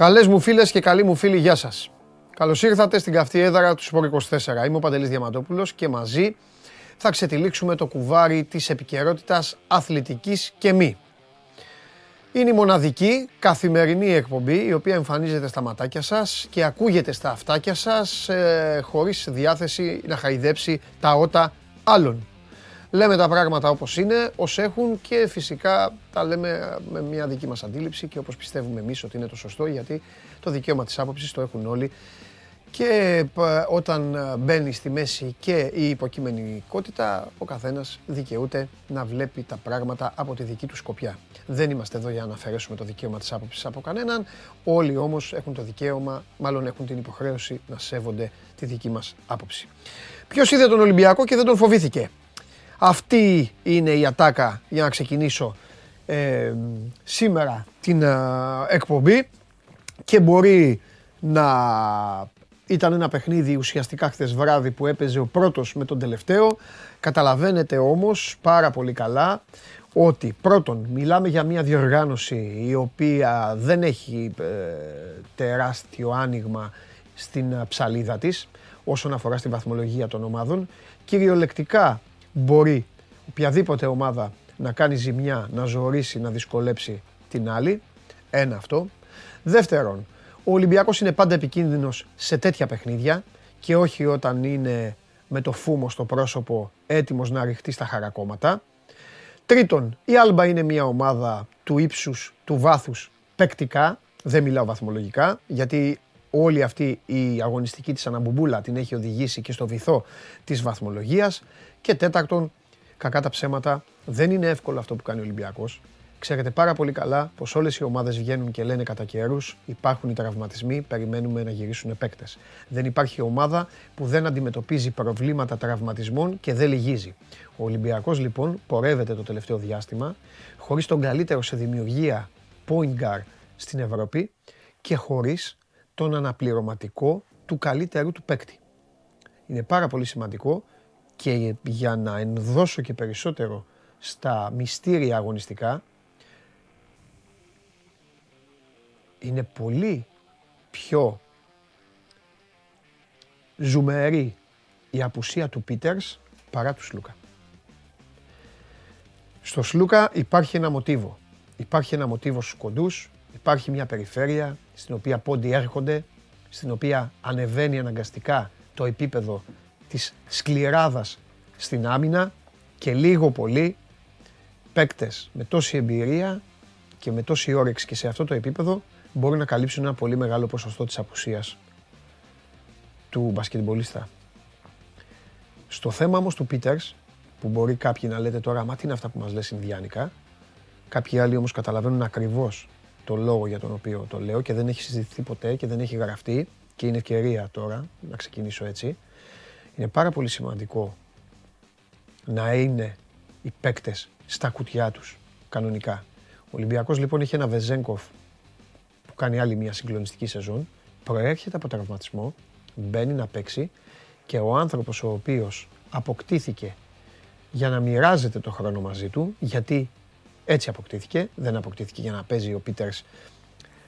Καλές μου φίλες και καλοί μου φίλοι, γεια σας. Καλώς ήρθατε στην καυτή έδρα του Σπορ 24. Είμαι ο Παντελής Διαματόπουλος και μαζί θα ξετυλίξουμε το κουβάρι της επικαιρότητας αθλητικής και μη. Είναι η μοναδική καθημερινή εκπομπή η οποία εμφανίζεται στα ματάκια σας και ακούγεται στα αυτάκια σας ε, χωρίς διάθεση να χαϊδέψει τα ότα άλλων. Λέμε τα πράγματα όπως είναι, ως έχουν και φυσικά τα λέμε με μια δική μας αντίληψη και όπως πιστεύουμε εμείς ότι είναι το σωστό γιατί το δικαίωμα της άποψης το έχουν όλοι και όταν μπαίνει στη μέση και η υποκειμενικότητα, ο καθένας δικαιούται να βλέπει τα πράγματα από τη δική του σκοπιά. Δεν είμαστε εδώ για να αφαιρέσουμε το δικαίωμα της άποψης από κανέναν, όλοι όμως έχουν το δικαίωμα, μάλλον έχουν την υποχρέωση να σέβονται τη δική μας άποψη. Ποιος είδε τον Ολυμπιακό και δεν τον φοβήθηκε; Αυτή είναι η ατάκα για να ξεκινήσω ε, σήμερα την ε, εκπομπή και μπορεί να ήταν ένα παιχνίδι ουσιαστικά χθες βράδυ που έπαιζε ο πρώτος με τον τελευταίο. Καταλαβαίνετε όμως πάρα πολύ καλά ότι πρώτον μιλάμε για μια διοργάνωση η οποία δεν έχει ε, τεράστιο άνοιγμα στην ψαλίδα της όσον αφορά στη βαθμολογία των ομάδων. Κυριολεκτικά μπορεί οποιαδήποτε ομάδα να κάνει ζημιά, να ζωρίσει, να δυσκολέψει την άλλη. Ένα αυτό. Δεύτερον, ο Ολυμπιακός είναι πάντα επικίνδυνος σε τέτοια παιχνίδια και όχι όταν είναι με το φούμο στο πρόσωπο έτοιμος να ρηχτεί στα χαρακόμματα. Τρίτον, η Άλμπα είναι μια ομάδα του ύψους, του βάθους παικτικά, δεν μιλάω βαθμολογικά, γιατί όλη αυτή η αγωνιστική της αναμπουμπούλα την έχει οδηγήσει και στο βυθό της βαθμολογίας. Και τέταρτον, κακά τα ψέματα, δεν είναι εύκολο αυτό που κάνει ο Ολυμπιακός. Ξέρετε πάρα πολύ καλά πως όλες οι ομάδες βγαίνουν και λένε κατά καιρούς υπάρχουν οι τραυματισμοί, περιμένουμε να γυρίσουν παίκτες. Δεν υπάρχει ομάδα που δεν αντιμετωπίζει προβλήματα τραυματισμών και δεν λυγίζει. Ο Ολυμπιακός λοιπόν πορεύεται το τελευταίο διάστημα χωρίς τον καλύτερο σε δημιουργία point guard στην Ευρώπη και χωρίς τον αναπληρωματικό του καλύτερου του παίκτη. Είναι πάρα πολύ σημαντικό και για να ενδώσω και περισσότερο στα μυστήρια αγωνιστικά, είναι πολύ πιο ζουμερή η απουσία του Πίτερς παρά του Σλούκα. Στο Σλούκα υπάρχει ένα μοτίβο. Υπάρχει ένα μοτίβο στους κοντούς, υπάρχει μια περιφέρεια στην οποία πόντι έρχονται, στην οποία ανεβαίνει αναγκαστικά το επίπεδο της σκληράδας στην άμυνα και λίγο πολύ παίκτες με τόση εμπειρία και με τόση όρεξη και σε αυτό το επίπεδο μπορεί να καλύψουν ένα πολύ μεγάλο ποσοστό της απουσίας του μπασκετμπολίστα. Στο θέμα όμως του Πίτερς, που μπορεί κάποιοι να λέτε τώρα, μα τι είναι αυτά που μας λες Ινδιάνικα, κάποιοι άλλοι όμως καταλαβαίνουν ακριβώς το λόγο για τον οποίο το λέω και δεν έχει συζητηθεί ποτέ και δεν έχει γραφτεί και είναι ευκαιρία τώρα να ξεκινήσω έτσι. Είναι πάρα πολύ σημαντικό να είναι οι παίκτες στα κουτιά τους κανονικά. Ο Ολυμπιακός λοιπόν έχει ένα Βεζέγκοφ που κάνει άλλη μια συγκλονιστική σεζόν, προέρχεται από τραυματισμό, μπαίνει να παίξει και ο άνθρωπος ο οποίος αποκτήθηκε για να μοιράζεται το χρόνο μαζί του, γιατί έτσι αποκτήθηκε, δεν αποκτήθηκε για να παίζει ο Πίτερς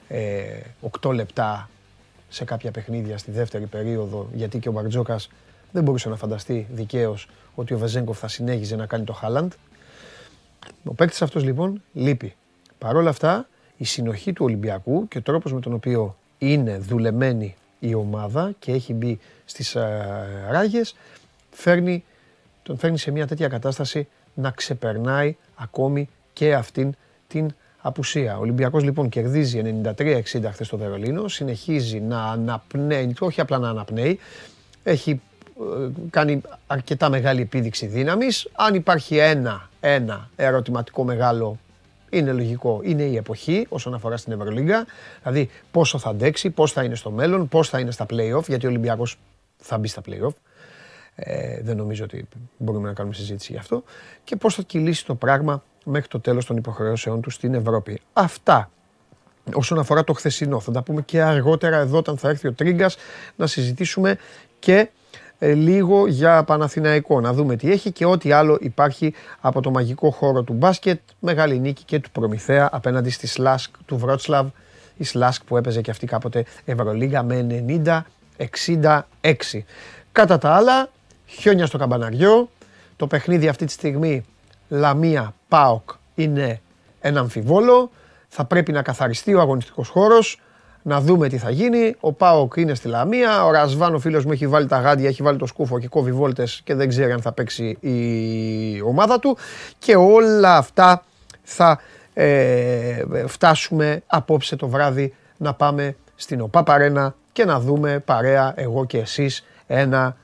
ε, 8 λεπτά σε κάποια παιχνίδια στη δεύτερη περίοδο, γιατί και ο Μπαρτζόκας δεν μπορούσε να φανταστεί δικαίως ότι ο Βεζέγκοφ θα συνέχιζε να κάνει το Χάλαντ. Ο παίκτης αυτός λοιπόν λείπει. Παρ' όλα αυτά, η συνοχή του Ολυμπιακού και ο τρόπος με τον οποίο είναι δουλεμένη η ομάδα και έχει μπει στις ε, ράγες, φέρνει, τον φέρνει σε μια τέτοια κατάσταση να ξεπερνάει ακόμη και αυτήν την απουσία. Ο Ολυμπιακός λοιπόν κερδίζει 93-60 χθες στο Βερολίνο, συνεχίζει να αναπνέει, όχι απλά να αναπνέει, έχει ε, κάνει αρκετά μεγάλη επίδειξη δύναμης. Αν υπάρχει ένα, ένα ερωτηματικό μεγάλο, είναι λογικό, είναι η εποχή όσον αφορά στην Ευρωλίγκα. Δηλαδή πόσο θα αντέξει, πώς θα είναι στο μέλλον, πώς θα είναι στα play-off, γιατί ο Ολυμπιακός θα μπει στα play-off. Ε, δεν νομίζω ότι μπορούμε να κάνουμε συζήτηση γι' αυτό. Και πώς θα κυλήσει το πράγμα μέχρι το τέλος των υποχρεώσεών του στην Ευρώπη. Αυτά όσον αφορά το χθεσινό. Θα τα πούμε και αργότερα εδώ όταν θα έρθει ο Τρίγκας να συζητήσουμε και ε, λίγο για Παναθηναϊκό. Να δούμε τι έχει και ό,τι άλλο υπάρχει από το μαγικό χώρο του μπάσκετ. Μεγάλη νίκη και του Προμηθέα απέναντι στη Σλάσκ του Βρότσλαβ η Σλάσκ που έπαιζε και αυτή κάποτε Ευρωλίγκα με 90-66. Κατά τα άλλα, χιόνια στο καμπαναριό, το παιχνίδι αυτή τη στιγμή Λαμία ΠΑΟΚ είναι ένα αμφιβόλο, θα πρέπει να καθαριστεί ο αγωνιστικός χώρος, να δούμε τι θα γίνει. Ο Πάοκ είναι στη Λαμία. Ο Ρασβάν, ο φίλος μου, έχει βάλει τα γάντια, έχει βάλει το σκούφο και κόβει βόλτες και δεν ξέρει αν θα παίξει η ομάδα του. Και όλα αυτά θα ε, φτάσουμε απόψε το βράδυ να πάμε στην ΟΠΑ Παρένα και να δούμε παρέα εγώ και εσείς ένα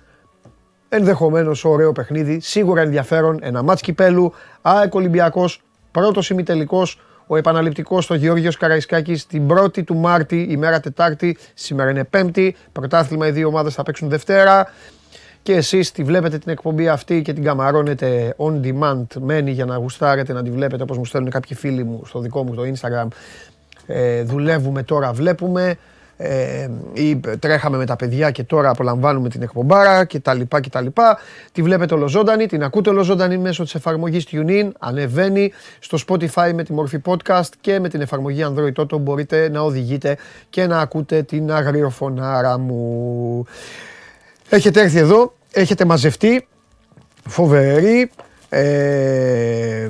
ενδεχομένως ωραίο παιχνίδι, σίγουρα ενδιαφέρον, ένα μάτς κυπέλου, ΑΕΚ Ολυμπιακός, πρώτος ημιτελικός, ο επαναληπτικός στο Γεώργιος Καραϊσκάκης την 1η του Μάρτη, ημέρα Τετάρτη. Σήμερα είναι Πέμπτη. Πρωτάθλημα οι δύο ομάδες θα παίξουν Δευτέρα. Και εσείς τη βλέπετε την εκπομπή αυτή και την καμαρώνετε on demand. Μένει για να γουστάρετε να τη βλέπετε όπως μου στέλνουν κάποιοι φίλοι μου στο δικό μου το Instagram. Ε, δουλεύουμε τώρα, βλέπουμε ε, ή τρέχαμε με τα παιδιά και τώρα απολαμβάνουμε την εκπομπάρα και τα λοιπά και τα λοιπά. Τη βλέπετε ολοζώντανη, την ακούτε ολοζώντανη μέσω της εφαρμογής TuneIn, ανεβαίνει στο Spotify με τη μορφή podcast και με την εφαρμογή Android Auto μπορείτε να οδηγείτε και να ακούτε την αγριοφωνάρα μου. Έχετε έρθει εδώ, έχετε μαζευτεί, φοβερή, ε,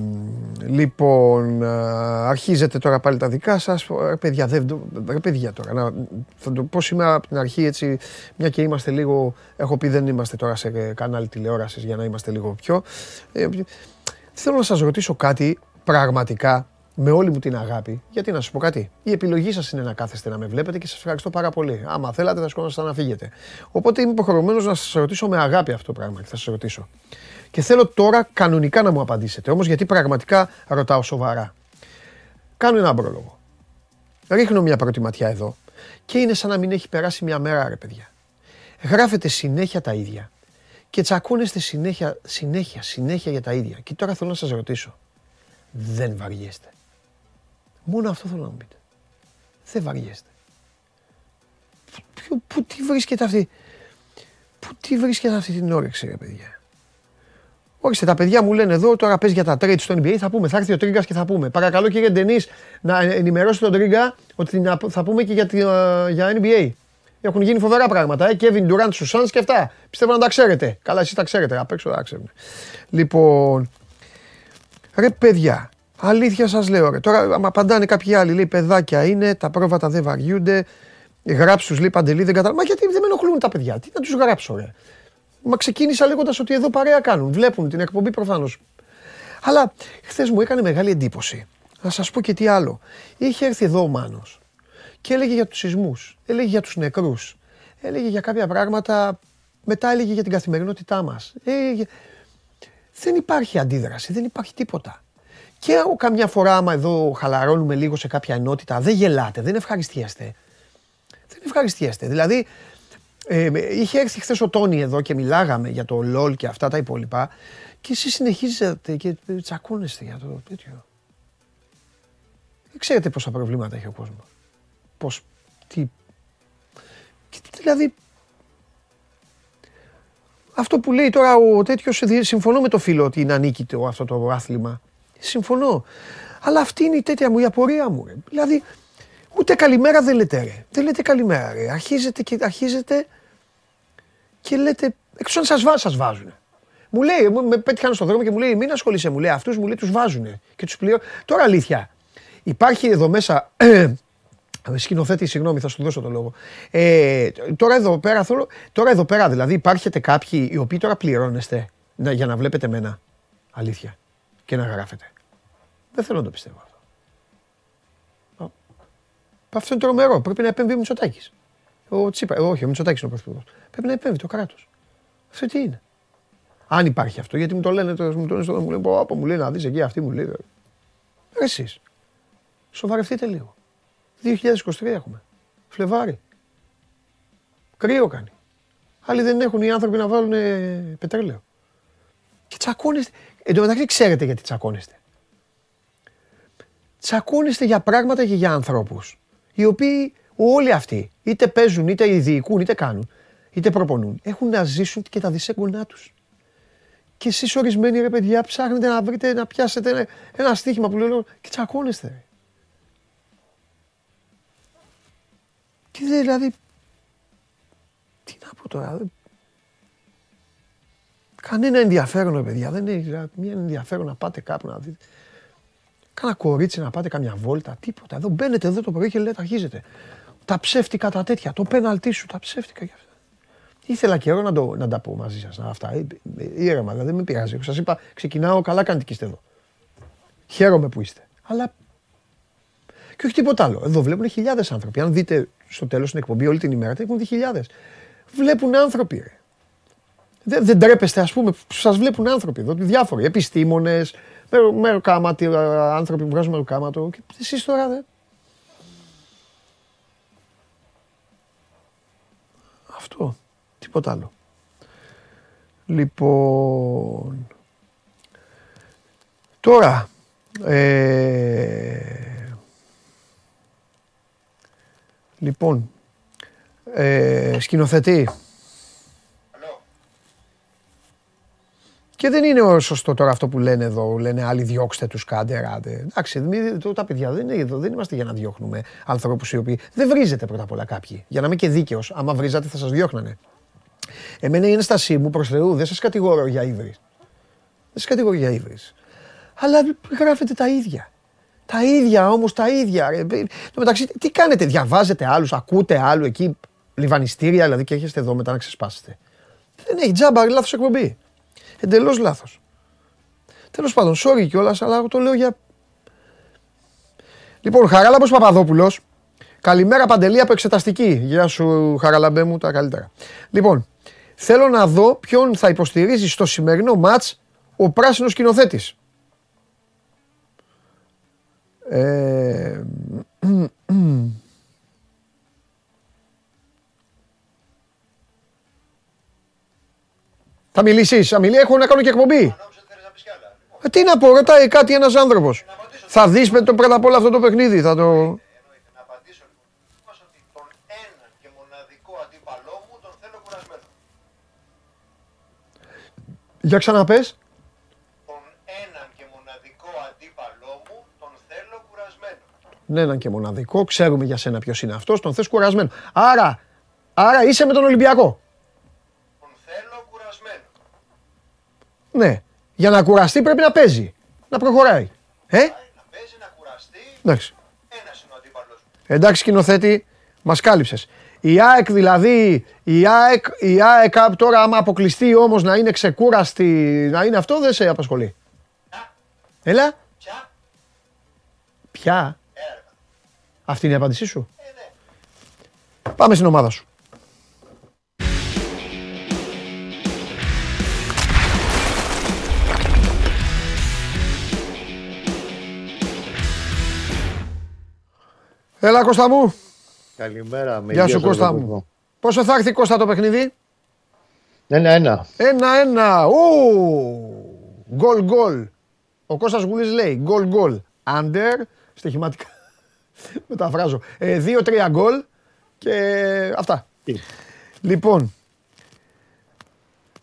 λοιπόν, αρχίζετε τώρα πάλι τα δικά σας. Ρε παιδιά, δεν, ρε παιδιά τώρα, να, θα το πω σήμερα από την αρχή έτσι, μια και είμαστε λίγο, έχω πει δεν είμαστε τώρα σε κανάλι τηλεόρασης για να είμαστε λίγο πιο. Ε, θέλω να σας ρωτήσω κάτι πραγματικά με όλη μου την αγάπη, γιατί να σα πω κάτι. Η επιλογή σας είναι να κάθεστε να με βλέπετε και σας ευχαριστώ πάρα πολύ. Άμα θέλατε, θα σκόνασταν να φύγετε. Οπότε είμαι υποχρεωμένος να σας ρωτήσω με αγάπη αυτό το πράγμα και θα σας ρωτήσω. Και θέλω τώρα κανονικά να μου απαντήσετε. Όμως γιατί πραγματικά ρωτάω σοβαρά. Κάνω ένα πρόλογο. Ρίχνω μια πρώτη ματιά εδώ και είναι σαν να μην έχει περάσει μια μέρα, ρε παιδιά. Γράφετε συνέχεια τα ίδια και τσακώνεστε συνέχεια, συνέχεια, συνέχεια για τα ίδια. Και τώρα θέλω να σας ρωτήσω. Δεν βαριέστε. Μόνο αυτό θέλω να μου πείτε. Δεν βαριέστε. Πού, τι βρίσκεται αυτή, πού τι βρίσκεται αυτή την όρεξη, ρε παιδιά; Όχι, τα παιδιά μου λένε εδώ, τώρα παίζει για τα trade στο NBA, θα πούμε, θα έρθει ο Τρίγκας και θα πούμε. Παρακαλώ κύριε Ντενής να ενημερώσει τον Τρίγκα ότι θα πούμε και για, για NBA. Έχουν γίνει φοβερά πράγματα. Ε. Kevin Durant στου Suns και αυτά. Πιστεύω να τα ξέρετε. Καλά, εσείς τα ξέρετε. Απ' έξω τα ξέρετε. Λοιπόν, ρε παιδιά, αλήθεια σας λέω. Ρε. Τώρα, άμα απαντάνε κάποιοι άλλοι, λέει παιδάκια είναι, τα πρόβατα δεν βαριούνται. Γράψους λέει παντελή, δεν καταλαβαίνω. Μα γιατί δεν με ενοχλούν τα παιδιά, τι να τους γράψω, ρε. Μα ξεκίνησα λέγοντας ότι εδώ παρέα κάνουν. Βλέπουν την εκπομπή προφανώς. Αλλά χθες μου έκανε μεγάλη εντύπωση. Να σας πω και τι άλλο. Είχε έρθει εδώ ο Μάνος και έλεγε για τους σεισμούς, έλεγε για τους νεκρούς, έλεγε για κάποια πράγματα. Μετά έλεγε για την καθημερινότητά μας. Δεν υπάρχει αντίδραση, δεν υπάρχει τίποτα. Και καμιά φορά, άμα εδώ χαλαρώνουμε λίγο σε κάποια ενότητα, δεν γελάτε, δεν ευχαριστιέστε. Δεν ευχαριστιέστε. Δηλαδή, ε, είχε έρθει χθες ο Τόνι εδώ και μιλάγαμε για το LOL και αυτά τα υπόλοιπα και εσείς συνεχίζετε και τσακώνεστε για το τέτοιο. Δεν ξέρετε πόσα προβλήματα έχει ο κόσμος. Πώς, τι. δηλαδή, αυτό που λέει τώρα ο τέτοιος, συμφωνώ με το φίλο ότι είναι ανίκητο αυτό το άθλημα. Συμφωνώ. Αλλά αυτή είναι η τέτοια μου, η απορία μου. Δηλαδή, ούτε καλημέρα δεν λέτε ρε. Δεν λέτε καλημέρα ρε. Αρχίζετε και αρχίζετε και λέτε, εκτός αν σας, βά, σας βάζουν. Μου λέει, με πέτυχαν στον δρόμο και μου λέει, μην ασχολείσαι, μου λέει, αυτούς μου λέει, τους βάζουν και τους πληρώνουν. Τώρα αλήθεια, υπάρχει εδώ μέσα, σκηνοθέτη, συγγνώμη, θα σου δώσω το λόγο. Ε, τώρα, εδώ πέρα, θέλω, τώρα εδώ πέρα, δηλαδή υπάρχετε κάποιοι οι οποίοι τώρα πληρώνεστε για να βλέπετε μένα. Αλήθεια. Και να γράφετε. Δεν θέλω να το πιστεύω αυτό. Αυτό είναι τρομερό. Πρέπει να επέμβει ο Μητσοτάκης. Ο Τσίπρα, όχι, ο Μητσοτάκης είναι ο πρωθυπουργός. Πρέπει να επέμβει το κράτος. Αυτό τι είναι. Αν υπάρχει αυτό, γιατί μου το λένε, μου το λένε στο μου λένε, πω, μου λέει να δεις εκεί, αυτή μου λέει. Εσείς, σοβαρευτείτε λίγο. 2023 έχουμε. Φλεβάρι. Κρύο κάνει. Άλλοι δεν έχουν οι άνθρωποι να βάλουν πετρέλαιο. Και τσακώνεστε. Εν τω μεταξύ ξέρετε γιατί τσακώνεστε. Τσακώνεστε για πράγματα και για ανθρώπους. Οι οποίοι όλοι αυτοί είτε παίζουν, είτε διοικούν, είτε κάνουν είτε προπονούν, έχουν να ζήσουν και τα δισέγγονά τους. Και εσείς ορισμένοι ρε παιδιά ψάχνετε να βρείτε, να πιάσετε ένα, ένα στοίχημα που λέω και τσακώνεστε. Τι δεν δηλαδή. Τι να πω τώρα. Κανένα ενδιαφέρον, ρε παιδιά. Δεν έχει δηλαδή, μια ενδιαφέρον να πάτε κάπου να δείτε. Κάνα κορίτσι να πάτε καμιά βόλτα, τίποτα. Εδώ μπαίνετε εδώ το πρωί και λέτε αρχίζετε. Τα ψεύτικα τα τέτοια, το πέναλτί σου, τα ψεύτικα για αυτά. Ήθελα καιρό να, το, να τα πω μαζί σας. Αυτά. Ε, ε, ήρεμα, δηλαδή δεν με πειράζει. Σας είπα, ξεκινάω καλά κάνετε και είστε εδώ. Χαίρομαι που είστε. Αλλά. Και όχι τίποτα άλλο. Εδώ βλέπουν χιλιάδες άνθρωποι. Αν δείτε στο τέλος την εκπομπή όλη την ημέρα, έχουν δει χιλιάδες. Βλέπουν άνθρωποι. Ρε. Δεν, δεν τρέπεστε, ας πούμε, που σας βλέπουν άνθρωποι εδώ. Διάφοροι επιστήμονες, μεροκάματοι, άνθρωποι που βγάζουν μεροκάματο. Και εσείς τώρα δεν. Αυτό. Τίποτα άλλο. Λοιπόν, τώρα, ε, λοιπόν, ε, σκηνοθετή. Και δεν είναι σωστό τώρα αυτό που λένε εδώ. Λένε άλλοι διώξτε τους κάντε, Εντάξει, τα παιδιά δεν είναι εδώ. Δεν είμαστε για να διώχνουμε ανθρώπους οι οποίοι. Δεν βρίζετε πρώτα απ' όλα κάποιοι. Για να είμαι και δίκαιος. Άμα βρίζατε θα σας διώχνανε. Εμένα η ένστασή μου προς Θεού δεν σας κατηγορώ για ύβρις. Δεν σας κατηγορώ για ύβρις. Αλλά γράφετε τα ίδια. Τα ίδια όμως, τα ίδια. Το μεταξύ, τι κάνετε, διαβάζετε άλλους, ακούτε άλλου εκεί λιβανιστήρια, δηλαδή και έχετε εδώ μετά να ξεσπάσετε. Δεν έχει τζάμπα, λάθος εκπομπή. Εντελώς λάθος. Τέλος πάντων, sorry κιόλας, αλλά το λέω για. Λοιπόν, Χαράλαμπος Παπαδόπουλος. Καλημέρα Παντελή από εξεταστική. Γεια σου, Χαραλαμπέ μου, τα καλύτερα. Λοιπόν, θέλω να δω ποιον θα υποστηρίζει στο σημερινό μάτς ο πράσινος σκηνοθέτης. Ε, Θα μιλήσεις, θα μιλήσεις, έχω να κάνω και εκπομπή. Ε, τι να πω, ρωτάει κάτι ένας άνθρωπος. Θα δεις με το πρώτα απ' όλα αυτό το παιχνίδι. Θα το... Να απαντήσω λοιπόν. ότι τον ένα και μοναδικό αντίπαλό μου τον θέλω κουρασμένο. Για ξαναπες. Τον έναν και μοναδικό αντίπαλό μου τον θέλω κουρασμένο. Ναι, έναν και μοναδικό. Ξέρουμε για σένα ποιος είναι αυτός. Τον θες κουρασμένο. Άρα, άρα είσαι με τον Ολυμπιακό. Ναι. Για να κουραστεί πρέπει να παίζει. Να προχωράει. Ε; Να παίζει, να κουραστεί. Εντάξει. Ένας είναι ο αντίπαλος. Εντάξει σκηνοθέτη, μας κάλυψες. Η ΑΕΚ δηλαδή, η ΑΕΚ, η ΑΕΚ τώρα άμα αποκλειστεί όμως να είναι ξεκούραστη, να είναι αυτό δεν σε απασχολεί. Ποια; Έλα. Ποια; Ποια; Αυτή είναι η απάντησή σου; Ε, ναι. Πάμε στην ομάδα σου. Έλα Κώστα μου. Καλημέρα. Γεια σου Κώστα μου. Πόσο θα έρθει Κώστα το παιχνίδι; Ένα-ένα. Ένα-ένα. Γκολ γκολ. Ο Κώστας Γουλής λέει γκολ γκολ. Under. Στοιχηματικά. Μεταφράζω. Ε, Δύο-τρία γκολ. Και αυτά. Λοιπόν,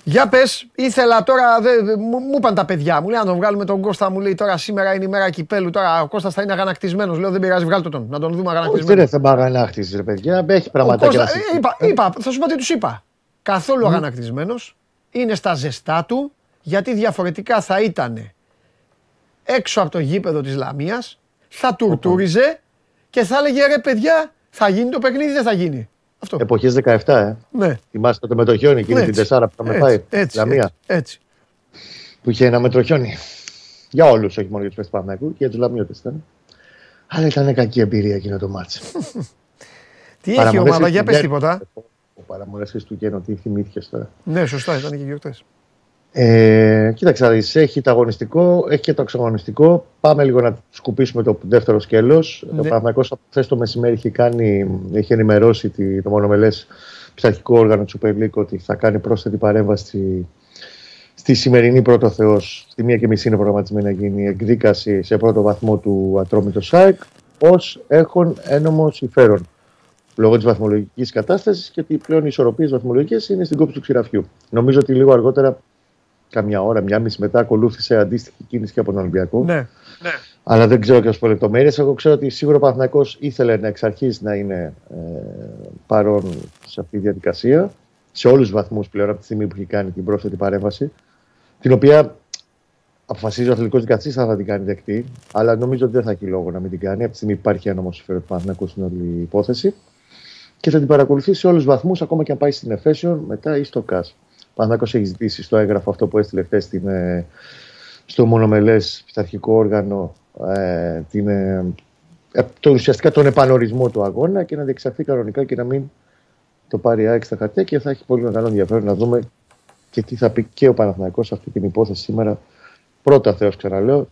για πες, ήθελα τώρα. Δε, μου, μου είπαν τα παιδιά μου. Λέει να τον βγάλουμε τον Κώστα. Μου λέει τώρα σήμερα είναι η μέρα κυπέλου. Τώρα ο Κώστας θα είναι αγανακτισμένος. Λέω δεν πειράζει, βγάλτε τον. Να τον δούμε αγανακτισμένος. Δεν είναι θέμα αγανάκτησης, ρε παιδιά. Έχει πράγματα και είπα, είπα, θα σου πω τι τους είπα. Καθόλου mm. αγανακτισμένος. Είναι στα ζεστά του. Γιατί διαφορετικά θα ήταν έξω από το γήπεδο της Λαμίας. Θα τουρτούριζε και θα έλεγε ρε παιδιά, θα γίνει το παιχνίδι, δεν θα γίνει. Αυτό. Εποχές 17, ε. Ναι. Θυμάστε το μετροχιόνι, εκείνη την τεσσάρα που θα πάει. Έτσι, έτσι, έτσι. Που είχε ένα μετροχιόνι. Για όλους, όχι μόνο για τους Πεσπαμέκου και για τους Λαμιώτες ήταν. Αλλά ήταν κακή εμπειρία εκείνο το μάτσο. Τι έχει η ομάδα, για πες τίποτα. Ο παραμονές Χριστουγέννων, τι θυμήθηκες τώρα. Ναι, σωστά, ήταν και γιορτέ. Ε, κοίταξε, έχει το αγωνιστικό, έχει και το εξαγωνιστικό. Πάμε λίγο να σκουπίσουμε το δεύτερο σκέλος. Ναι. Το Παναγιακό χθες το μεσημέρι έχει, κάνει, έχει ενημερώσει το μονομελές πειθαρχικό όργανο του Super League ότι θα κάνει πρόσθετη παρέμβαση στη σημερινή πρώτο Θεός. Στη μία και μισή είναι προγραμματισμένη να γίνει εκδίκαση σε πρώτο βαθμό του Ατρόμητος ΣΑΕΚ ως έχουν ένομο συμφέρον λόγω της βαθμολογικής κατάστασης και ότι πλέον οι ισορροπίε βαθμολογικέ είναι στην κόψη του ξηραφιού. Νομίζω ότι λίγο αργότερα καμιά ώρα, μια μισή μετά ακολούθησε αντίστοιχη κίνηση και από τον Ολυμπιακό. Ναι. ναι. Αλλά δεν ξέρω και ως λεπτομέρειε. Εγώ ξέρω ότι σίγουρα ο Παναθυνακό ήθελε να εξ αρχής να είναι ε, παρόν σε αυτή τη διαδικασία. Σε όλους τους βαθμούς πλέον από τη στιγμή που έχει κάνει την πρόσθετη παρέμβαση. Την οποία αποφασίζει ο αθλητικός δικαστής αν θα την κάνει δεκτή. Αλλά νομίζω ότι δεν θα έχει λόγο να μην την κάνει από τη στιγμή που υπάρχει ένα συμφέρον του Παναθηναϊκού στην όλη υπόθεση. Και θα την παρακολουθήσει σε όλους τους βαθμούς, ακόμα και αν πάει στην Εφέσιον μετά ή στο ΚΑΣ. Ο Παναθηναϊκός έχει ζητήσει στο έγγραφο αυτό που έστειλε χθες ε, στο μονομελές πειθαρχικό όργανο ε, την, ε, ε, το, ουσιαστικά τον επανορισμό του αγώνα και να διεξαχθεί κανονικά και να μην το πάρει ΑΕΚ στα χαρτιά και θα έχει πολύ μεγάλο ενδιαφέρον να δούμε και τι θα πει και ο Παναθηναϊκός σε αυτή την υπόθεση σήμερα. Πρώτα Θεός, ξαναλέω,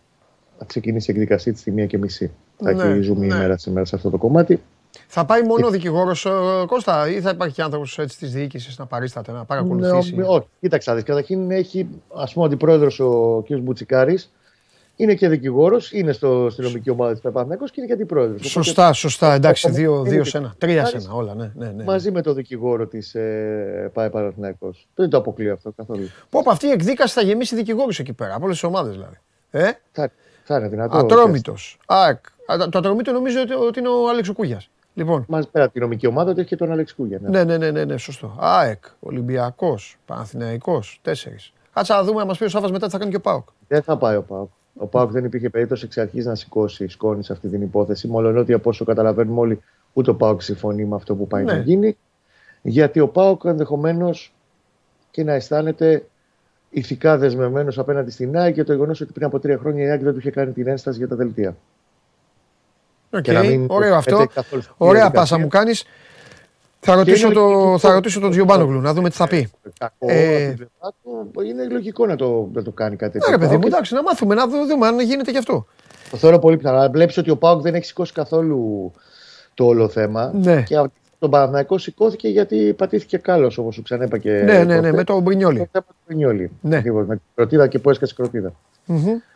θα ξεκινήσει η εκδικασία της στη μία και μισή. Ναι, θα έχει ζούμε ναι. ημέρα σήμερα σε αυτό το κομμάτι. Θα πάει μόνο ο δικηγόρος Κώστα, ή θα υπάρχει άνθρωπος της διοίκησης να παρίσταται, να παρακολουθήσει; Ναι, όχι, κοίταξα. Καταρχήν έχει, ας πούμε, ο αντιπρόεδρος ο κ. Μπουτσικάρης, είναι και δικηγόρος, είναι στο, στη νομική ομάδα της Παπαθηναϊκός και είναι και αντιπρόεδρος. Σωστά, σωστά. Εντάξει, δύο, δύο σε ένα. Τρία σε ένα, όλα. Ναι, ναι, ναι. Μαζί με το δικηγόρο της ε, ΠΑΕ Παναθηναϊκός. Δεν το αποκλείω αυτό καθόλου. Πω, από αυτή η εκδίκαση θα γεμίσει δικηγόρους εκεί πέρα, από όλες τις ομάδες δηλαδή. Ε; Θα, θα είναι δυνατό. Ατρόμητος. Το ατρόμητο νομίζω ότι είναι ο Άλεξο Κούγια. Λοιπόν. Μαζί πέρα από την νομική ομάδα ότι έχει και τον Άλεξ Κούγια. Ναι, ναι, ναι, ναι, ναι, σωστό. ΑΕΚ, Ολυμπιακός, Παναθηναϊκός, τέσσερις. Κάτσα να δούμε, να μας πει ο Σάβα μετά τι θα κάνει και ο Πάοκ. Δεν θα πάει ο Πάοκ. Ο Πάουκ δεν υπήρχε περίπτωση εξ αρχής να σηκώσει σκόνη σε αυτή την υπόθεση. Μόνο ότι από όσο καταλαβαίνουμε όλοι, ούτε ο Πάουκ συμφωνεί με αυτό που πάει ναι. να γίνει. Γιατί ο Πάουκ ενδεχομένως και να αισθάνεται ηθικά δεσμευμένος απέναντι στην ΑΕΚ για το γεγονός ότι πριν από τρία χρόνια η ΑΕΚ δεν του είχε κάνει την ένσταση για τα δελτία. Okay. Ωραίο αυτό. Ωραία πάσα μου κάνεις. Θα ρωτήσω, το, θα ρωτήσω τον Τζιομπάνογλου να δούμε τι θα πει. Ε, είναι λογικό να το, να το κάνει κάτι τέτοιο. Ναι, παιδί μου, εντάξει, να μάθουμε, να δούμε αν γίνεται γι' αυτό. Το θεωρώ πολύ πιθανό. Βλέπεις ότι ο Πάουκ δεν έχει σηκώσει καθόλου το όλο θέμα. Ναι. Και τον Παναθηναϊκό σηκώθηκε γιατί πατήθηκε κάλος, όπως σου ξανέπα και. Ναι, ναι, ναι, με τον Μπρινιόλι. Το θέμα του Μπρινιόλι. Ναι. με την κροτίδα και που έσκασε κροτίδα. Mm-hmm.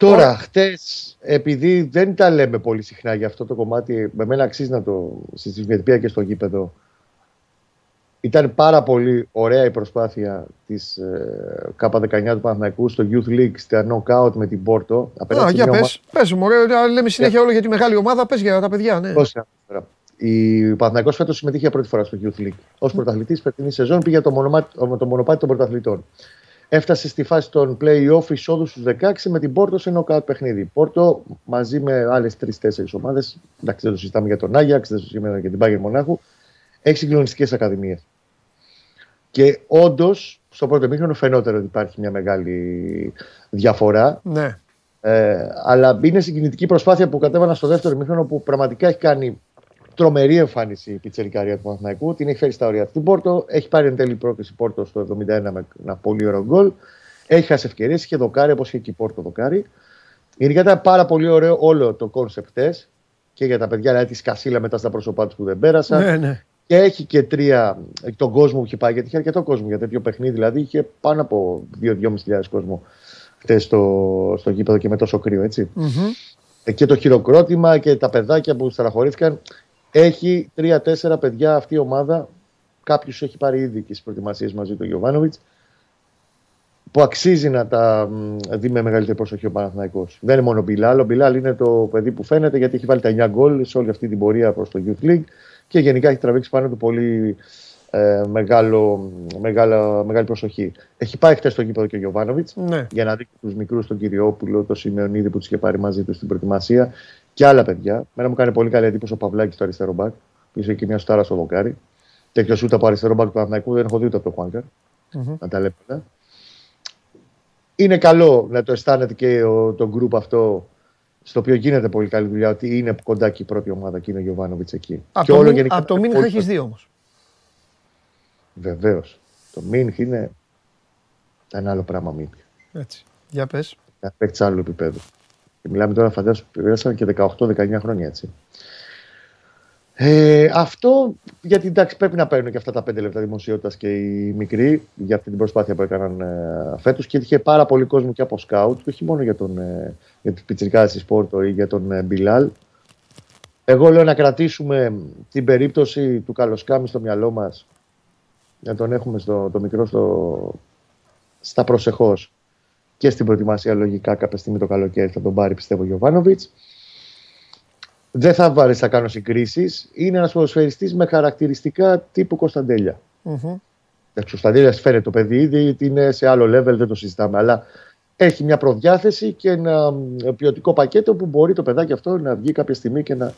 Τώρα, χτες, επειδή δεν τα λέμε πολύ συχνά για αυτό το κομμάτι, με μένα αξίζει να το συζητήσουμε και στο γήπεδο. Ήταν πάρα πολύ ωραία η προσπάθεια της ε, K19 του Παναθηναϊκού στο Youth League, στα knockout με την Πόρτο. Α, για πες, πες μου, ωραία, λέμε συνέχεια όλο για τη μεγάλη ομάδα, πες για τα παιδιά, ναι. Πώς, η Παναθηναϊκός φέτος συμμετείχε για πρώτη φορά στο Youth League. Ως πρωταθλητής φετινή σεζόν πήγε το, το μονοπάτι των πρωταθλητών έφτασε στη φάση των play-off εισόδου στους 16 με την Πόρτο σε νοκάουτ παιχνίδι. Πόρτο μαζί με άλλες 3-4 ομάδες, εντάξει δεν το συζητάμε για τον Άγιαξ, δεν το συζητάμε για την Πάγκερ Μονάχου, έχει συγκλονιστικές ακαδημίες. Και όντως στο πρώτο μήχρονο φαινόταν ότι υπάρχει μια μεγάλη διαφορά. Ναι. Ε, αλλά είναι συγκινητική προσπάθεια που κατέβαινα στο δεύτερο ημίχρονο που πραγματικά έχει κάνει τρομερή εμφάνιση η πιτσερικαρία του Παναθηναϊκού. Την έχει φέρει στα όρια στην Πόρτο. Έχει πάρει εν τέλει πρόκριση η Πόρτο στο 71 με ένα πολύ ωραίο γκολ. Έχει χάσει ευκαιρίες. Είχε δοκάρι όπως είχε και η Πόρτο δοκάρι. Γενικά ήταν πάρα πολύ ωραίο όλο το κόνσεπτ και για τα παιδιά, δηλαδή τη σκασίλα μετά στα πρόσωπά τους που δεν πέρασαν. Ναι, ναι. Και έχει και τρία τον κόσμο που είχε πάει, γιατί είχε αρκετό κόσμο για τέτοιο παιχνίδι. Δηλαδή είχε πάνω από 2-2.500 κόσμο χτες στο, στο γήπεδο και με τόσο κρύο, έτσι. Mm-hmm. Και το χειροκρότημα και τα παιδάκια που στεναχωρήθηκαν. Έχει τρία-τέσσερα παιδιά αυτή η ομάδα. Κάποιου έχει πάρει ήδη και στις προετοιμασίες μαζί του Γιωβάνοβιτς. Που αξίζει να τα δει με μεγαλύτερη προσοχή ο Παναθηναϊκός. Δεν είναι μόνο ο Μπιλάλ. Ο Μπιλάλ είναι το παιδί που φαίνεται γιατί έχει βάλει τα 9 γκολ σε όλη αυτή την πορεία προς το Youth League και γενικά έχει τραβήξει πάνω του πολύ ε, μεγάλο, μεγάλο, μεγάλη προσοχή. Έχει πάει χθε στο γήπεδο και ο Γιωβάνοβιτς ναι. για να δει τους μικρούς, τον Κυριόπουλο, τον Σιμεωνίδη που τους είχε πάρει μαζί του στην προετοιμασία και άλλα παιδιά. Μένα μου κάνει πολύ καλή εντύπωση ο Παυλάκης στο αριστερό μπακ, που είχε και μια στάρα στο δοκάρι. Τέτοιο ούτε από αριστερό μπακ του Παναθηναϊκού δεν έχω δει ούτε από το Χουάνκαρ. Mm-hmm. Να τα λέμε. Είναι καλό να το αισθάνεται και ο, το γκρουπ αυτό στο οποίο γίνεται πολύ καλή δουλειά ότι είναι κοντά και η πρώτη ομάδα και είναι ο Γιωβάνοβιτς εκεί. Από το, όλο γενικά, από το Μίνχ έχεις δει όμως. Βεβαίως. Το Μίνχ είναι ένα άλλο πράγμα Μίνχ. Έτσι. Για πες. Ένα παίκτη άλλου επίπεδου. Και μιλάμε τώρα, φαντάζομαι, πέρασαν και 18-19 χρόνια έτσι. Ε, αυτό γιατί εντάξει πρέπει να παίρνουν και αυτά τα 5 λεπτά δημοσιότητας και οι μικροί για αυτή την προσπάθεια που έκαναν ε, φέτος και είχε πάρα πολύ κόσμο και από σκάουτ, όχι μόνο για τον ε, για της Σπόρτο ή για τον ε, Μπιλάλ. Εγώ λέω να κρατήσουμε την περίπτωση του Καλοσκάμι στο μυαλό μας, να τον έχουμε στο, το μικρό στο, στα προσεχώς και στην προετοιμασία λογικά κάποια στιγμή το καλοκαίρι θα τον πάρει πιστεύω ο Γιωβάνοβιτς. Δεν θα βάλεις να κάνω συγκρίσεις. Είναι ένας ποδοσφαιριστής με χαρακτηριστικά τύπου Κωνσταντέλια. Μμμ. Εντάξει, ο Σταντέλια φέρεται το παιδί ήδη, γιατί είναι σε άλλο level, δεν το συζητάμε. Αλλά έχει μια προδιάθεση και ένα μ, ποιοτικό πακέτο που μπορεί το παιδάκι αυτό να βγει κάποια στιγμή και να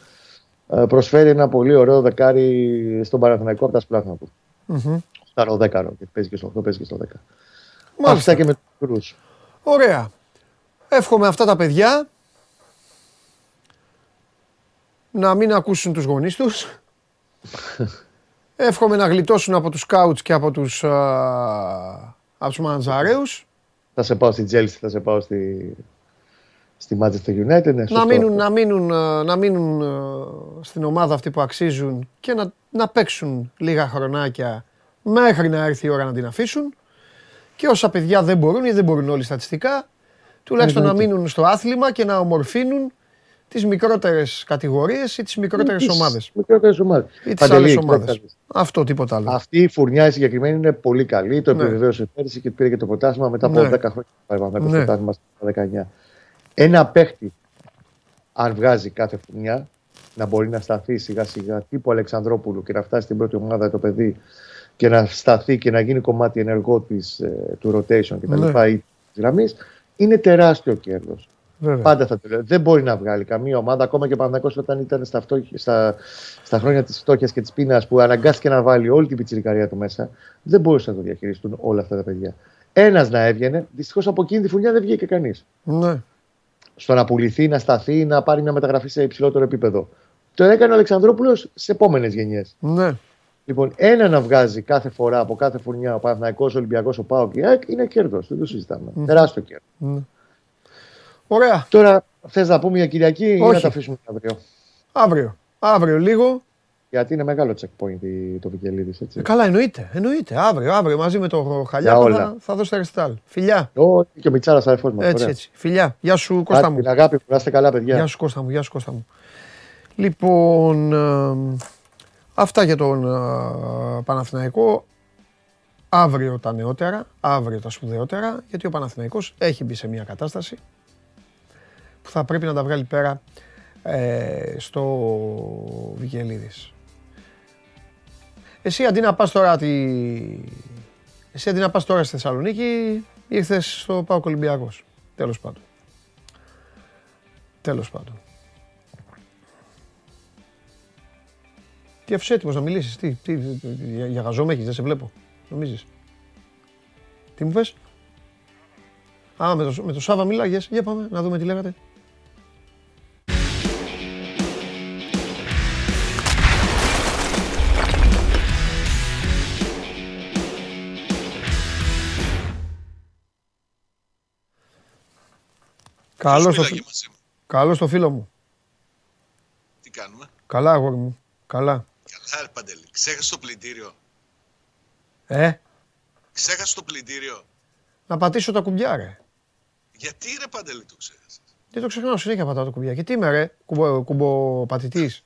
ε, προσφέρει ένα πολύ ωραίο δεκάρι στον Παναθηναϊκό από τα σπλάχνα του. Μμμ. Σταρό δέκαρο, γιατί παίζει και στο 8, παίζει και στο 10. Μάλιστα. Αυτά και με τους μικρούς. Ωραία. Εύχομαι αυτά τα παιδιά να μην ακούσουν τους γονείς τους. Εύχομαι να γλιτώσουν από τους σκάουτς και από τους, α, από τους μανατζαρέους. Θα σε πάω στη Chelsea, θα σε πάω στη, στη Manchester United. Ναι, να σωστό. μείνουν, να μείνουν, α, να μείνουν α, στην ομάδα αυτή που αξίζουν και να, να παίξουν λίγα χρονάκια μέχρι να έρθει η ώρα να την αφήσουν. Και όσα παιδιά δεν μπορούν ή δεν μπορούν όλοι στατιστικά, τουλάχιστον να Εννοείται. μείνουν στο άθλημα και να ομορφύνουν τις μικρότερες κατηγορίες ή τις μικρότερες Τις ομάδες. Μικρότερες ομάδες. Ή τις Παντελή, άλλες κοιτάξτε, ομάδες. Αυτό, τίποτα άλλο. Αυτή η φουρνιά η συγκεκριμένη είναι πολύ καλή. Το Ναι. επιβεβαίωσε πέρυσι και πήρε και το ποτάσμα μετά από Ναι. 10 χρόνια. Πάει με το Ναι. ποτάσμα στα 19. Ένα παίχτη, αν βγάζει κάθε φουρνιά, να μπορεί να σταθεί σιγά σιγά τύπου Αλεξανδρόπουλου και να φτάσει στην πρώτη ομάδα το παιδί και να σταθεί και να γίνει κομμάτι ενεργό της, ε, του rotation κτλ. Ναι. ή της γραμμής, είναι τεράστιο κέρδος. Βέβαια. Πάντα θα το λέω. Δεν μπορεί να βγάλει καμία ομάδα, ακόμα και ο Παναγιώτο όταν ήταν στα, φτώχεια- στα, στα χρόνια της φτώχειας και της πείνας που αναγκάστηκε να βάλει όλη την πιτσιρικαρία του μέσα, δεν μπορούσαν να το διαχειριστούν όλα αυτά τα παιδιά. Ένας να έβγαινε, δυστυχώς από εκείνη τη φουρνιά δεν βγήκε κανείς. Ναι. Στο να πουληθεί, να σταθεί, να πάρει μια μεταγραφή σε υψηλότερο επίπεδο. Το έκανε ο Αλεξανδρόπουλος σε επόμενες γενιές. Ναι. Λοιπόν, ένα να βγάζει κάθε φορά από κάθε φουρνιά ο Παναθηναϊκός, ο Ολυμπιακός, ο Πάοκ, η ΑΕΚ, είναι κέρδος. Δεν το συζητάμε. Τεράστιο κέρδος. ναι. Ωραία. Τώρα θες να πούμε για Κυριακή ή Όχι. να τα αφήσουμε για αύριο; Αύριο. Αύριο λίγο. Γιατί είναι μεγάλο checkpoint η- το Βικελίδης, έτσι. Ε, καλά, εννοείται. Εννοείται. Αύριο, αύριο μαζί με το Χαλιάκο όλα. θα, θα δώσετε ρεστάλ. Φιλιά. Ω, και ο Μιτσάρα αδερφό μα. Έτσι, έτσι. Φιλιά. Γεια σου, Κώστα μου. Την αγάπη που να είστε καλά, παιδιά. Γεια σου Κώστα μου, γεια σου Κώστα μου. Λοιπόν, ε, αυτά για τον ε, Παναθηναϊκό. Αύριο τα νεότερα, αύριο τα σπουδαιότερα, γιατί ο Παναθηναϊκός έχει μπει σε μια κατάσταση που θα πρέπει να τα βγάλει πέρα ε, στο Βικελίδης. Εσύ αντί να πας τώρα τη... Εσύ αντί να πας τώρα στη Θεσσαλονίκη, ήρθες στο Πάοκ Ολυμπιακός. Τέλος πάντων. Τέλος πάντων. Τι αφού έτοιμος να μιλήσεις, τι, τι, τι, για, για γαζό με έχεις, δεν σε βλέπω, νομίζεις. Τι μου πες; Α, με το, με το Σάβα μιλάγες, για πάμε να δούμε τι λέγατε. Καλώς το, Ποιος φι- μίλαγε μαζί μου; καλώς το φίλο μου. Τι κάνουμε; Καλά, αγόρι μου. Καλά. Καλά, ρε Παντελή. Ξέχασε το πλυντήριο. Ε, Ξέχασε το πλυντήριο. να πατήσω τα κουμπιά, ρε. Γιατί ρε Παντελή το ξέχασες; Δεν το ξεχνάω, συνέχεια πατάω τα κουμπιά. Και τι είμαι, ρε, κουμπο, κουμποπατητής;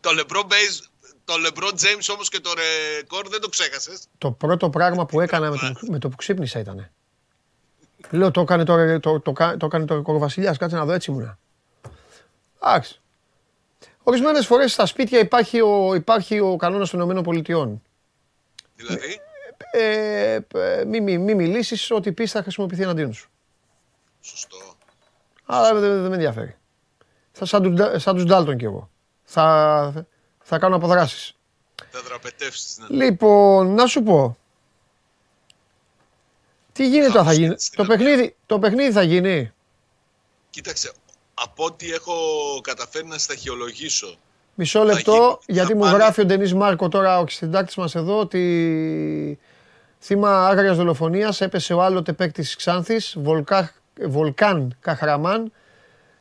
Το LeBron Base, το LeBron James όμως και το ρεκόρ δεν το ξέχασες; Το πρώτο πράγμα που έκανα με το, με το που ξύπνησα ήταν. Λέω, το έκανε το, ρε- το, το, κα- το, έκανε το ρεκόρ ο Βασιλιάς, κάτσε να δω, έτσι ήμουνα. Εντάξει. Ορισμένες φορές στα σπίτια υπάρχει ο, υπάρχει ο κανόνας των Ηνωμένων Πολιτειών. Δηλαδή, Ε, ε, μη, μη, μη μιλήσεις, ό,τι πεις θα χρησιμοποιηθεί εναντίον σου. σωστό. Αλλά δεν, δεν με ενδιαφέρει. Θα σαν, τους Ντα- σαν τους Ντάλτον κι εγώ. Θα, θα κάνω αποδράσεις. Θα δραπετεύσεις. Ναι. Λοιπόν, να σου πω. Τι γίνεται τώρα, θα Χαμός γίνει. γίνεται στην Το Αθήνα. παιχνίδι, το παιχνίδι θα γίνει; Κοίταξε, από ό,τι έχω καταφέρει να σταχυολογήσω, Μισό Θα λεπτό, γίνει. γιατί Θα μου πάνε. γράφει ο Ντενής Μάρκο τώρα, ο συντάκτης μας εδώ, ότι θύμα άγριας δολοφονίας έπεσε ο άλλοτε παίκτης Ξάνθης, Βολκά, Βολκάν Καχραμάν,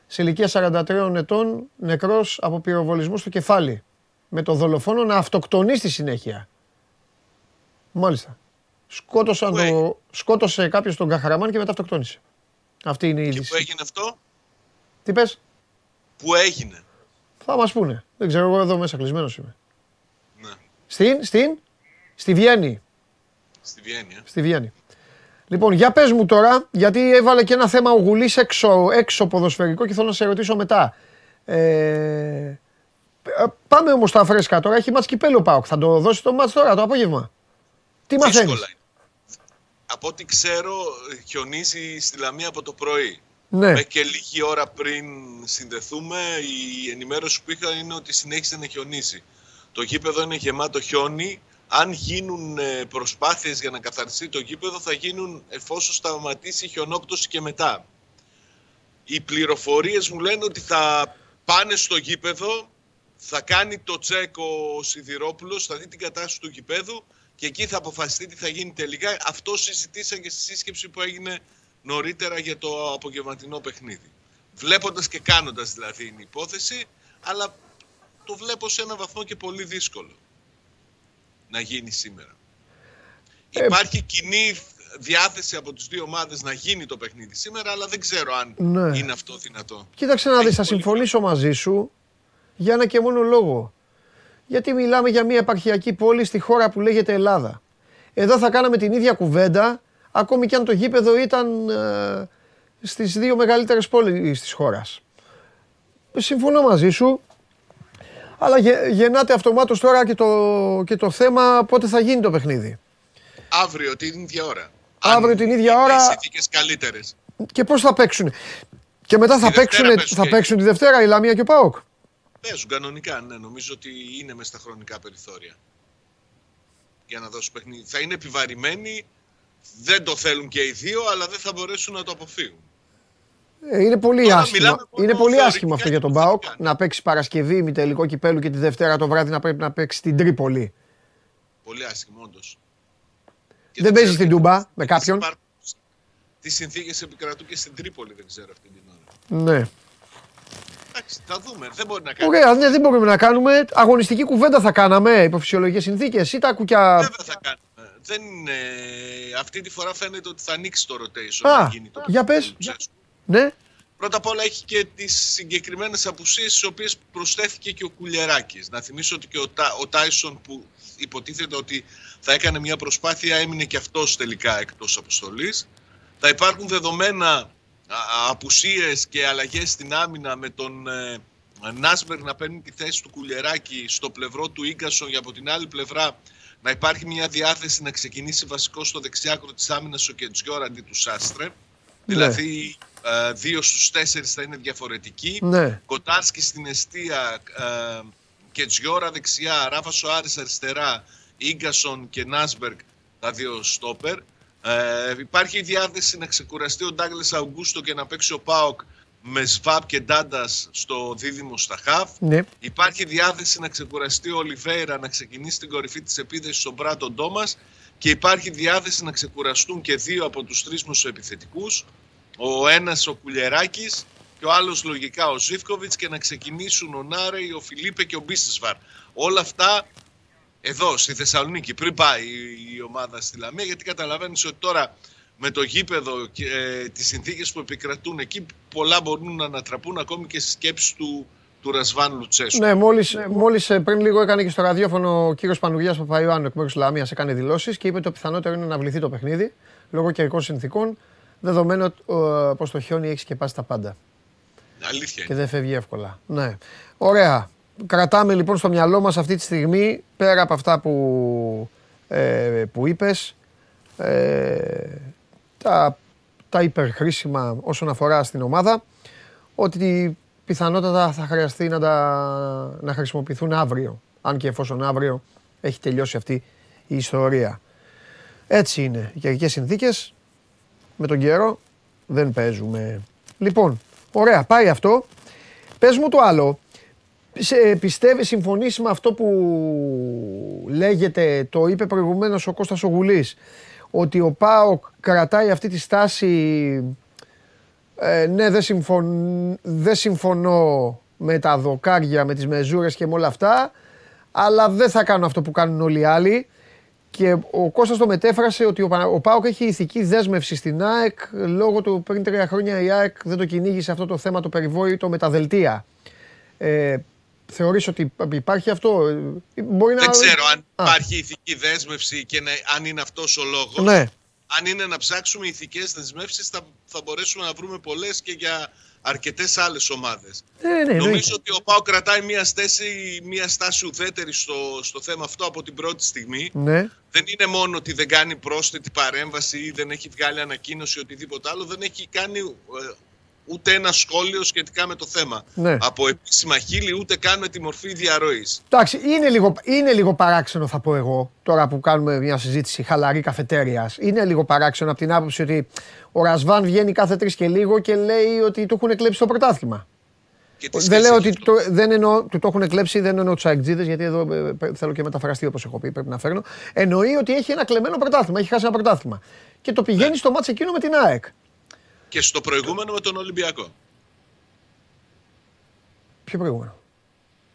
σε ηλικία 43 ετών, νεκρός από πυροβολισμό στο κεφάλι. Με το δολοφόνο να αυτοκτονεί στη συνέχεια. Μάλιστα. Σκότωσαν Πού το, έγινε; σκότωσε κάποιος τον Καχραμάν και μετά αυτοκτόνησε. Αυτή είναι η και που είδηση. έγινε αυτό, Τι πες; που έγινε; Θα μας πούνε. Δεν ξέρω, εγώ εδώ μέσα κλεισμένος είμαι. Ναι, Στην, στην, στη Βιέννη. στη Βιέννη. ε. Στη Βιέννη. Λοιπόν, για πες μου τώρα, γιατί έβαλε και ένα θέμα ο Γουλής έξω, έξω ποδοσφαιρικό και θέλω να σε ρωτήσω μετά. Ε, Πάμε όμως στα φρέσκα τώρα. Έχει μάτς κυπέλο Πάοκ. Θα το δώσει το μάτς τώρα το απόγευμα. Τι μαθαίνεις; Δύσκολα είναι. Από ό,τι ξέρω, χιονίζει στη Λαμία από το πρωί. Ναι. Μέχρι και λίγη ώρα πριν συνδεθούμε, η ενημέρωση που είχα είναι ότι συνέχισε να χιονίζει. Το γήπεδο είναι γεμάτο χιόνι. Αν γίνουν ε, προσπάθειες για να καθαριστεί το γήπεδο, θα γίνουν εφόσον σταματήσει η χιονόπτωση και μετά. Οι πληροφορίες μου λένε ότι θα πάνε στο γήπεδο, θα κάνει το τσέκ ο Σιδηρόπουλος, θα δει την κατάσταση του γήπεδου και εκεί θα αποφασιστεί τι θα γίνει τελικά. Αυτό συζητήσαν και στη σύσκεψη που έγινε νωρίτερα για το απογευματινό παιχνίδι. Βλέποντας και κάνοντας δηλαδή είναι η υπόθεση, αλλά το βλέπω σε ένα βαθμό και πολύ δύσκολο να γίνει σήμερα. Ε, Υπάρχει κοινή διάθεση από τις δύο ομάδες να γίνει το παιχνίδι σήμερα, αλλά δεν ξέρω αν Ναι. είναι αυτό δυνατό. Κοίταξε να Έχει δεις, θα πολύ συμφωνήσω μαζί σου για ένα και μόνο λόγο. Γιατί μιλάμε για μια επαρχιακή πόλη στη χώρα που λέγεται Ελλάδα. Εδώ θα κάναμε την ίδια κουβέντα, ακόμη και αν το γήπεδο ήταν ε, στις δύο μεγαλύτερες πόλεις της χώρας. Συμφωνώ μαζί σου, αλλά γε- γεννάται αυτομάτως τώρα και το, και το θέμα πότε θα γίνει το παιχνίδι. Αύριο την ίδια ώρα. Αύριο την ίδια ώρα- Οι συνθήκες καλύτερες. Και πώς θα παίξουν. Και μετά θα Τη Δευτέρα παίξουν, παίζουν θα και παίξουν τη Δευτέρα η Λαμία και ο ΠΑΟΚ. Παίζουν κανονικά, ναι. Νομίζω ότι είναι μέσα στα χρονικά περιθώρια. Για να δώσουν παιχνίδι. Θα είναι επιβαρημένοι. Δεν το θέλουν και οι δύο, αλλά δεν θα μπορέσουν να το αποφύγουν. Ε, Είναι πολύ Τώρα άσχημο, μιλάμε μόνο είναι πολύ θεωρητικά άσχημο αυτό και για τον υποθετικά. ΠΑΟΚ να παίξει Παρασκευή μη τελικό κυπέλου και τη Δευτέρα το βράδυ να πρέπει να παίξει στην Τρίπολη. Πολύ άσχημο, όντως. Δεν παίζει στην Τούμπα με κάποιον; Τι συνθήκες επικρατούν και στην Τρίπολη, δεν ξέρω αυτή την ώρα. Ναι. Εντάξει, θα δούμε. Δεν μπορεί να κάνει. Ωραία, ναι, δεν μπορούμε να κάνουμε. Αγωνιστική κουβέντα θα κάναμε υπό φυσιολογικέ συνθήκες ή τα κουκιά. Βέβαια θα κάνουμε. Δεν είναι... Αυτή τη φορά φαίνεται ότι θα ανοίξει το rotation. Α, να γίνει το για πες. του Τσέσκου. Ναι, Πρώτα απ' όλα έχει και τις συγκεκριμένες απουσίες, στις οποίες προσθέθηκε και ο Κουλιεράκη. Να θυμίσω ότι και ο, Τα, ο Τάισον που υποτίθεται ότι θα έκανε μια προσπάθεια έμεινε και αυτός τελικά εκτός αποστολής. Θα υπάρχουν δεδομένα α, απουσίες και αλλαγές στην άμυνα με τον ε, Νάσμπερ να παίρνει τη θέση του Κουλιεράκη στο πλευρό του Ίγκασον για από την άλλη πλευρά να υπάρχει μια διάθεση να ξεκινήσει βασικός στο δεξιάκρο της άμυνας ο Κετζιόρ αντί του Σάστρε. Δηλαδή ε, δύο στους τέσσερις θα είναι διαφορετικοί. ναι. Κοτάρσκι στην αιστεία, ε, Κετζιόρα δεξιά, Ράφας Σοάρης αριστερά, Ίγκασον και Νάσμπεργκ τα δύο στόπερ. Ε, υπάρχει η διάθεση να ξεκουραστεί ο Ντάγκλες Αουγκούστο και να παίξει ο Πάοκ με Σβάπ και Ντάντας στο δίδυμο στα χαφ. ναι. Υπάρχει διάθεση να ξεκουραστεί ο Ολιβέηρα να ξεκινήσει την κορυφή της επίθεσης στον Μπράτον Ντόμας και υπάρχει διάθεση να ξεκουραστούν και δύο από τους τρεις μεσοεπιθετικούς ο ένας ο Κουλιεράκης και ο άλλος λογικά ο Ζίβκοβιτς και να ξεκινήσουν ο Νάρεϊ, ο Φιλίπε και ο Μπίστεσβαρ. Όλα αυτά εδώ στη Θεσσαλονίκη πριν πάει η- η ομάδα στη Λαμία γιατί καταλαβαίνεις ότι τώρα με το γήπεδο και ε, τις συνθήκες που επικρατούν εκεί πολλά μπορούν να ανατραπούν ακόμη και στις σκέψεις του, του Ρασβάν Λουτσέσου. Ναι, μόλις, μόλις ε, πριν λίγο έκανε και στο ραδιόφωνο ο κύριος Πανουργιάς Παπαϊωάννου εκ μέρους της Λαμίας έκανε δηλώσεις και είπε το πιθανότερο είναι να βληθεί το παιχνίδι λόγω καιρικών συνθήκων δεδομένου ότι, ε, πως το χιόνι έχει σκεπάσει τα πάντα. Αλήθεια και είναι. δεν φεύγει εύκολα. Ναι. Ωραία. Κρατάμε λοιπόν στο μυαλό μας αυτή τη στιγμή, πέρα από αυτά που, ε, που είπες, ε, τα, τα υπερχρήσιμα όσον αφορά στην ομάδα, ότι πιθανότατα θα χρειαστεί να, τα, να χρησιμοποιηθούν αύριο, αν και εφόσον αύριο έχει τελειώσει αυτή η ιστορία. Έτσι είναι οι καιρικές συνθήκες, με τον καιρό δεν παίζουμε. Λοιπόν, ωραία, πάει αυτό. Πες μου το άλλο. Σε, πιστεύει, συμφωνείς με αυτό που λέγεται, το είπε προηγουμένως ο Κώστας ο Γουλής, ότι ο ΠΑΟΚ κρατάει αυτή τη στάση, ε, ναι δεν, συμφων, δεν συμφωνώ με τα δοκάρια, με τις μεζούρες και με όλα αυτά, αλλά δεν θα κάνω αυτό που κάνουν όλοι οι άλλοι. Και ο Κώστας το μετέφρασε ότι ο, Πα- ο ΠΑΟΚ έχει ηθική δέσμευση στην ΑΕΚ λόγω του πριν τρία χρόνια η ΑΕΚ δεν το κυνήγησε αυτό το θέμα το περιβόητο με τα δελτία. Ε, θεωρείς ότι υπάρχει αυτό. Ε, Μπορεί Δεν να... ξέρω αν Α, υπάρχει ηθική δέσμευση και να, αν είναι αυτός ο λόγος. Ναι, Αν είναι να ψάξουμε ηθικές δεσμεύσεις θα, θα μπορέσουμε να βρούμε πολλές και για αρκετές άλλες ομάδες. Ναι, ναι, εννοείται. Νομίζω ότι ο Πάο κρατάει μια στάση, μια στάση ουδέτερη στο, στο θέμα αυτό από την πρώτη στιγμή. Ναι. Δεν είναι μόνο ότι δεν κάνει πρόσθετη παρέμβαση ή δεν έχει βγάλει ανακοίνωση ή οτιδήποτε άλλο. Δεν έχει κάνει ε, ούτε ένα σχόλιο σχετικά με το θέμα. Ναι. Από επίσημα χείλη ούτε καν με τη μορφή διαρροής. Εντάξει, είναι λίγο, είναι λίγο παράξενο θα πω εγώ, τώρα που κάνουμε μια συζήτηση χαλαρή καφετέριας. Είναι λίγο παράξενο από την άποψη ότι ο Ρασβάν βγαίνει κάθε τρεις και λίγο και λέει ότι του έχουν κλέψει το πρωτάθλημα. Και τις Δεν σχέση λέω έχει ότι αυτό. το, δεν εννοώ, του το έχουν κλέψει, δεν εννοώ του αεκτζίδε, γιατί εδώ ε, ε, θέλω και μεταφραστεί όπως έχω πει, πρέπει να φέρνω. Εννοεί ότι έχει ένα κλεμμένο πρωτάθλημα, έχει χάσει ένα πρωτάθλημα. Και το πηγαίνει Ναι. στο μάτς εκείνο με την ΑΕΚ. Και στο προηγούμενο με τον Ολυμπιακό. Ποιο προηγούμενο;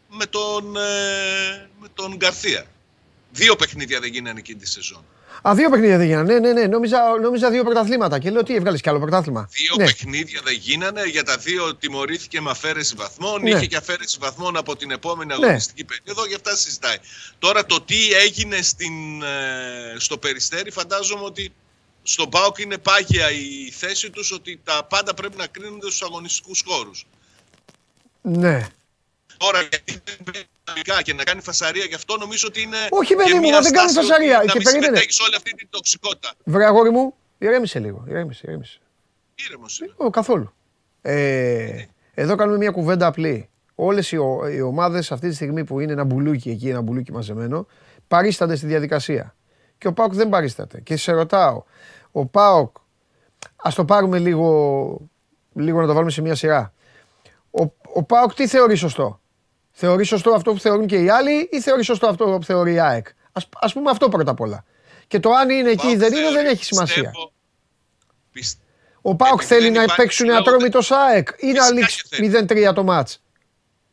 Με τον, ε, με τον Γκαρθία. Δύο παιχνίδια δεν γίνανε εκείνη τη σεζόν. Α, δύο παιχνίδια δεν γίνανε. Ναι, ναι, ναι. Νόμιζα, νόμιζα δύο πρωταθλήματα. Και λέω τι έβγαλες κι άλλο πρωτάθλημα. Δύο ναι. παιχνίδια δεν γίνανε. Για τα δύο τιμωρήθηκε με αφαίρεση βαθμών. Ναι. Είχε και αφαίρεση βαθμών από την επόμενη αγωνιστική περίοδο. Γι' αυτά συζητάει. Τώρα το τι έγινε στην, ε, στο Περιστέρι, φαντάζομαι ότι στον ΠΑΟΚ είναι πάγια η θέση τους ότι τα πάντα πρέπει να κρίνονται στους αγωνιστικούς χώρους. ναι. Τώρα γιατί δεν παίζει δυναμικά και να κάνει φασαρία γι' αυτό νομίζω ότι είναι. Όχι, παιδί και μου, μια μα δεν κάνει στάση φασαρία. ότι Να Και μην περίμενε. συμμετέχεις σε όλη αυτή την τοξικότητα. Βρε αγόρι μου, ηρέμησε λίγο. Ηρέμησε, ηρέμησε. Ήρεμος είναι. Ω, καθόλου. Ε, εδώ κάνουμε μια κουβέντα απλή. Όλες οι, ο- οι ομάδες αυτή τη στιγμή που είναι ένα μπουλούκι εκεί, ένα μπουλούκι μαζεμένο, παρίστανται στη διαδικασία. Και ο Πάοκ δεν παρίσταται. Και σε ρωτάω, ο Πάοκ, ας το πάρουμε λίγο, λίγο να το βάλουμε σε μια σειρά. Ο, ο Πάοκ τι θεωρεί σωστό; Θεωρεί σωστό αυτό που θεωρούν και οι άλλοι ή θεωρεί σωστό αυτό που θεωρεί η ΑΕΚ; Ας, ας πούμε αυτό πρώτα απ' όλα. Και το αν είναι εκεί ή δεν είναι δεν έχει σημασία. Πιστεύω- πιστε- Ο Πάοκ Επειδή θέλει δεν να υπάρχει παίξουν λόγο- Ατρόμητος ΑΕΚ ή να Φυσικά λήξει και θέλει. 0-3 το ματς.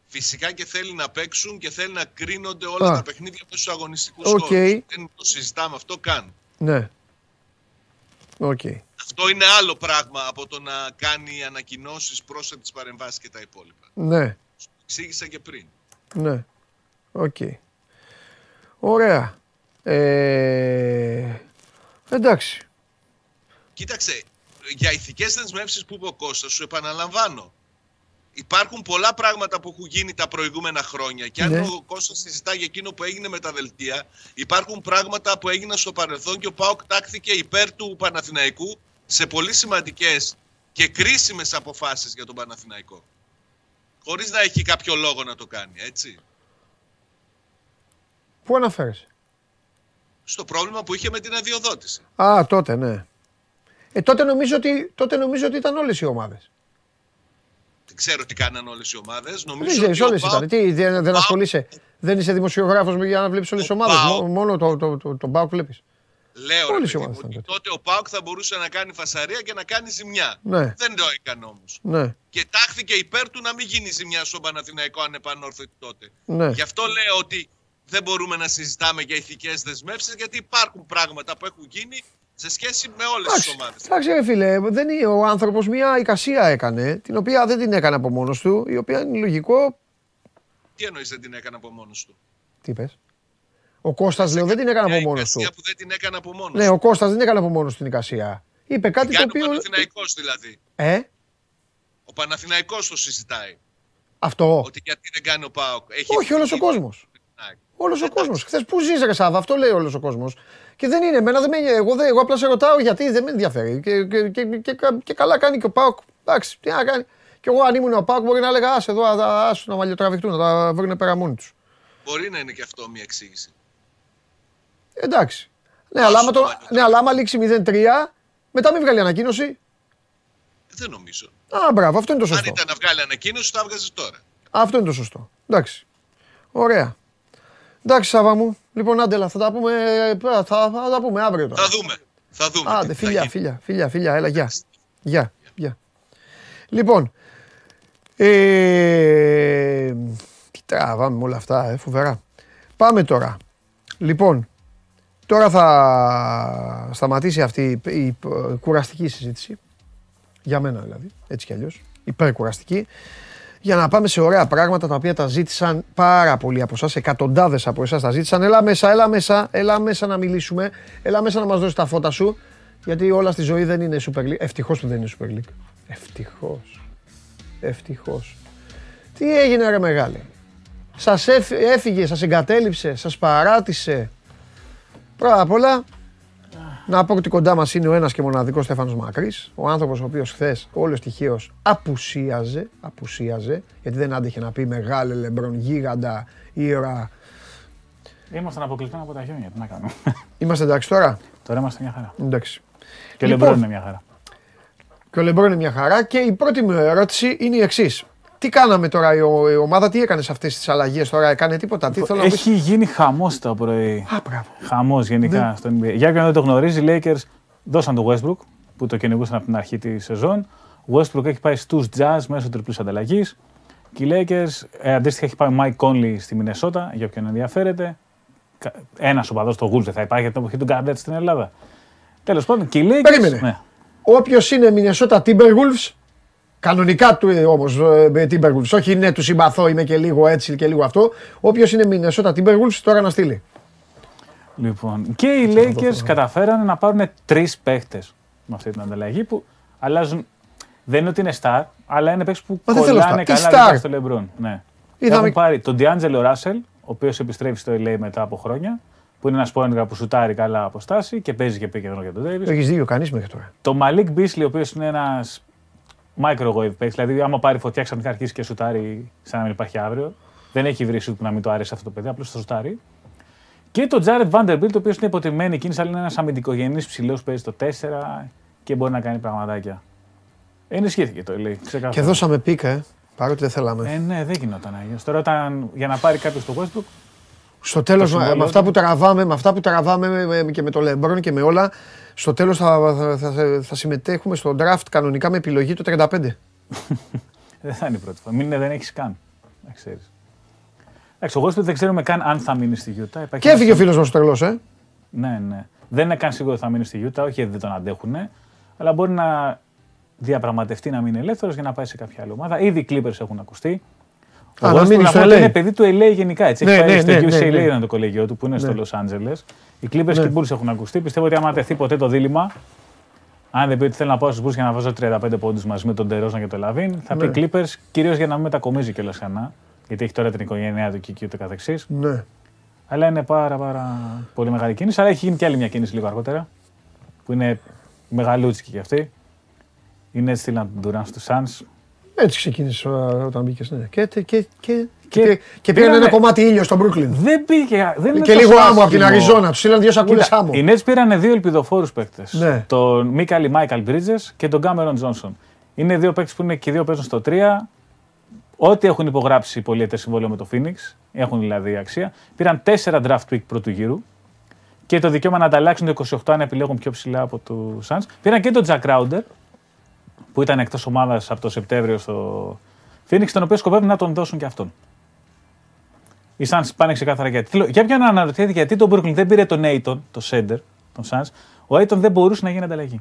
Φυσικά και θέλει να παίξουν και θέλει να κρίνονται όλα Α. τα παιχνίδια μέσα στους αγωνιστικούς Οκ. χώρους. Δεν το συζητάμε αυτό καν. Ναι. Οκ. Αυτό είναι άλλο πράγμα από το να κάνει ανακοινώσεις, πρόσθετες παρεμβάσεις και τα υπόλοιπα. Ναι. Εξήγησα και πριν. Ναι. Οκ. Ωραία. Ε, εντάξει. Κοίταξε, για ηθικές δεσμεύσεις που είπε ο Κώστας, σου επαναλαμβάνω. Υπάρχουν πολλά πράγματα που έχουν γίνει τα προηγούμενα χρόνια και αν Ναι. ο Κώστας συζητά για εκείνο που έγινε με τα δελτία, υπάρχουν πράγματα που έγιναν στο παρελθόν και ο ΠΑΟΚ τάχθηκε υπέρ του Παναθηναϊκού σε πολύ σημαντικές και κρίσιμες αποφάσεις για τον Παναθηναϊκό. Χωρίς να έχει κάποιο λόγο να το κάνει, έτσι. Πού αναφέρεσαι; Στο πρόβλημα που είχε με την αδειοδότηση. Α, τότε, ναι. Ε, τότε νομίζω ότι, τότε νομίζω ότι ήταν όλες οι ομάδες. Δεν ξέρω τι κάναν όλες οι ομάδες. Δεν Νομίζω ξέρεις, ότι ο όλες ΠΑΟΚ- ήταν. Τι, δεν, δεν ΠΑΟΚ- ασχολείσαι; Δεν είσαι δημοσιογράφος για να βλέπεις όλες τις Ο ομάδες; ΠΑΟΚ- Μο- Μόνο το, το, το, τον Πάοκ βλέπεις. Λέω ρε Όλες οι παιδί μου, ομάδες ήταν ότι τότε. τότε ο Πάουκ θα μπορούσε να κάνει φασαρία και να κάνει ζημιά. Ναι. Δεν το έκανε όμως. Ναι. Και τάχθηκε υπέρ του να μην γίνει ζημιά στον Παναθηναϊκό αν επανόρθωτη τότε. Ναι. Γι' αυτό λέω ότι δεν μπορούμε να συζητάμε για ηθικές δεσμεύσεις γιατί υπάρχουν πράγματα που έχουν γίνει σε σχέση με όλες τις Εντάξει, ομάδες. εντάξει ρε φίλε, δεν είναι ο άνθρωπος μια εικασία έκανε, την οποία δεν την έκανε από μόνος του, η οποία είναι λογικό. Τι εννοείς δεν την έκανε από μόνος του; Τι είπες; Ο Κώστας λέω δεν την έκανε Μια από μόνος του. εικασία που δεν την έκανε από μόνος Ναι, του. ο Κώστας δεν έκανε από μόνος του την εικασία. Είπε κάτι Την το κάνει ο οποίο... Παναθηναϊκός δηλαδή. Ε, Ο Παναθηναϊκός το συζητάει. αυτό. Ότι γιατί δεν κάνει ο Πάοκ. Έχει Όχι, όλος ο ευθύνη. κόσμος. Όλος ο κόσμος. Χθες που ζεις, ρε Σάβα, αυτό λέει όλος ο κόσμος. Και δεν είναι, εμένα δεν με, εγώ, δεν, εγώ απλά σε ρωτάω γιατί δεν με ενδιαφέρει. Και, και, και, και, και καλά κάνει και ο Πάοκ. Εντάξει, τι να κάνει. Και εγώ αν ήμουν ο Πάοκ μπορεί να έλεγα Άσε εδώ, άσου να μαλλιοτραβηχτούν, να τα βρουν πέρα μόνοι τους. Μπορεί να είναι και αυτό μια εξήγηση. Εντάξει. Ναι, αλλά, άμα το, ναι, αλλά άμα λήξει 0-3, μετά μην βγάλει ανακοίνωση. Δεν νομίζω. Α, μπράβο, αυτό είναι το Αν σωστό. ήταν να βγάλει ανακοίνωση, θα έβγαζες τώρα. Αυτό είναι το σωστό. Εντάξει. Ωραία. Εντάξει, Σάβα μου. Λοιπόν, άντελα, θα τα πούμε, θα, θα τα πούμε αύριο τώρα. Θα δούμε. Θα δούμε. Άντε, τι θα φιλιά, γίνει. φιλιά, φιλιά, φιλιά, έλα, γεια. Γεια, γεια. Λοιπόν, ε, τι τραβάμε με όλα αυτά, ε, φοβερά. Πάμε τώρα. Λοιπόν, τώρα θα σταματήσει αυτή η, η κουραστική συζήτηση. Για μένα δηλαδή, έτσι κι αλλιώς. Υπερκουραστική. Για να πάμε σε ωραία πράγματα τα οποία τα ζήτησαν πάρα πολλοί από εσάς, εκατοντάδες από εσάς τα ζήτησαν. Έλα μέσα, έλα μέσα, έλα μέσα να μιλήσουμε. Έλα μέσα να μας δώσεις τα φώτα σου. Γιατί όλα στη ζωή δεν είναι Super League. Ευτυχώς που δεν είναι Super League. Ευτυχώς. Ευτυχώς. Τι έγινε ρε μεγάλε. Σας έφ- έφυγε, σας εγκατέλειψε, σας παράτησε. Πρώτα απ' όλα, να πω ότι κοντά μας είναι ο ένας και μοναδικός Στέφανος Μακρύς, ο άνθρωπος ο οποίος χθες όλος τυχαίως απουσίαζε, απουσίαζε, γιατί δεν άντεχε να πει μεγάλε λεμπρόν, γίγαντα, ήρα. Ήμασταν αποκλειστικά από τα χιόνια. Τι να κάνουμε. Είμαστε εντάξει τώρα; Τώρα είμαστε μια χαρά. Εντάξει. Και ο Λοιπόν. Λεμπρόν είναι μια χαρά. Και ο Λεμπρόν είναι μια χαρά και η πρώτη μου ερώτηση είναι η εξής. Τι κάναμε τώρα η, ο- η ομάδα, τι έκανε σε αυτές τις αλλαγές τώρα, έκανε τίποτα, τι θέλω να πεις. Έχει γίνει χαμός το πρωί. Α, μπράβο. Χαμός γενικά Ναι. στο NBA. Για όποιον δεν το γνωρίζει, οι Lakers δώσαν το Westbrook που το κυνηγούσαν από την αρχή τη σεζόν. Ο Westbrook έχει πάει στους Jazz μέσω τριπλής ανταλλαγής. Και οι Lakers ε, αντίστοιχα έχει πάει ο Mike Conley στη Μινεσότα, για όποιον ενδιαφέρεται. Ένας οπαδός στο Wolves δεν θα υπάρχει για την εποχή του Garnett στην Ελλάδα. Τέλος πάντων, και οι Lakers. Περίμενε. Ναι. Όποιος είναι Minnesota Timberwolves, κανονικά του ε, όμως ε, Timberwolves, όχι ναι του συμπαθώ, είμαι και λίγο έτσι και λίγο αυτό. Όποιος είναι Minnesota Timberwolves τώρα να στείλει. Λοιπόν, και οι Lakers καταφέρανε να πάρουν τρεις παίχτες με αυτή την ανταλλαγή που αλλάζουν. Δεν είναι ότι είναι star, αλλά είναι παίχτε που Μα δεν θέλω κολλάνε star. Τι καλά star? δίπλα στο LeBron. Ναι. Είδαμε- Έχουν πάρει τον D'Angelo Russell, ο οποίος επιστρέφει στο LA μετά από χρόνια, που είναι ένας πόνιγκα που σουτάρει καλά αποστάση και παίζει και επίκεντρο για τον Davis. Έχεις δίκιο κανείς μέχρι τώρα. Το Malik Beasley, ο οποίος είναι ένας microwave παίκτη, δηλαδή άμα πάρει φωτιά ξαφνικά αρχίσει και σουτάρει σαν να μην υπάρχει αύριο. Δεν έχει βρει σουτ που να μην του άρεσε αυτό το παιδί, απλώς το σουτάρει. Και τον Jared Vanderbilt, ο οποίος είναι υποτιμμένη κίνηση, αλλά είναι ένας αμυντικογενής ψηλός που παίζει το 4 και μπορεί να κάνει πραγματάκια. Ενισχύθηκε το λέει. Ξεκάθαρα. Και δώσαμε πίκα, ε, παρότι δεν θέλαμε. Ε, ναι, δεν γινόταν Άγιος. Τώρα όταν, για να πάρει κάποιος το Westbrook, στο τέλος, το με, συμβόλαιο με αυτά του. που τραβάμε, με αυτά που τραβάμε με- με- και με το Λεμπρόν και με όλα, στο τέλος θα, θα, θα, θα συμμετέχουμε στο draft κανονικά με επιλογή το 35. δεν θα είναι η πρώτη φορά. Μην είναι, δεν έχεις καν. Να ξέρεις. Εντάξει, ο Westbrook δεν ξέρουμε καν αν θα μείνει στη Utah. Υπάρχει Και ένας έφυγε ο φίλος μας ο τρελός, ε. Ναι, ναι. Δεν είναι καν σίγουρο ότι θα μείνει στη Utah, όχι γιατί δεν τον αντέχουν, αλλά μπορεί να διαπραγματευτεί να μείνει ελεύθερος για να πάει σε κάποια άλλη ομάδα. Ήδη οι Clippers έχουν ακουστεί. Α, Ο να Westbrook μείνει να στο πω ότι LA. είναι παιδί του LA γενικά. Έτσι. Ναι, Έχει πάει ναι, στο ναι, ναι, UCLA ναι. είναι το κολέγιο του που είναι στο Ναι. Los Angeles. Οι Clippers Ναι. και οι Bulls έχουν ακουστεί. Πιστεύω ότι άμα τεθεί ποτέ το δίλημα, αν δεν πει ότι θέλω να πάω στους Bulls για να βάζω 35 πόντους μαζί με τον Τερόζαν και τον Λαβίν, θα Ναι. πει Clippers κυρίως για να μην μετακομίζει κιόλας ξανά. Γιατί έχει τώρα την οικογένειά του και εκεί ούτε καθεξής. Ναι. Αλλά είναι πάρα, πάρα πολύ μεγάλη κίνηση. Αλλά έχει γίνει και άλλη μια κίνηση λίγο αργότερα. Που είναι μεγαλούτσικη κι αυτή. Είναι στείλαν τον Durant στους Suns. Έτσι ξεκίνησε ε, όταν μπήκε. Ναι. Και, και, και, και, Και και, και πήραν πήρανε- ένα κομμάτι ήλιο στο Brooklyn. Δεν πήγε. Δεν είναι Και τόσο λίγο άμμο από την άσχημο. Αριζόνα. Τους στείλαν δύο σακούλες Κοίτα, άμμο. οι Nets πήραν δύο ελπιδοφόρους παίκτες. Ναι. Τον Μίκαλι Μάικαλ Bridges και τον Κάμερον Τζόνσον. Είναι δύο παίκτες που είναι και οι δύο παίζουν στο 3. Ό,τι έχουν υπογράψει πολιετές συμβόλαιο με το Phoenix, έχουν δηλαδή αξία. Πήραν 4 draft pick πρώτου γύρου και το δικαίωμα να ανταλλάξουν το 28 αν επιλέγουν πιο ψηλά από τους Suns. Πήραν και τον Jack Crowder, που ήταν εκτός ομάδας από το Σεπτέμβριο στο Phoenix, τον οποίο σκοπεύουν να τον δώσουν και αυτόν. Οι Suns πάνε ξεκάθαρα γιατί. Για ποιον αναρωτιέται γιατί το Brooklyn δεν πήρε τον Aiton, το center, τον Suns. Ο Aiton δεν μπορούσε να γίνει ανταλλαγή.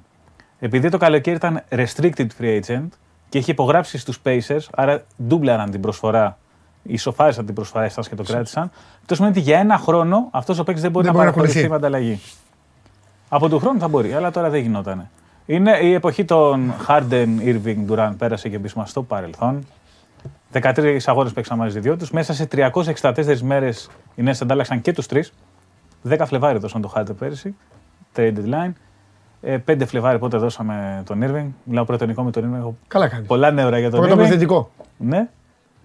Επειδή το καλοκαίρι ήταν restricted free agent και είχε υπογράψει στους Pacers, άρα ντούμπλαραν την προσφορά, ισοφάρισαν την προσφορά οι Suns και το κράτησαν. Αυτό σημαίνει ότι για ένα χρόνο αυτός ο παίκτης δεν μπορεί Δεν να μπορεί να παραχωρηθεί κουνηθεί. με ανταλλαγή. Από του χρόνου θα μπορεί, αλλά τώρα δεν γινόταν. Είναι η εποχή των Harden, Irving, Durant πέρασε και επίσημα στο παρελθόν. 13 αγώνες παίξαν μαζί οι δυο τους. Μέσα σε 364 μέρες οι Nets αντάλλαξαν και τους τρεις. 10 Φλεβάρι δώσαν το Harden πέρυσι. Trade deadline. Ε, 5 Φλεβάρι πότε δώσαμε τον Irving. Μιλάω πρωτονικό με τον Irving. Έχω Καλά κάνεις. πολλά νεύρα για τον Πρώτο Irving. επιθετικό. Ναι.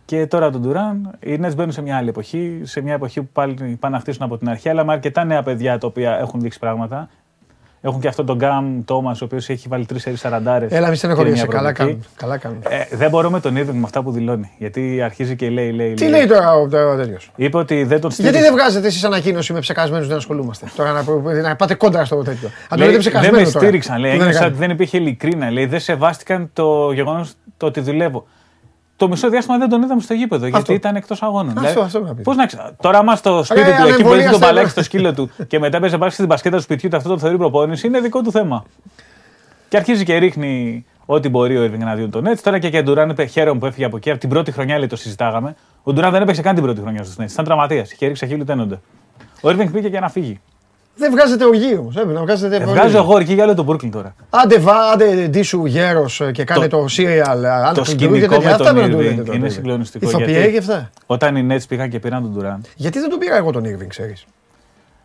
Και τώρα τον Durant. Οι Nets μπαίνουν σε μια άλλη εποχή. Σε μια εποχή που πάλι πάνε να χτίσουν από την αρχή. Αλλά με αρκετά νέα παιδιά τα οποία έχουν δείξει πράγματα. Έχουν και αυτόν τον Γκάμ Τόμας, ο οποίος έχει βάλει 3-4 Έλα, μη στενοχωριέσαι. Καλά κάνουν. Καλά κάνουν. Ε, δεν μπορώ με τον Irving με αυτά που δηλώνει. Γιατί αρχίζει και λέει, λέει, Τι λέει τώρα ο τέτοιος; Είπε ότι δεν τον στήριξε. Γιατί δεν βγάζετε εσείς ανακοίνωση με ψεκασμένους δεν ασχολούμαστε. Τώρα να, να πάτε κόντρα στο τέτοιο. Αν το Λέει, λέτε δεν ψεκασμένο. με τώρα. στήριξαν, λέει. Δεν Ένιωσα έκανε. ότι δεν υπήρχε ειλικρίνα. Λέει, δεν σεβάστηκαν το γεγονός το ότι δουλεύω. Το μισό διάστημα δεν τον είδαμε στο γήπεδο γιατί ήταν εκτός αγώνων. Αυτό, αυτό να πεις. Πώς να ξέρω. Τώρα, άμα στο σπίτι Ρε, του εκεί που έχει ανεμβολίαστε τον παλάκι τώρα. στο σκύλο του και μετά παίζει να στην μπασκέτα του σπιτιού του αυτό το θεωρεί προπόνηση, είναι δικό του θέμα. Και αρχίζει και ρίχνει ό,τι μπορεί ο Irving εναντίον των Nets. Τώρα και για Ντουράν είπε χαίρομαι που έφυγε από εκεί. Από την πρώτη χρονιά λέει, το συζητάγαμε. Ο Ντουράν δεν έπαιξε καν την πρώτη χρονιά στους Nets. Ήταν τραυματίας. Είχε ρίξει χείλου τένονται. Ο Irving πήγε για να φύγει. Δεν βγάζετε οργή όμως. Έπρεπε να βγάζετε. Ε, οργή. βγάζω εγώ εκεί για όλο το Brooklyn τώρα. Άντε, βα, άντε ντύσου γέρος και κάνε το, Το- serial. αν το τον σκηνικό Drew και τέτοια. με Αυτά τον πρέπει να το Irving λέτε τώρα, είναι τότε. συγκλονιστικό, Ηθοποιοί γιατί- και αυτά. Όταν οι Nets πήγαν και πήραν τον Durant. Γιατί δεν τον πήρα εγώ τον Irving, ξέρεις.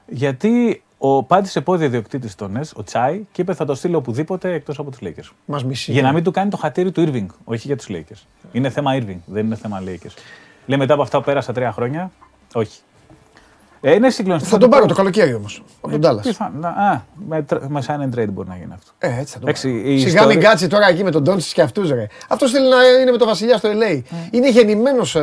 Γιατί ο πάτησε πόδι ιδιοκτήτης των Nets, ο Τσάι, και είπε θα το στείλω οπουδήποτε εκτός από τους Lakers. Μας μισεί. Για να μην του κάνει το χατήρι του Irving, όχι για τους Lakers. Είναι θέμα Irving, δεν είναι θέμα Lakers. Λέει μετά από αυτά που πέρασα τρία χρόνια, όχι. Ε, είναι συγκλονιστικό. Θα τον πάρω το καλοκαίρι όμως. Από τον Τάλλας. Πιθανά. Α, με, τρα- με sign and trade μπορεί να γίνει αυτό. Ε, έτσι θα τον Εντάξει, πάρω. η Σιγά ιστορία- μην κάτσει τώρα εκεί με τον Ντόντσις και αυτούς ρε. Αυτός θέλει να είναι με τον Βασιλιά στο LA. Είναι γεννημένος.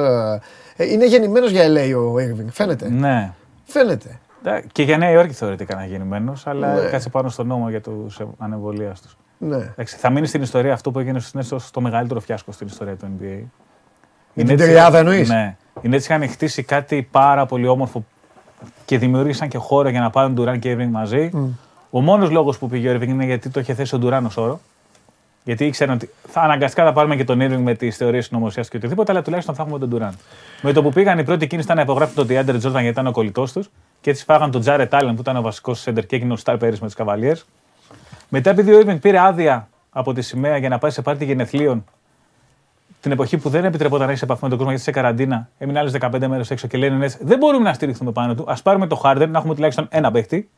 Είναι γεννημένος για LA ο Irving. Φαίνεται. Ναι. Φαίνεται. Ε, Και για Νέα Υόρκη θεωρητικά να γεννημένος, αλλά Ναι. κάτσε πάνω στο νόμο για τους ανεμβολίαστου. Ναι. Θα μείνει στην ιστορία αυτό που έγινε στου Nets ως το μεγαλύτερο φιάσκο στην ιστορία του NBA. Με Οι την Nets- τριάδα εννοείς; Ναι. Οι Nets είχαν χτίσει κάτι πάρα πολύ όμορφο και δημιούργησαν και χώρο για να πάρουν Durant και Irving μαζί. Ο μόνος λόγος που πήγε ο Irving είναι γιατί το είχε θέσει ο Durant ως όρο. Γιατί ήξεραν ότι θα αναγκαστικά θα πάρουμε και τον Irving με τις θεωρίες συνωμοσίας και οτιδήποτε, αλλά τουλάχιστον θα έχουμε τον Durant. Με το που πήγαν η πρώτη κίνηση ήταν να υπογράψουν τον DeAndre Jordan γιατί ήταν ο κολλητός τους και έτσι φάγαν τον Jared Allen που ήταν ο βασικός center και έγινε ο Star πέρυσι με του Cavaliers. Μετά, επειδή ο Irving πήρε άδεια από τη σημαία για να πάει σε πάρτι γενεθλίων, την εποχή που δεν επιτρεπόταν να έχεις επαφή με τον κόσμο γιατί είσαι σε καραντίνα, έμεινε άλλες 15 μέρες έξω και λένε ναι, δεν μπορούμε να στηριχθούμε πάνω του. Α πάρουμε το Harden, να έχουμε τουλάχιστον ένα παίχτη.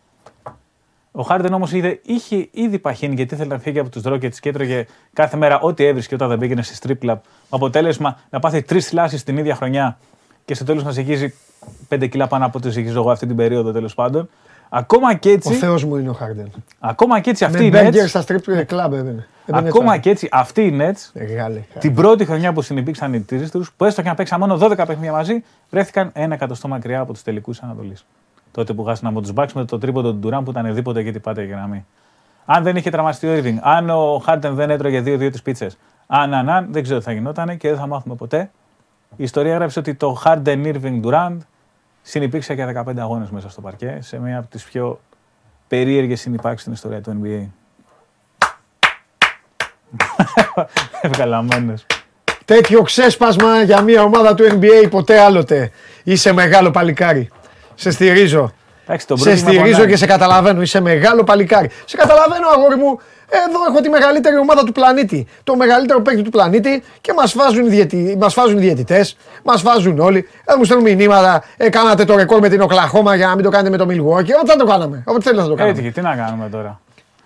Ο Harden όμως είχε ήδη παχύνει γιατί ήθελε να φύγει από τους Rockets και έτρωγε κάθε μέρα ό,τι έβρισκε όταν δεν πήγαινε στη strip club. Αποτέλεσμα να πάθει τρεις θλάσεις την ίδια χρονιά και στο τέλος να ζυγίζει 5 κιλά πάνω από ό,τι ζυγίζω εγώ αυτή την περίοδο τέλος πάντων. Ακόμα και Ο έτσι, Θεός μου είναι ο Χάρντεν. ακόμα και έτσι Με αυτοί οι μπέργκερ Nets, στα strip club έμπαινε. Έμπαινε ακόμα έτσι. και έτσι αυτοί οι Nets Μεγάλε. την πρώτη χρονιά που συνεπήρξαν οι τρει τους, που έστω και να παίξαν μόνο 12 παιχνίδια μαζί, βρέθηκαν ένα εκατοστό μακριά από τους τελικούς Ανατολής. Τότε που χάσανε από τους Bucks με το τρίποντο του Ντουράν που ήταν δίποτε γιατί πάτε για γραμμή. Αν δεν είχε τραυματιστεί ο Irving, αν ο Χάρτεν δεν έτρωγε 2-2 τις πίτσες, αν, αν, αν, δεν ξέρω τι θα γινόταν και δεν θα μάθουμε ποτέ. Η ιστορία έγραψε ότι το Harden Irving Durant συνεπήρξε για 15 αγώνες μέσα στο παρκέ σε μία από τις πιο περίεργες συνεπάρξεις στην ιστορία του NBA. Ευγαλαμένος. Τέτοιο ξέσπασμα για μια ομάδα του NBA ποτέ άλλοτε. Είσαι μεγάλο παλικάρι. Σε στηρίζω. Εντάξει, τον Σε πρόβλημα στηρίζω πονάει. και σε καταλαβαίνω. Είσαι μεγάλο παλικάρι. Σε καταλαβαίνω, αγόρι μου. Εδώ έχω τη μεγαλύτερη ομάδα του πλανήτη. Το μεγαλύτερο παίκτη του πλανήτη και μας βάζουν, οι διαιτη... μας βάζουν οι διαιτητές. Μας βάζουν όλοι. Δεν μου στέλνουν μηνύματα. Ε, κάνατε το ρεκόρ με την Οκλαχώμα για να μην το κάνετε με το Milwaukee. Ό,τι θα το κάναμε. Ό,τι θέλει να το κάναμε. Έτσι, τι να κάνουμε τώρα.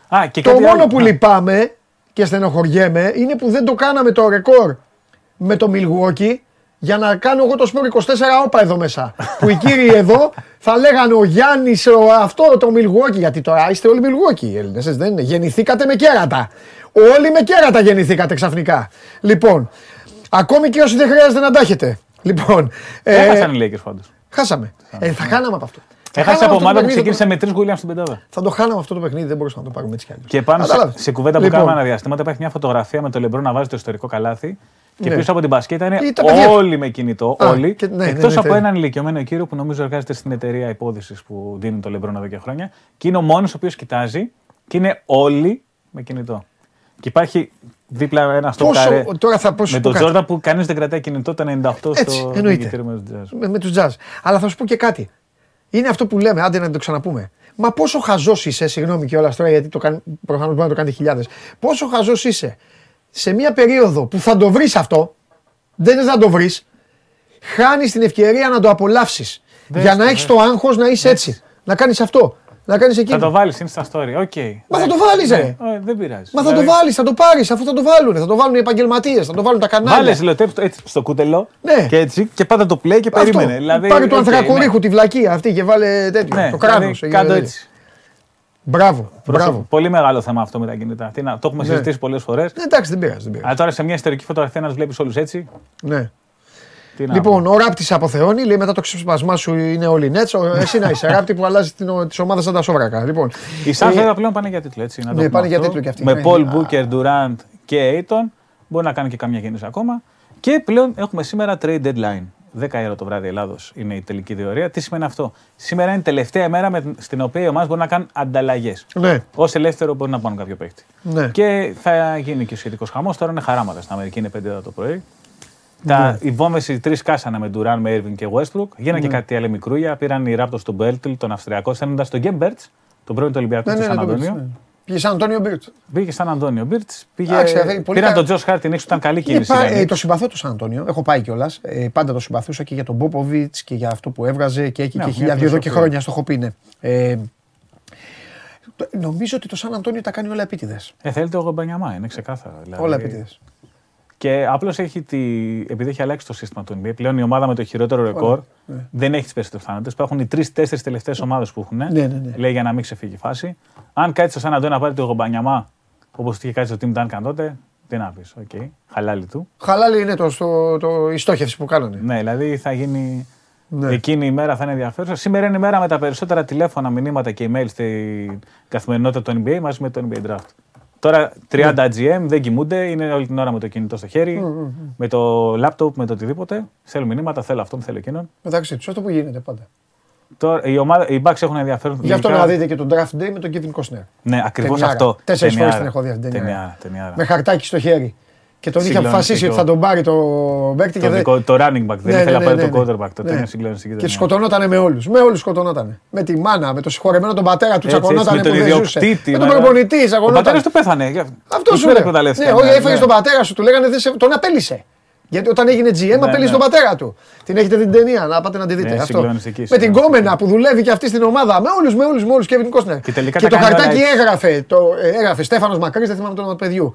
Α, και Το κάτι μόνο άλλο. που Α, λυπάμαι και στενοχωριέμαι είναι που δεν το κάναμε το ρεκόρ με το Milwaukee για να κάνω εγώ το σπορ 24 όπα εδώ μέσα. που οι κύριοι εδώ θα λέγανε ο Γιάννης, αυτό το Milwaukee. Γιατί τώρα είστε όλοι Milwaukee οι Έλληνες, δεν είναι. Γεννηθήκατε με κέρατα. Όλοι με κέρατα γεννηθήκατε ξαφνικά. Λοιπόν, ακόμη και όσοι δεν χρειάζεται να τα έχετε. Λοιπόν, ε, Έχασαν οι Lakers πάντως. χάσαμε. Ε, θα χάναμε από αυτό. Θα Έχασε χάναμε από αυτό το ομάδα που παιχνίδι, ξεκίνησε με τρεις Williams στην πεντάδα. Θα το χάναμε αυτό το παιχνίδι, δεν μπορούσαμε να το πάρουμε έτσι κι αλλιώς. Και πάνω σε, Κατάλαβες. σε κουβέντα που Λοιπόν, κάναμε αναδιαστήματα υπάρχει μια φωτογραφία με το λεμπρό να βάζει το ιστορικό καλάθι. Και Ναι. πίσω από την μπασκέτα είναι Ή τα παιδιά του. όλοι με κινητό. Α, όλοι. και- ναι, ναι, Εκτός ναι, από ναι. έναν ηλικιωμένο κύριο που νομίζω εργάζεται στην εταιρεία υπόδησης που δίνει το λεμπρό εδώ και χρόνια. Και είναι ο μόνος ο οποίος κοιτάζει και είναι όλοι με κινητό. Και υπάρχει δίπλα ένα στο Πόσο- καρέ τώρα θα πω σου με πω τον κάτι. Τζόρνταν που κανείς δεν κρατάει κινητό το 98 Έτσι, στο εννοείται. διοικητήριο με τους Jazz. με, με τους jazz. Αλλά θα σου πω και κάτι. Είναι αυτό που λέμε, άντε να το ξαναπούμε. Μα πόσο χαζός είσαι, συγγνώμη κιόλα τώρα, γιατί το κάνει, προφανώς μπορεί να το κάνει χιλιάδες. Πόσο χαζός είσαι σε μια περίοδο που θα το βρεις αυτό, δεν είναι να το βρεις, χάνεις την ευκαιρία να το απολαύσεις. Δες Για το, να έχεις δες το άγχος να είσαι έτσι. Να κάνεις αυτό. Να κάνεις Θα εκείνο. το βάλεις, είναι στα story. Οκ. Μα θα το Εντάξει. βάλεις, Ναι, ρε. ε, Δεν πειράζει. Μα θα το Δηλαδή, βάλεις, θα το πάρεις, αφού θα το βάλουν. Θα το βάλουν οι επαγγελματίες, θα το βάλουν τα κανάλια. Βάλες ζηλοτέπ έτσι στο κούτελο Ναι. και έτσι και πάντα το play και Αυτό. περίμενε. Δηλαδή, Πάρε του οκ, ανθρακορίχου τη βλακία αυτή και βάλε τέτοιο. Ναι, το κράνος. δηλαδή, κάτω έτσι. Μπράβο, Μπράβο. μπράβο. Πολύ μεγάλο θέμα αυτό με τα κινητά. Τι να, το έχουμε Ναι. συζητήσει πολλές φορές. Ναι, εντάξει, δεν πειράζει. Δεν πειράζει. Αλλά τώρα σε μια ιστορική φωτογραφία να τους βλέπεις όλους έτσι. Ναι. Τι να Λοιπόν, πω. ο ράπτης αποθεώνει, λέει μετά το ξεσπασμά σου είναι όλοι νέτς. Ο- Εσύ να είσαι ράπτη που αλλάζει τις ομάδες σαν τα σόβρακα. Λοιπόν, Οι Suns ε, βέβαια πλέον πάνε για τίτλο. Έτσι, να το ναι, πούμε πάνε για αυτό. τίτλο κι αυτοί. Με Ναι. Paul Α. Booker, Durant και Aiton. Μπορεί να κάνουν και καμιά κίνηση ακόμα. Και πλέον έχουμε σήμερα trade deadline. 10 ώρα το βράδυ Ελλάδος είναι η τελική διορία. Τι σημαίνει αυτό; Σήμερα είναι η τελευταία μέρα με, στην οποία οι ομάδες μπορούν να κάνουν ανταλλαγές. Ναι, Ω ελεύθερο μπορεί να πάρουν κάποιο παίκτη. ναι. Και θα γίνει και ο σχετικός χαμός. Τώρα είναι χαράματα στην Αμερική, είναι 5 ώρα το πρωί. Τα, οι βόμβες οι τρεις κάσανε με Ντουράν, με Irving και Westbrook. Γίνανε Ναι. και κάτι άλλη μικρούλια. Πήραν οι Raptors τον Μπέλτλ, τον Αυστριακό, στέλνοντας τον Γκέμπερτ, τον πρώην του Ολυμπιακού Ναι, του ναι, Σαν ναι, το Αντώνιο. πήρες, ναι. Πήγε σαν Αντώνιο Μπίρτ. Πήγε σαν Αντώνιο Μπίρτ. Πήγε... Εντάξει, ε, πολύ Πήραν κα- τον Τζος Χάρτιν έξω, ήταν καλή Είναι κίνηση. πα- ήταν. ε, το συμπαθώ το Σαν Αντώνιο. Έχω πάει κιόλας. Ε, πάντα το συμπαθούσα και για τον Μπόποβιτ και για αυτό που έβγαζε και έχει Ναι, και μια χιλιάδιο εδώ και φιλοσοφία. χρόνια στο έχω πει. ναι. Ε, το- νομίζω ότι το Σαν Αντώνιο τα κάνει όλα επίτηδες. Ε, θέλει το Γομπανιαμά, είναι ξεκάθαρο. Δηλαδή. Όλα επίτηδες. Και απλώς έχει τη. Επειδή έχει αλλάξει το σύστημα του NBA, πλέον η ομάδα με το χειρότερο ρεκόρ δεν έχει τι περισσότερε θάνατες. Υπάρχουν οι τρεις-τέσσερις τελευταίες ομάδες που έχουν. Ναι, ναι, ναι. Λέει για να μην ξεφύγει η φάση. Αν κάτσεις στο Σαν Αντώνιο να πάρει το Γουεμπανιαμά, όπως είχε κάτσει το Tim Duncan τότε, τι να πεις. Οκ, χαλάλι του. Χαλάλι είναι το, στο, το, η στόχευση που κάνανε. Ναι, δηλαδή θα γίνει. Ναι. Εκείνη η μέρα θα είναι ενδιαφέρουσα. Σήμερα είναι η μέρα με τα περισσότερα τηλέφωνα, μηνύματα και email στην καθημερινότητα του NBA μαζί με το NBA Draft. Τώρα 30 Ναι. GM δεν κοιμούνται, είναι όλη την ώρα με το κινητό στο χέρι, με το laptop, με το οτιδήποτε. Θέλουν μηνύματα, θέλω αυτόν, θέλω εκείνον. Μεταξύ του, αυτό που γίνεται πάντα. Τώρα, οι, ομάδα, οι Bucks έχουν ενδιαφέρον. Γι' αυτό γενικά- να δείτε και τον draft day με τον Kevin Costner. Ναι, ακριβώς Ταινιάρα. αυτό. Τέσσερις φορές Ταινιάρα. την έχω δει αυτή την ταινιάρα. Ταινιάρα, ταινιάρα. Με χαρτάκι στο χέρι. Και τον είχε Συγκλονιστικό. αποφασίσει ότι θα τον πάρει το παίκτη και Το, δεν. δικό, το running back, δεν Ναι, ήθελε ναι, να πάρει ναι, το ναι. quarterback. Το Ναι. είναι συγκλονιστική Και ταινία. σκοτωνότανε με όλους. Με όλους σκοτωνότανε. Με τη μάνα, με το συγχωρεμένο τον πατέρα του Έτσι, έτσι, τσακωνότανε με που τον δεν ζούσε. ιδιοκτήτη. Με τον με- προπονητή Ο πατέρας τσακωνότανε. του πέθανε. Αυτός σου δεν λέω. εκμεταλλεύτηκε. Ναι, όχι, ναι, έφαγε ναι. τον πατέρα σου, του λέγανε δεν σε- τον απέλησε. Γιατί όταν έγινε GM, Ναι, απέλησε ναι. τον πατέρα του. Την έχετε δει την ταινία, να πάτε να τη δείτε. Ναι, αυτό. συγκλονιστική, Με την συγκλονιστική. κόμενα που δουλεύει και αυτή στην ομάδα. Με όλους, με όλους, με όλους. Kevin Costner. Και τελικά και τα το κάνει χαρτάκι όλα έτσι. έγραφε, το, ε, έγραφε Στέφανος Μακρύς, δεν θυμάμαι το όνομα του παιδιού.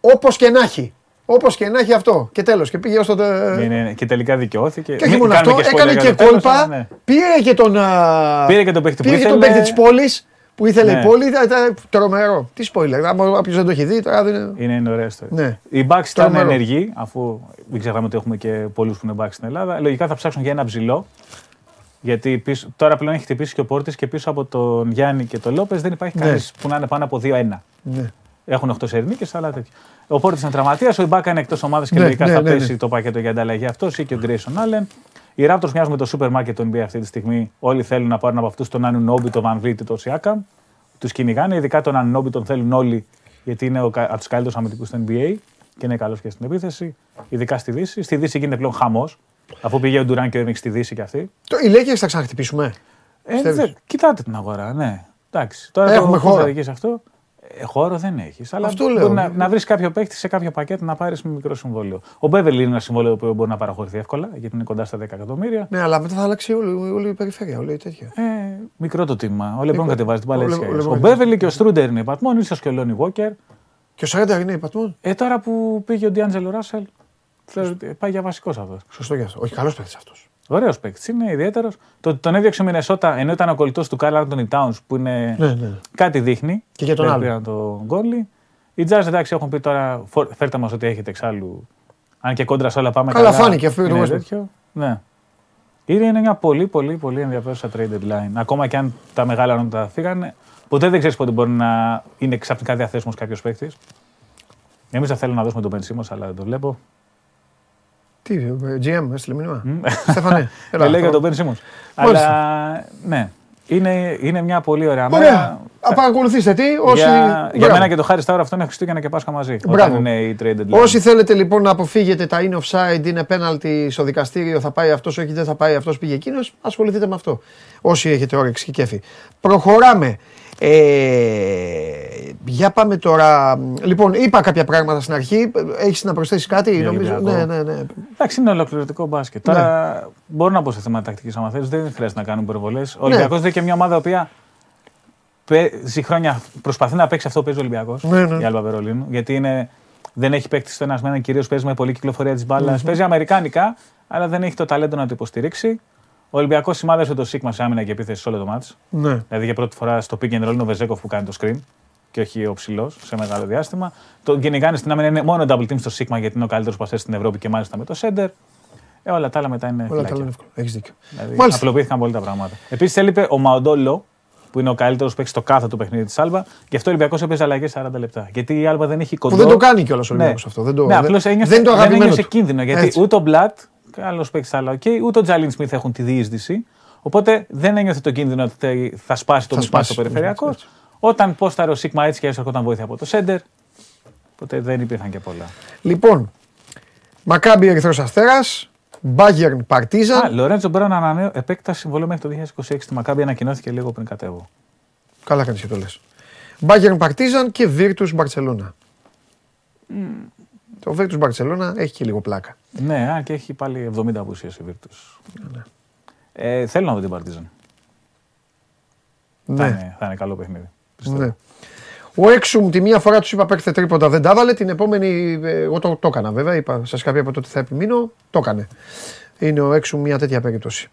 Όπως και να έχει. Όπως και να έχει αυτό. Και τέλος. Και πήγε ως το. Ναι, ναι, ναι. Και τελικά δικαιώθηκε. Και όχι Μην μόνο κάνουμε αυτό, spoiler έκανε για και το τέλος, κόλπα. αλλά ναι. Πήρε και τον. α, Πήρε και τον παίκτη που πήρε και τον ήθελε. παίκτη της πόλης που ήθελε Ναι. η πόλη. Ήταν, ήταν τρομερό. Τι spoiler. Όποιος δεν το έχει δει, τώρα δεν είναι. Είναι, είναι ωραία ιστορία. Ναι. Οι Bucks ήταν Τρομερό. ενεργοί, αφού μην ξεχνάμε ότι έχουμε και πολλούς που είναι Bucks στην Ελλάδα. Λογικά θα ψάξουν για ένα ψηλό. Γιατί πίσω, τώρα πλέον έχει χτυπήσει και ο Πόρτης και πίσω από τον Γιάννη και τον Λόπες δεν υπάρχει Ναι. κανείς που να είναι πάνω από 2-1. Ναι. Έχουν 8 σερνίκε, αλλά τέτοια. Ο Πόρτη είναι τραυματίας, ο Ιμπάκα είναι εκτός ομάδας και Ναι, λογικά ναι, θα ναι, πέσει ναι. το πακέτο για ανταλλαγή αυτός ή και ο Γκρέισον Άλεν. Οι Raptors μοιάζουν με το σούπερ μάρκετ του NBA αυτή τη στιγμή. Όλοι θέλουν να πάρουν από αυτούς τον Ανουνόμπι, τον Van Vliet, τον Siakam. Τους κυνηγάνε. Ειδικά τον Ανουνόμπι τον θέλουν όλοι γιατί είναι ο κα- από τους καλύτερους αμυντικούς του NBA και είναι καλός και στην επίθεση. Ειδικά στη Δύση. Στη Δύση γίνεται πλέον χαμός. Αφού πήγε ο Ντουράν και ο Έμιξ στη Δύση κι αυτή. Το, οι Lakers θα ξαναχτυπήσουμε. Ε, Πιστεύεις; δε- κοιτάτε την αγορά, ναι. Εντάξει. Τώρα Έχουμε το, χώρο. χώρο. Θα δικές αυτό. Ε, χώρο δεν έχεις. Αλλά Αυτό μπορεί λέω. να, να βρεις κάποιο παίκτη σε κάποιο πακέτο να πάρεις με μικρό συμβόλαιο. Ο Μπέβελ είναι ένα συμβόλαιο που μπορεί να παραχωρηθεί εύκολα γιατί είναι κοντά στα 10 εκατομμύρια. Ναι, αλλά μετά θα αλλάξει όλη, όλη η περιφέρεια, όλη η τέτοια. Ε, μικρό το τίμημα. Ο Λεμπρόν Μικρό. κατεβάζει την Ο παλέτια. Λε- ο Ο, Λεμπρόν Μπέβελ και ο Στρούντερ είναι υπατμόν, ίσω και ο Λόνι Βόκερ. Και ο Σρέντερ είναι υπατμόν. Ε, τώρα που πήγε ο Ντιάντζελο Ράσελ, θεωρώ ότι πάει για βασικός αυτός. Σωστό και αυτό. Όχι, καλός παίκτης αυτός. Ωραίος παίκτης, είναι ιδιαίτερος. Το ότι τον έδιωξε ο Μινεσότα ενώ ήταν ο κολλητός του Κάρλ Άντωνι Τάουν που είναι. Ναι, ναι. Κάτι δείχνει. Και για τον Δεν άλλο. πήραν τον γκόλι. Οι Jazz εντάξει έχουν πει τώρα, φο- φέρτε μας ό,τι έχετε εξάλλου. Αν και κόντρα σε όλα πάμε Καλά, καλά. φάνηκε αυτό και το είναι Westbrook. τέτοιο. Ναι. Είναι είναι μια πολύ πολύ πολύ ενδιαφέρουσα trade deadline. Ακόμα και αν τα μεγάλα ονόματα φύγανε, ποτέ δεν ξέρεις πότε μπορεί να είναι ξαφνικά διαθέσιμος κάποιος παίκτης. Εμείς θα θέλουμε να δώσουμε τον Πενσίμο, αλλά δεν το βλέπω. Τι, ε, GM, έστειλε μήνυμα. Στέφανε. έλα, Δεν λέει για αυτό. τον Πενσίμο. Μάλιστα. Αλλά ναι, είναι, είναι μια πολύ ωραία μέρα. Ωραία. Α, παρακολουθήστε τι. Όσοι... Για, για Μπράβο. μένα και το Χάρη Στάουρα αυτό είναι Χριστούγεννα και Πάσχα μαζί. Μπράβο. Όταν είναι η trade deadline. Όσοι θέλετε λοιπόν να αποφύγετε τα in offside, είναι πέναλτι στο δικαστήριο, θα πάει αυτός, όχι δεν θα πάει αυτός, πήγε εκείνος, ασχοληθείτε με αυτό. Όσοι έχετε όρεξη και κέφι. Προχωράμε. Ε, για πάμε τώρα. Λοιπόν, είπα κάποια πράγματα στην αρχή. Έχεις να προσθέσεις κάτι, Για νομίζω; Ολυμπιακό. Ναι, ναι, ναι. Εντάξει, είναι ολοκληρωτικό μπάσκετ. Ναι. Τώρα μπορώ να πω σε θέματα τακτικής άμα θέλεις, δεν χρειάζεται να κάνουμε υπερβολές. Ο Ολυμπιακός δεν είναι και μια ομάδα η οποία παίζει χρόνια, προσπαθεί να παίξει αυτό που παίζει ο Ολυμπιακός. Ναι, ναι. Η Άλμπα Βερολίνου. Γιατί είναι, δεν έχει παίκτη στο ένα με έναν κυρίως παίζει με πολλή κυκλοφορία της μπάλας. Παίζει αμερικάνικα, αλλά δεν έχει το ταλέντο να το υποστηρίξει. Ο Ολυμπιακός σημάδεσε το Σίγμα σε άμυνα και επίθεση σε όλο το μάτς. ναι. Δηλαδή για πρώτη φορά στο pick and roll είναι ο Βεζέκοφ που κάνει το screen και όχι ο ψηλός σε μεγάλο διάστημα. Το κυνηγάνε στην άμυνα είναι μόνο double team στο Sigma γιατί είναι ο καλύτερος παστέ στην Ευρώπη και μάλιστα με το center. Ε, όλα τα άλλα μετά είναι Όλα τα φυλάκια. άλλα είναι εύκολο. Έχεις δίκιο. Δηλαδή, Μάλιστα. απλοποιήθηκαν πολύ τα πράγματα. Επίσης έλειπε ο Μαοντόλο που είναι ο καλύτερος παίκτης στο κάθε του παιχνίδι της Άλμπα. Γι' αυτό ο Ολυμπιακός έπαιζε αλλαγές 40 λεπτά. Γιατί η Άλμπα δεν έχει κοντό. Που δεν το κάνει κιόλας ο Ολυμπιακός αυτό. Δεν το, ναι, δεν- απλώς ένιωθε, δεν είναι το δεν αγαπημένο ένιωσε του. κίνδυνο. Γιατί Έτσι. ούτε ο Μπλατ, καλός παίκτης αλλά οκ, ούτε ο Τζέιλεν Σμιθ έχουν τη διείσδυση. Οπότε δεν ένιωθε το κίνδυνο ότι θα σπάσει το Θα mismatch σπάσει στο το περιφερειακό. mismatch, Όταν πόσταρε ο Σίκμα έτσι και έρχονταν βοήθεια από το σέντερ. Οπότε δεν υπήρχαν και πολλά. Λοιπόν, Μακάμπι Ερυθρός Αστέρας, Bayern Α, Παρτίζαν. Λορέντζο Μπράουν ανανέω, επέκταση συμβολαίου μέχρι το 2026 στη Μακάμπι ανακοινώθηκε λίγο πριν κατέβω. Καλά κάνεις και το λες. Bayern Παρτίζαν και Virtus Μπαρτσελώνα. Το Virtus Μπαρτσελώνα έχει και λίγο πλάκα. Ναι, α, και έχει πάλι 70 απουσίες η Βίρτους. Ναι. Ε, θέλω να δω την Παρτίζαν. Θα, Ναι, είναι, θα είναι καλό παιχνίδι. πιστεύω. ναι. Ο Έξουμ τη μία φορά τους είπα παίξτε τρίποντα, δεν τα έβαλε. Την επόμενη, ε, εγώ το, το έκανα βέβαια. Είπα, σας είχα πει από τότε θα επιμείνω. Το έκανε. Είναι ο Έξουμ μια τέτοια περίπτωση.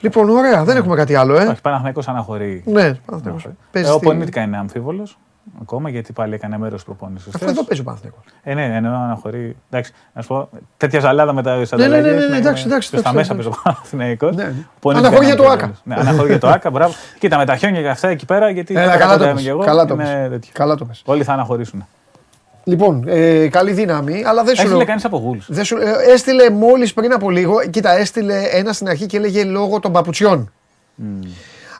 Λοιπόν, ωραία, δεν έχουμε κάτι άλλο, ε. Εντάξει, Παναθηναϊκός αναχωρεί. Ναι, Παναθηναϊκός. Παίζει Ε, ο στη- Πονίτικα είναι αμφίβολος ακόμα γιατί πάλι έκανε μέρος προπόνησης. Αυτό εδώ παίζει ο Παναθηναϊκός. Ε, ναι, εννοώ αναχωρεί. Εντάξει, να σου πω, τέτοια ζαλάδα με τα ναι, ανταλλαγές, ναι, ναι, εντάξει, εντάξει, Στα εντάξει, μέσα εντάξει. παίζει ο Παναθηναϊκός. Ναι, ναι. Πονίτικα Αναχωρεί είναι για το αμφίβολος. Άκα. Ναι, αναχωρεί για το Άκα, μπράβο. Κοίτα με τα χιόνια και αυτά εκεί πέρα, γιατί Έλα, τώρα καλά κοντά το είμαι πες. κι εγώ, Καλά το είναι πες. τέτοιος. Καλά το πες. Όλοι θα αναχωρήσουν. Λοιπόν, ε, καλή δύναμη, αλλά δεν σου Έστειλε λέω. κανείς από γούλ. Δεν σου, ε, έστειλε μόλις πριν από λίγο. Κοίτα, έστειλε ένα στην αρχή και έλεγε λόγω των παπουτσιών.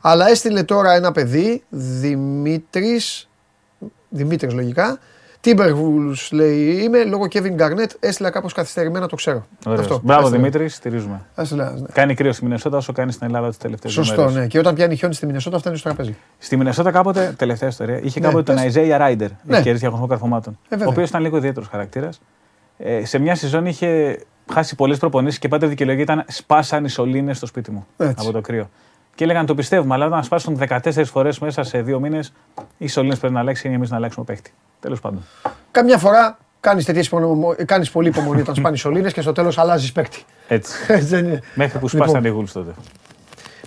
Αλλά έστειλε τώρα ένα παιδί, Δημήτρης. Δημήτρης λογικά. Τίμπερβουλ λέει είμαι, λόγω Kevin Garnett έστειλα κάπως καθυστερημένα, το ξέρω. Μπράβο έστειλε. Δημήτρη, στηρίζουμε. Έστειλε ένας, ναι. Κάνει κρύος στη Μινεσότα όσο κάνει στην Ελλάδα τις τελευταίες Σωστό, ναι. Και όταν πιάνει χιόνι στη Μινεσότα, φτάνει στο τραπέζι. Στη Μινεσότα κάποτε, τελευταία ιστορία, είχε Ναι, κάποτε τον πες. Isaiah Ράιντερ, Ναι. ευκαιρία διαγωνισμό καρφωμάτων. Ε, βέβαια. ο οποίος ήταν λίγο ιδιαίτερος χαρακτήρας. Ε, σε μια σεζόν είχε χάσει πολλές προπονήσεις και πάντα η δικαιολογία ήταν σπάσαν οι σωλήνες στο σπίτι μου Έτσι. από το κρύο. Και έλεγαν το πιστεύουμε, αλλά όταν σπάσουν 14 φορές μέσα σε δύο μήνες, οι σωλήνε πρέπει να αλλάξει ή εμείς να αλλάξουμε παίχτη. Τέλος πάντων. Καμιά φορά κάνεις κάνεις πολύ υπομονή όταν σπάνεις σωλήνες και στο τέλος αλλάζεις παίκτη. Έτσι. Έτσι δεν είναι. Μέχρι που Λοιπόν. σπάσαν οι γούλου τότε.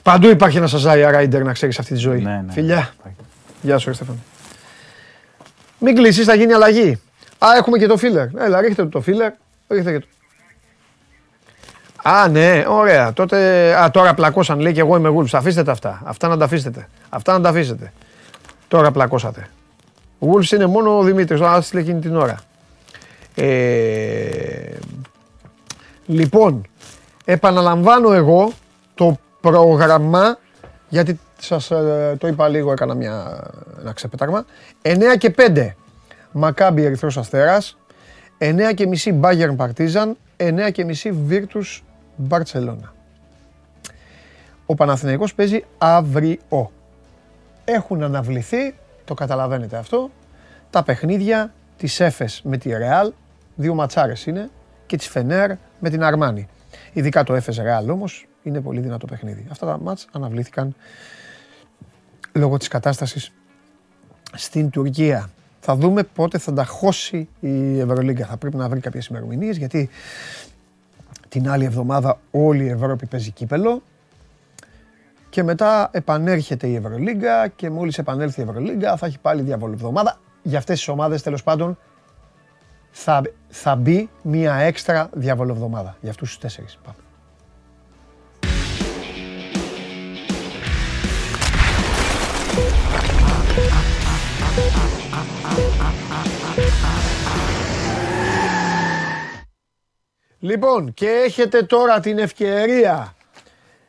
Παντού υπάρχει ένας Σαζάια Ράιντερ να ξέρεις αυτή τη ζωή. Ναι, ναι. Φιλιά. Γεια σου, ρε Στέφανη. Μην κλείσεις, θα γίνει αλλαγή. Α, έχουμε και το φίλερ. Έλα, ρίχτε το, το φίλερ. Ρίχτε και το. Α, ναι, ωραία. Τότε. Α, τώρα πλακώσαν λέει και εγώ είμαι Wolves. Αφήστε τα αυτά. Αυτά να τα αφήσετε. Αυτά να τα αφήσετε. Τώρα πλακώσατε. Wolves είναι μόνο ο Δημήτρης, ο έστειλε εκείνη την ώρα. Ε, λοιπόν, επαναλαμβάνω εγώ το πρόγραμμα, γιατί σας ε, το είπα λίγο, έκανα μια, ένα ξεπέταγμα. 9 και 5 Μακάμπι Ερυθρός Αστέρας, 9 και μισή Bayern Partizan, 9 και μισή Virtus Barcelona. Ο Παναθηναϊκός παίζει αύριο. Έχουν αναβληθεί, το καταλαβαίνετε αυτό, τα παιχνίδια της Έφες με τη Ρεάλ, δύο ματσάρες είναι, και της Φενέρ με την Αρμάνη. Ειδικά το Έφες Ρεάλ όμως είναι πολύ δυνατό παιχνίδι. Αυτά τα μάτς αναβλήθηκαν λόγω της κατάστασης στην Τουρκία. Θα δούμε πότε θα τα χώσει η Ευρωλίγκα. Θα πρέπει να βρει κάποιες ημερομηνίες γιατί την άλλη εβδομάδα όλη η Ευρώπη παίζει κύπελο και μετά επανέρχεται η Ευρωλίγκα και μόλις επανέλθει η Ευρωλίγκα θα έχει πάλι διαβολοβδομάδα. Για αυτές τις ομάδες τέλος πάντων θα, θα μπει μία έξτρα διαβολοβδομάδα. Για αυτούς τους τέσσερις. Πάμε. Λοιπόν, και έχετε τώρα την ευκαιρία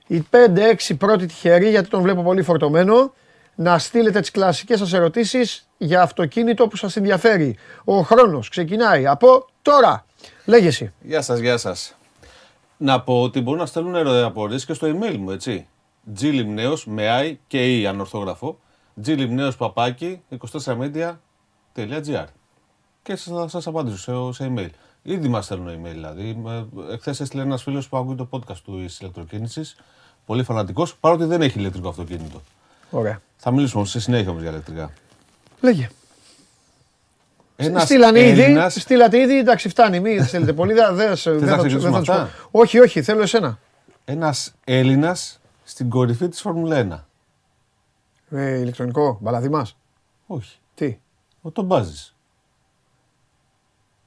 οι 5-6 πρώτοι τυχεροί, γιατί τον βλέπω πολύ φορτωμένο, να στείλετε τις κλασικές σας ερωτήσεις για αυτοκίνητο που σας ενδιαφέρει. Ο χρόνος ξεκινάει από τώρα. Λέγε εσύ. Γεια σας, γεια σας. Να πω ότι μπορούν να στέλνουν ερωταπορίες και στο email μου, έτσι. glimneos με i και e ανορθόγραφο. glimneos παπάκι 24media.gr και σας- θα σας απαντήσω σε, σε email. Ήδη μας στέλνουν email δηλαδή. Εχθές έστειλε ένας φίλος που ακούει το podcast του της ηλεκτροκίνησης. Πολύ φανατικός, παρότι δεν έχει ηλεκτρικό αυτοκίνητο. Ωραία. Θα μιλήσουμε σε συνέχεια όμως για ηλεκτρικά. Λέγε. Ένας Στείλανε ήδη, Έλληνας- στείλατε ήδη, εντάξει φτάνει, μην στέλνετε πολύ, δεν δεν- δεν να θα τους- ξεκινήσουμε δεν θα τους αυτά; πω. Όχι, όχι, θέλω εσένα. Ένας Έλληνας στην κορυφή της Φόρμουλα 1. Ε, ηλεκτρονικό, μπαλαδί μας. Όχι. Τι; Ο τον Μπάζης.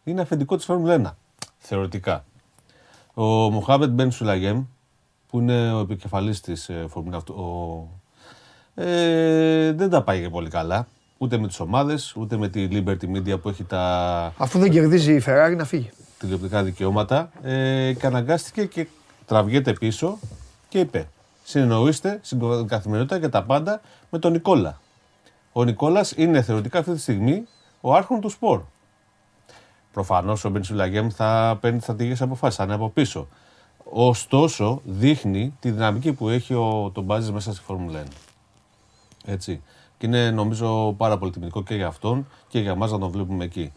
Είναι αφεντικό της Φόρμουλα 1. Θεωρητικά. Ο Μοχάμετ Μπεν Σουλαγέμ, που είναι ο επικεφαλής της ε, Φόρμουλα αυτού, ο, ε, δεν τα πάει και πολύ καλά. Ούτε με τις ομάδες, ούτε με τη Liberty Media που έχει τα Αφού δεν κερδίζει η Ferrari να φύγει. τηλεοπτικά δικαιώματα ε, και αναγκάστηκε και τραβιέται πίσω και είπε συνεννοείστε στην καθημερινότητα για τα πάντα με τον Νικόλα. Ο Νικόλας είναι θεωρητικά αυτή τη στιγμή ο άρχον του σπορ. Προφανώς ο Μπεν Σουλαγέμ θα παίρνει τις στρατηγικές αποφάσεις, θα είναι από πίσω. Ωστόσο, δείχνει τη δυναμική που έχει ο τον Μπάζης μέσα στη Φόρμουλα 1. Έτσι. Και είναι νομίζω πάρα πολύ τιμητικό και για αυτόν και για εμάς να τον βλέπουμε εκεί.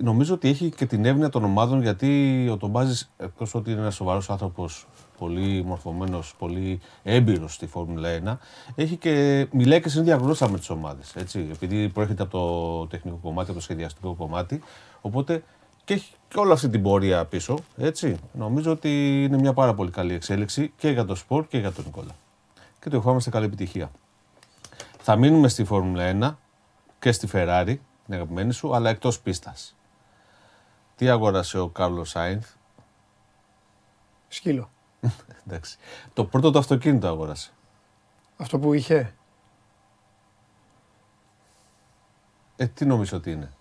Νομίζω ότι έχει και την εύνοια των ομάδων γιατί ο Τομπάζη, εκτός ότι είναι ένας σοβαρός άνθρωπος, πολύ μορφωμένος, πολύ έμπειρος στη Φόρμουλα 1, έχει και μιλάει και συνήθεια γλώσσα με τις ομάδες. Επειδή προέρχεται από το τεχνικό κομμάτι, από το σχεδιαστικό κομμάτι. Οπότε και έχει και όλη αυτή την πορεία πίσω. Έτσι. Νομίζω ότι είναι μια πάρα πολύ καλή εξέλιξη και για το σπορ και για τον Νικόλα. Και του ευχόμαστε καλή επιτυχία. Θα μείνουμε στη Φόρμουλα 1 και στη Ferrari, την αγαπημένη σου, αλλά εκτός πίστας. Τι αγόρασε ο Κάρλος Σάινθ; Σκύλο. Εντάξει. Το πρώτο το αυτοκίνητο αγόρασε. Αυτό που είχε. Ε, τι νομίζω ότι είναι;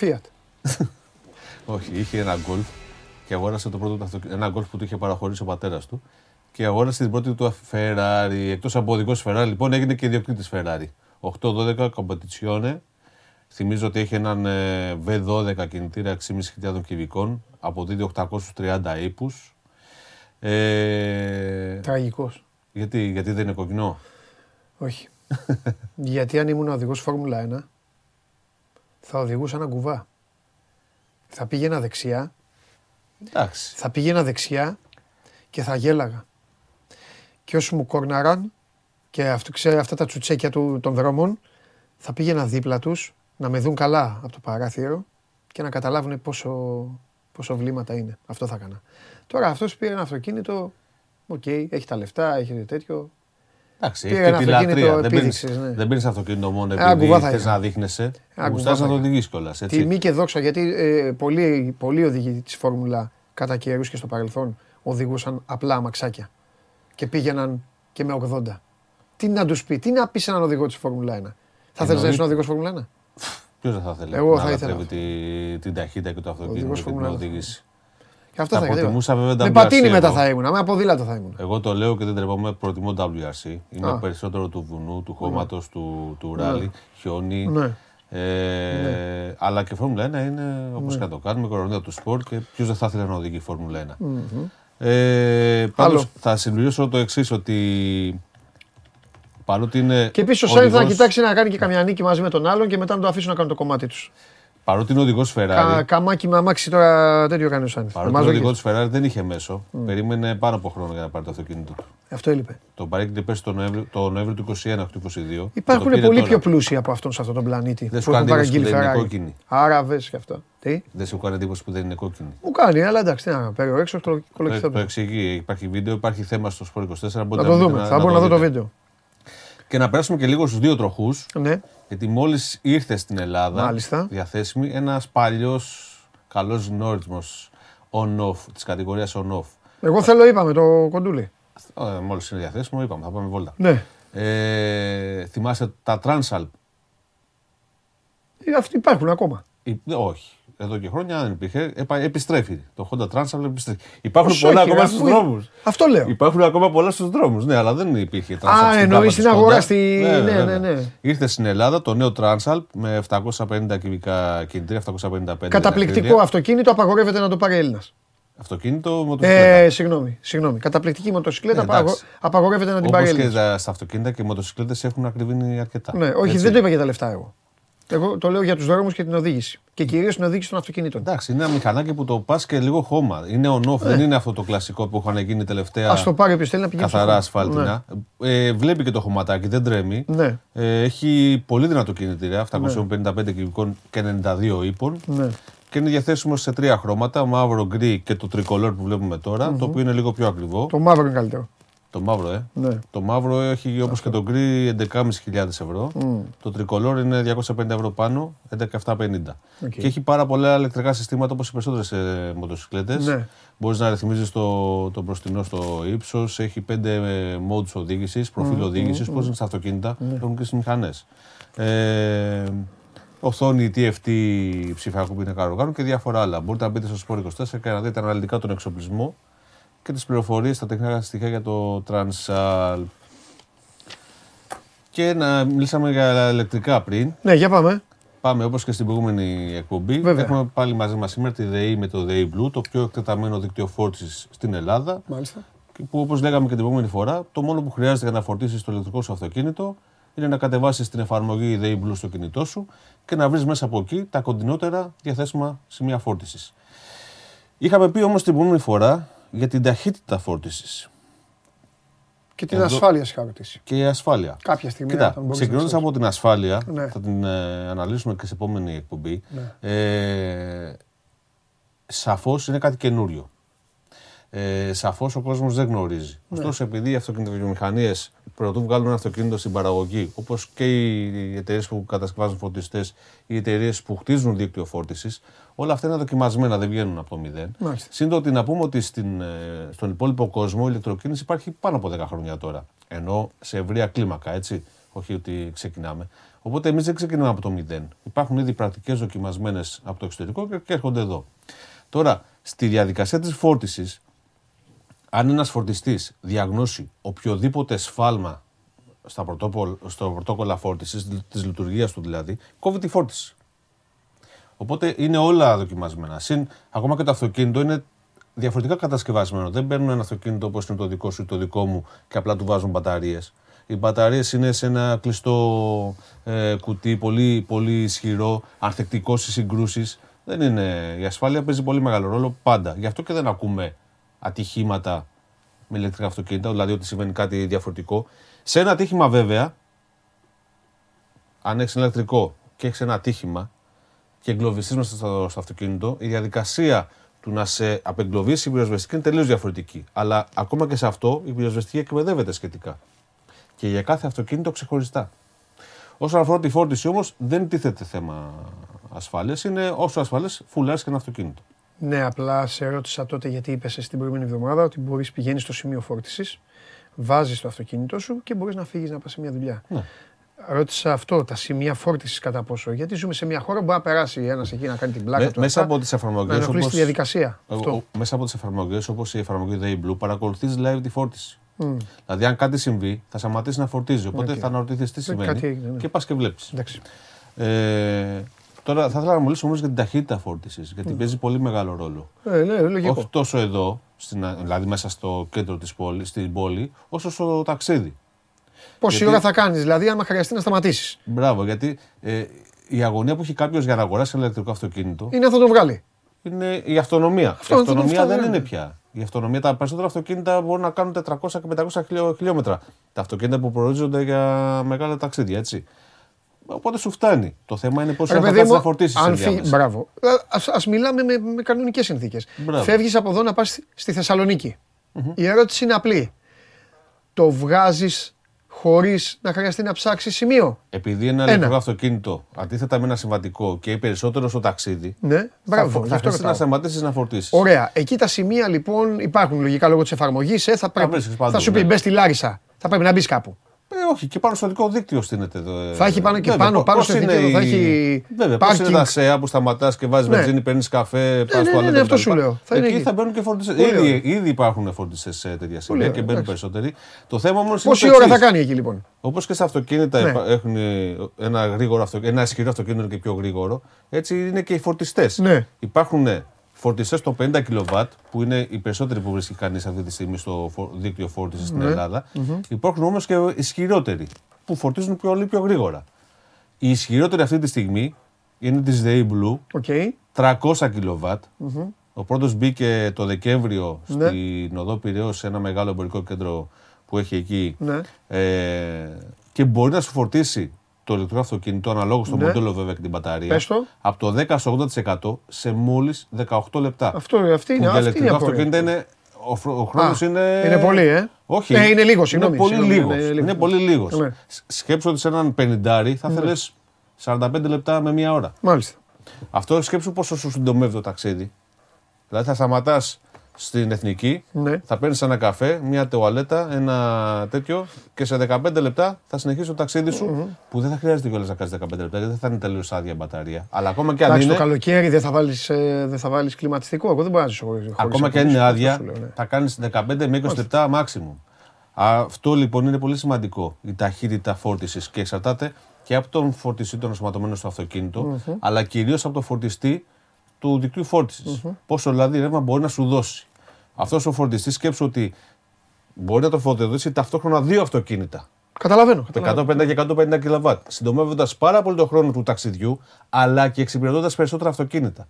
Fiat. Όχι, είχε ένα γκολφ και αγόρασε το πρώτο του αυτοκίνητο. Ένα γκολφ που του είχε παραχωρήσει ο πατέρας του. Και αγόρασε την πρώτη του Ferrari. Εκτός από οδηγός Ferrari, λοιπόν, έγινε και ιδιοκτήτης Ferrari. 8-12 κομπετιτσιόνε. Θυμίζω ότι έχει έναν ε, V12 κινητήρα 6.500 κυβικών. Αποδίδει 830 ύπους. Ε, Τραγικός. γιατί, γιατί δεν είναι κοκκινό; Όχι. Γιατί αν ήμουν οδηγός Φόρμουλα 1, θα οδηγούσα ένα κουβά. Θα πήγαινα δεξιά, Εντάξει. θα πήγαινα δεξιά και θα γέλαγα. Και όσοι μου κόρναραν και αυτό, ξέρεις, αυτά τα τσουτσέκια του, των δρόμων, θα πήγαινα δίπλα τους να με δουν καλά από το παράθυρο και να καταλάβουν πόσο, πόσο βλήματα είναι. Αυτό θα έκανα. Τώρα αυτός πήρε ένα αυτοκίνητο, οκ, έχει τα λεφτά, έχει τέτοιο. Εντάξει, Πήρε έχει και ένα τη αυτοκίνητο λατρεία. Δεν παίρνεις, επίδειξης, ναι. δεν παίρνεις αυτοκίνητο μόνο Ένα επειδή κουβά θα θες είχα. να δείχνεσαι. Ένα Γουστάρεις κουβά να θα το είχα. οδηγείς κιόλας, έτσι. Τιμή και δόξα γιατί ε, πολλοί, πολλοί οδηγοί της Φόρμουλα κατά καιρούς και στο παρελθόν οδηγούσαν απλά αμαξάκια και πήγαιναν και με 80. Τι να τους πει, τι να πει σε έναν οδηγό της Φόρμουλα 1. Θα θέλεις να είσαι οδηγός Φόρμουλα 1. Ποιος δεν θα ήθελε Εγώ να θα ήθελα λατρεύει τη, την ταχύτητα και το αυτοκίνητο Οδηγός και την Φόρμουλα. οδήγηση. Και αυτό Θα θα ήθελα. προτιμούσα βέβαια Με WRC πατίνι μετά εγώ. θα ήμουν, με ποδήλατο θα ήμουν. Εγώ το λέω και δεν τρεπόμαι, προτιμώ WRC. Είμαι Α. περισσότερο του βουνού, του χώματος, του, του ράλι, χιόνι. Ναι. Ε, Αλλά και η Φόρμουλα 1 είναι όπως και να το κάνουμε, κορονίδα του σπορ και ποιος δεν θα ήθελε να οδηγεί η Φόρμουλα 1. Ε, πάντως, Άλλο. θα συμπληρώσω το εξής ότι παρότι είναι. Και επίσης ο Σάινθ θα οδηγός- κοιτάξει να κάνει και καμιά νίκη μαζί με τον άλλον και μετά να το αφήσουν να κάνουν το κομμάτι τους. Παρότι είναι οδηγός Ferrari. Κα, καμάκι με αμάξι τώρα τέτοιο κάνει ο Σάινθ. Παρότι είναι οδηγός τη Ferrari δεν είχε μέσο. Περίμενε πάνω από χρόνο για να πάρει το αυτοκίνητο του. Αυτό έλειπε. Τον παρέκειται πέρσι το Νοέμβριο, το Νοέμβριο του 21, όχι του 22. Υπάρχουν Το πήρε πολύ τώρα. πιο πλούσιοι από αυτόν σε αυτόν τον πλανήτη Δεν σου που έχουν κάνει εντύπωση παραγγείλει που δεν είναι Ferrari. κόκκινη. Άραβες και αυτό. Τι; Δεν σου κάνει εντύπωση που δεν είναι κόκκινη. Μου κάνει, αλλά εντάξει, τι να κάνω. Παίρνω έξω το Το, το κολοκυθό. εξηγεί. Υπάρχει βίντεο, υπάρχει θέμα στο Sport 24. Να μπορείτε το μπείτε δούμε. Θα μπορώ να δω το δείτε. βίντεο. Και να περάσουμε και λίγο στους δύο τροχούς. Ναι. Γιατί μόλις ήρθε στην Ελλάδα Μάλιστα. διαθέσιμη ένας παλιός καλός γνώρισμα on-off, της κατηγορίας on-off. Εγώ θέλω, είπαμε, το κοντούλι. Ε, μόλις είναι διαθέσιμο, είπαμε, θα πάμε βόλτα. Ναι. Ε, θυμάσαι τα Transalp; Ε, Αυτοί υπάρχουν ακόμα. Ε, όχι. Εδώ και χρόνια δεν υπήρχε. Επα- επιστρέφει. Το Honda Transalp επιστρέφει. Υπάρχουν Πώς πολλά όχι, ακόμα αφού- στους δρόμους. Αυτό λέω. Υπάρχουν ακόμα πολλά στους δρόμους. Ναι, αλλά δεν υπήρχε Transalp. Α, στην εννοείς γάμα στην της αγορά Honda. στη- ναι, βέβαια. ναι, ναι. Ήρθε στην Ελλάδα το νέο Transalp με 750 κυβικά κινητήρια, 755. Καταπληκτικό δαχτυλίδια. αυτοκίνητο, απαγορεύεται να το πάρει Έλληνας. Αυτοκίνητο, μοτοσυκλέτα. Ε, συγγνώμη, συγγνώμη. Καταπληκτική μοτοσυκλέτα Ε, εντάξει. απαγο- απαγορεύεται να την πάρει Όπω και Έλληνας. τα- στα αυτοκίνητα και οι μοτοσυκλέτες έχουν ακριβήνει αρκετά. Ναι, όχι, Έτσι. δεν το είπα για τα λεφτά εγώ. Εγώ το λέω για τους δρόμους και την οδήγηση. Και κυρίως την οδήγηση των αυτοκινήτων. Εντάξει, είναι ένα μηχανάκι που το πας και λίγο χώμα. Είναι on-off, δεν είναι αυτό το κλασικό που είχαν γίνει τελευταία. Α Ναι. το πάρει όποιο θέλει να πηγαίνει. στο καθαρά χώρο. ασφάλτινα. Ε, βλέπει και το χωματάκι, δεν τρέμει. Ναι. Ε, έχει πολύ δυνατό κινητήρα, 755 κυβικών και 92 ύπων. Ναι. Και είναι διαθέσιμο σε τρία χρώματα, μαύρο, γκρι και το τρικολόρ που βλέπουμε τώρα, το οποίο είναι λίγο πιο ακριβό. Το μαύρο είναι καλύτερο. Το μαύρο, ε. Ναι. Το μαύρο έχει όπως και το γκρι 11.500 ευρώ. Το τρικολόρ είναι 250 ευρώ πάνω, 11.750. Οκ. Και έχει πάρα πολλά ηλεκτρικά συστήματα όπως οι περισσότερες ε, μοτοσυκλέτες. Ναι. Μπορείς να ρυθμίζεις το, το μπροστινό στο ύψος, έχει πέντε ε, modes οδήγησης, προφίλ οδήγησης, πώς είναι στα αυτοκίνητα, Ναι. έχουν και στις μηχανές. Ε, οθόνη TFT ψηφιακού πίνακα οργάνου και διάφορα άλλα. Μπορείτε να μπείτε στο Sport 24 και να δείτε αναλυτικά τον εξοπλισμό και τις πληροφορίες, τα τεχνικά στοιχεία για το Transalp. Και να μιλήσαμε για ηλεκτρικά πριν. Ναι, για πάμε. Πάμε όπως και στην προηγούμενη εκπομπή. Βέβαια. Έχουμε πάλι μαζί μας σήμερα τη ΔΕΗ με το ΔΕΗ Blue, το πιο εκτεταμένο δίκτυο φόρτισης στην Ελλάδα. Μάλιστα. και Που όπως λέγαμε και την προηγούμενη φορά, το μόνο που χρειάζεται για να φορτίσεις το ηλεκτρικό σου αυτοκίνητο είναι να κατεβάσεις την εφαρμογή ΔΕΗ Blue στο κινητό σου και να βρεις μέσα από εκεί τα κοντινότερα διαθέσιμα σημεία φόρτισης. Είχαμε πει όμως την προηγούμενη φορά για την ταχύτητα φόρτισης Και την Εδώ- ασφάλεια είχα ρωτήσει. και η ασφάλεια. Κάποια στιγμή. Κοίτα, όταν μπορείς να ξεκινώντας ξέρεις. από την ασφάλεια, Ναι. θα την ε, αναλύσουμε και σε επόμενη εκπομπή. Ναι. Ε, Σαφώς είναι κάτι καινούριο. Ε, Σαφώς ο κόσμος δεν γνωρίζει. Ναι. Ωστόσο, επειδή οι αυτοκινητοβιομηχανίες πρωτού βγάλουν ένα αυτοκίνητο στην παραγωγή, όπως και οι εταιρείες που κατασκευάζουν φορτιστέ, οι εταιρείες που χτίζουν δίκτυο φόρτισης, όλα αυτά είναι δοκιμασμένα, δεν βγαίνουν από το μηδέν. Μάλιστα. Σύντομα ότι να πούμε ότι στην, ε, στον υπόλοιπο κόσμο η ηλεκτροκίνηση υπάρχει πάνω από 10 χρόνια τώρα. Ενώ σε ευρεία κλίμακα, έτσι. Όχι ότι ξεκινάμε. Οπότε εμείς δεν ξεκινάμε από το μηδέν. Υπάρχουν ήδη πρακτικές δοκιμασμένες από το εξωτερικό και, και έρχονται εδώ. Τώρα, στη διαδικασία της φόρτισης, αν ένας φορτιστής διαγνώσει οποιοδήποτε σφάλμα στα πρωτόκολλα, στο πρωτόκολλα φόρτισης, της λειτουργίας του δηλαδή, κόβει τη φόρτιση. Οπότε είναι όλα δοκιμασμένα. Συν ακόμα και το αυτοκίνητο είναι διαφορετικά κατασκευασμένο. Δεν παίρνουν ένα αυτοκίνητο όπως είναι το δικό σου ή το δικό μου και απλά του βάζουν μπαταρίες. Οι μπαταρίες είναι σε ένα κλειστό ε, κουτί, πολύ, πολύ ισχυρό, ανθεκτικό στις συγκρούσεις. Δεν είναι. Η ασφάλεια παίζει πολύ μεγάλο ρόλο πάντα. Γι' αυτό και δεν ακούμε ατυχήματα με ηλεκτρικά αυτοκίνητα, δηλαδή ότι συμβαίνει κάτι διαφορετικό. Σε ένα ατύχημα βέβαια, αν έχεις ένα ηλεκτρικό και έχεις ένα ατύχημα, και εγκλωβιστείς μέσα στο, στο αυτοκίνητο, η διαδικασία του να σε απεγκλωβίσει η πυροσβεστική είναι τελείως διαφορετική. Αλλά ακόμα και σε αυτό η πυροσβεστική εκπαιδεύεται σχετικά. Και για κάθε αυτοκίνητο ξεχωριστά. Όσον αφορά τη φόρτιση όμως, δεν τίθεται θέμα ασφάλειας. Είναι όσο ασφαλές φουλάρεις και ένα αυτοκίνητο. Ναι, απλά σε ρώτησα τότε γιατί είπες στην προηγούμενη εβδομάδα ότι μπορείς πηγαίνεις στο σημείο φόρτισης, βάζεις το αυτοκίνητό σου και μπορείς να φύγεις να πας σε μια δουλειά. Ναι. Ρώτησα αυτό, τα σημεία φόρτισης κατά πόσο. Γιατί ζούμε σε μια χώρα που μπορεί να περάσει ένας εκεί να κάνει την πλάκα Με- του. μέσα αυτά, από τις εφαρμογές. να ενοχλήσει τη διαδικασία. Ο- Αυτό. ο- μέσα από τις εφαρμογές όπως η εφαρμογή Day Blue παρακολουθείς live τη φόρτιση. Δηλαδή, αν κάτι συμβεί, θα σταματήσει να φορτίζει. Οπότε Οκ. θα αναρωτηθείς τι συμβαίνει κάτι έγινε, ναι. και πας και βλέπεις. Εντάξει. Ε, τώρα θα ήθελα να μιλήσω όμως για την ταχύτητα φόρτισης, γιατί παίζει πολύ μεγάλο ρόλο. Ε, ναι, λογικό. Όχι τόσο εδώ, στην, δηλαδή μέσα στο κέντρο της πόλης, στην πόλη, όσο στο ταξίδι. Πόση γιατί- ώρα θα κάνεις, δηλαδή, άμα χρειαστεί να σταματήσεις. Μπράβο, γιατί ε, η αγωνία που έχει κάποιος για να αγοράσει ένα ηλεκτρικό αυτοκίνητο Είναι θα το βγάλει. είναι η αυτονομία. Αυτό- η αυτονομία αυτό δεν δεν είναι είναι. πια. Η αυτονομία, τα περισσότερα αυτοκίνητα μπορούν να κάνουν 400 και 500 χιλιό- χιλιόμετρα. Τα αυτοκίνητα που προορίζονται για μεγάλα ταξίδια, έτσι. Οπότε σου φτάνει. Το θέμα είναι πώς Ρε θα παιδί κάτσει μου, να φορτίσεις. αν φύγει. Μπράβο. Ε, ας, ας μιλάμε με, με κανονικές συνθήκες. Μπράβο. Φεύγεις από εδώ να πας στη θεσσαλονικη Η ερώτηση είναι απλή. Το βγάζεις χωρίς να χρειαστεί να ψάξεις σημείο; Επειδή ένα ηλεκτρικό αυτοκίνητο αντίθετα με ένα συμβατικό και περισσότερο στο ταξίδι, Ναι, θα, μπράβο. φο- γι' θα αυτό χρειαστεί να ρωτάω. σταματήσεις να φορτίσεις. Ωραία. Εκεί τα σημεία λοιπόν υπάρχουν λογικά λόγω της εφαρμογής. Ε, θα, πρέπει, βρίσκεις παντού, θα σου πει ναι. μπες στη Λάρισα. Θα πρέπει να μπεις κάπου. Ε, όχι, και πάνω στο δικό δίκτυο στείνεται εδώ. ε, Θα έχει πάνω και βέβαια, πάνω- πο- πάνω πώς στο είναι εθνικό, θα η- έχει Βέβαια, πώς είναι πάρκινγκ. τα ΣΕΑ που σταματάς και βάζεις Ναι. βενζίνη, παίρνεις καφέ, πας ναι, στο ναι, ναι, αυτό σου λέω. Θα είναι Εκεί εκεί. θα μπαίνουν και φορτιστές. Πολύ Ήδη, ωραία. ήδη υπάρχουν φορτιστές σε τέτοια σημεία ωραία, και μπαίνουν εντάξει. περισσότεροι. Το θέμα όμως είναι. Πόση ώρα θα κάνει εκεί λοιπόν; Όπως και στα αυτοκίνητα Ναι. υπά- έχουν ένα, γρήγορο αυτοκίνητο, ένα ισχυρό αυτοκίνητο είναι και πιο γρήγορο, έτσι είναι και οι φορτιστές. Ναι. Υπάρχουν φορτιστές των 50 κιλοβάτ, που είναι οι περισσότεροι που βρίσκει κανείς αυτή τη στιγμή στο φο- δίκτυο φόρτισης Ναι. στην ελλαδα Υπάρχουν όμως και ισχυρότεροι, που φορτίζουν πολύ πιο γρήγορα. Οι ισχυρότεροι αυτή τη στιγμή είναι της ΔΕΗ blue, Οκ. 300 κιλοβάτ. Ο πρώτος μπήκε το Δεκέμβριο Ναι. στην οδό Πυραιός σε ένα μεγάλο εμπορικό κέντρο που έχει εκεί. Ναι. Ε, και μπορεί να σου φορτίσει το ηλεκτρικό αυτοκίνητο, αναλόγως στο Ναι. μοντέλο βέβαια και την μπαταρία, Πες το. από το 10 στο 80% σε μόλις 18 λεπτά. Αυτό, αυτή είναι, που για αυτή είναι η ηλεκτρικό απορία. αυτοκίνητο είναι. Ο, φρο- ο χρόνος Α, είναι. είναι πολύ, ε. Όχι. Ε, είναι λίγο, συγγνώμη, Είναι πολύ συγγνώμη, λίγος. είναι λίγο. Είναι πολύ λίγος. Ναι. Σκέψω ότι σε έναν 50 θα θέλεις 45 λεπτά με μία ώρα. Μάλιστα. Αυτό σκέψου πόσο σου συντομεύει το ταξίδι. Δηλαδή θα σταματάς στην εθνική, Ναι. θα παίρνεις ένα καφέ, μια τουαλέτα, ένα τέτοιο και σε 15 λεπτά θα συνεχίσει το ταξίδι σου που δεν θα χρειάζεται κιόλας να κάνεις 15 λεπτά γιατί δεν θα είναι τελείως άδεια η μπαταρία. Αλλά ακόμα και αν Εντάξει, το είναι, καλοκαίρι δεν θα βάλεις δεν θα βάλεις κλιματιστικό. Εγώ δεν μπορώ να ζήσω χωρίς- χωρίς ακόμα και αν είναι αυτό σου άδεια, λέω, ναι. θα κάνεις 15 με 20 λεπτά maximum. Αυτό λοιπόν είναι πολύ σημαντικό. Η ταχύτητα φόρτισης και εξαρτάται και από τον φορτιστή των ενσωματωμένων στο αυτοκίνητο, αλλά κυρίως από τον φορτιστή του δικτύου φόρτισης. Πόσο δηλαδή ρεύμα μπορεί να σου δώσει. Αυτός ο φορτιστής σκέψου ότι μπορεί να το φορτίσει ταυτόχρονα δύο αυτοκίνητα. Καταλαβαίνω. Με καταλαβαίνω. 150 και 150 κιλοβάτ. Συντομεύοντας πάρα πολύ τον χρόνο του ταξιδιού, αλλά και εξυπηρετώντας περισσότερα αυτοκίνητα.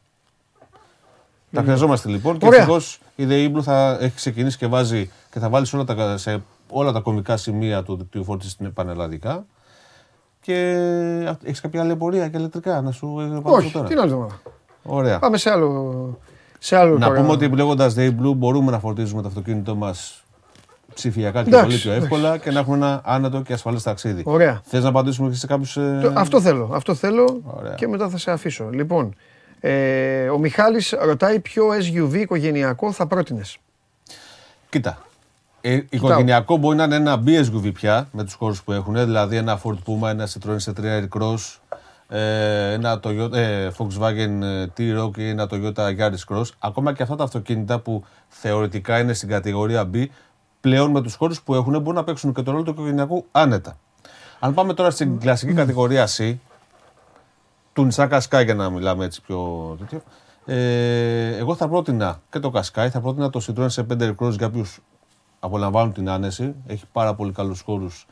Τα χρειαζόμαστε λοιπόν και Ωραία. ευτυχώς η ΔΕΗΜΠΛΟΥ θα έχει ξεκινήσει και βάζει και θα βάλει σε όλα τα, σε όλα τα κομβικά σημεία του δικτύου φόρτισης στην πανελλαδικά. Και έχεις κάποια άλλη πορεία και ηλεκτρικά να σου ε, απαντήσω Όχι, τώρα; την άλλη εβδομάδα. Ωραία. Πάμε σε άλλο. Σε άλλο Να τώρα. πούμε ότι επιλέγοντα ΔΕΗΜΠΛΟΥ μπορούμε να φορτίζουμε το αυτοκίνητό μας ψηφιακά και Εντάξει, πολύ πιο εντάξει. εύκολα και να έχουμε ένα άνετο και ασφαλές ταξίδι. Ωραία. Θες να απαντήσουμε και σε κάποιους. Το- Αυτό θέλω. Αυτό θέλω Ωραία. και μετά θα σε αφήσω. Λοιπόν, ε, ο Μιχάλης ρωτάει ποιο SUV οικογενειακό θα πρότεινες. Κοίτα. Ε, οικογενειακό μπορεί να είναι ένα BSUV πια με τους χώρους που έχουν, δηλαδή ένα Ford Puma, ένα Citroën C3 Aircross, ε, ένα Toyota, ε, Volkswagen ε, T-Roc ή ένα Toyota Yaris Cross. Ακόμα και αυτά τα αυτοκίνητα που θεωρητικά είναι στην κατηγορία B, πλέον με τους χώρους που έχουν μπορούν να παίξουν και το ρόλο του οικογενειακού άνετα. Αν πάμε τώρα στην κλασική κατηγορία C, του Nissan Qashqai για να μιλάμε έτσι πιο τέτοιο. Ε, εγώ θα πρότεινα και το Qashqai, θα πρότεινα το Citroën C5 Aircross για όποιους απολαμβάνουν την άνεση. Έχει πάρα πολύ καλούς χώρους,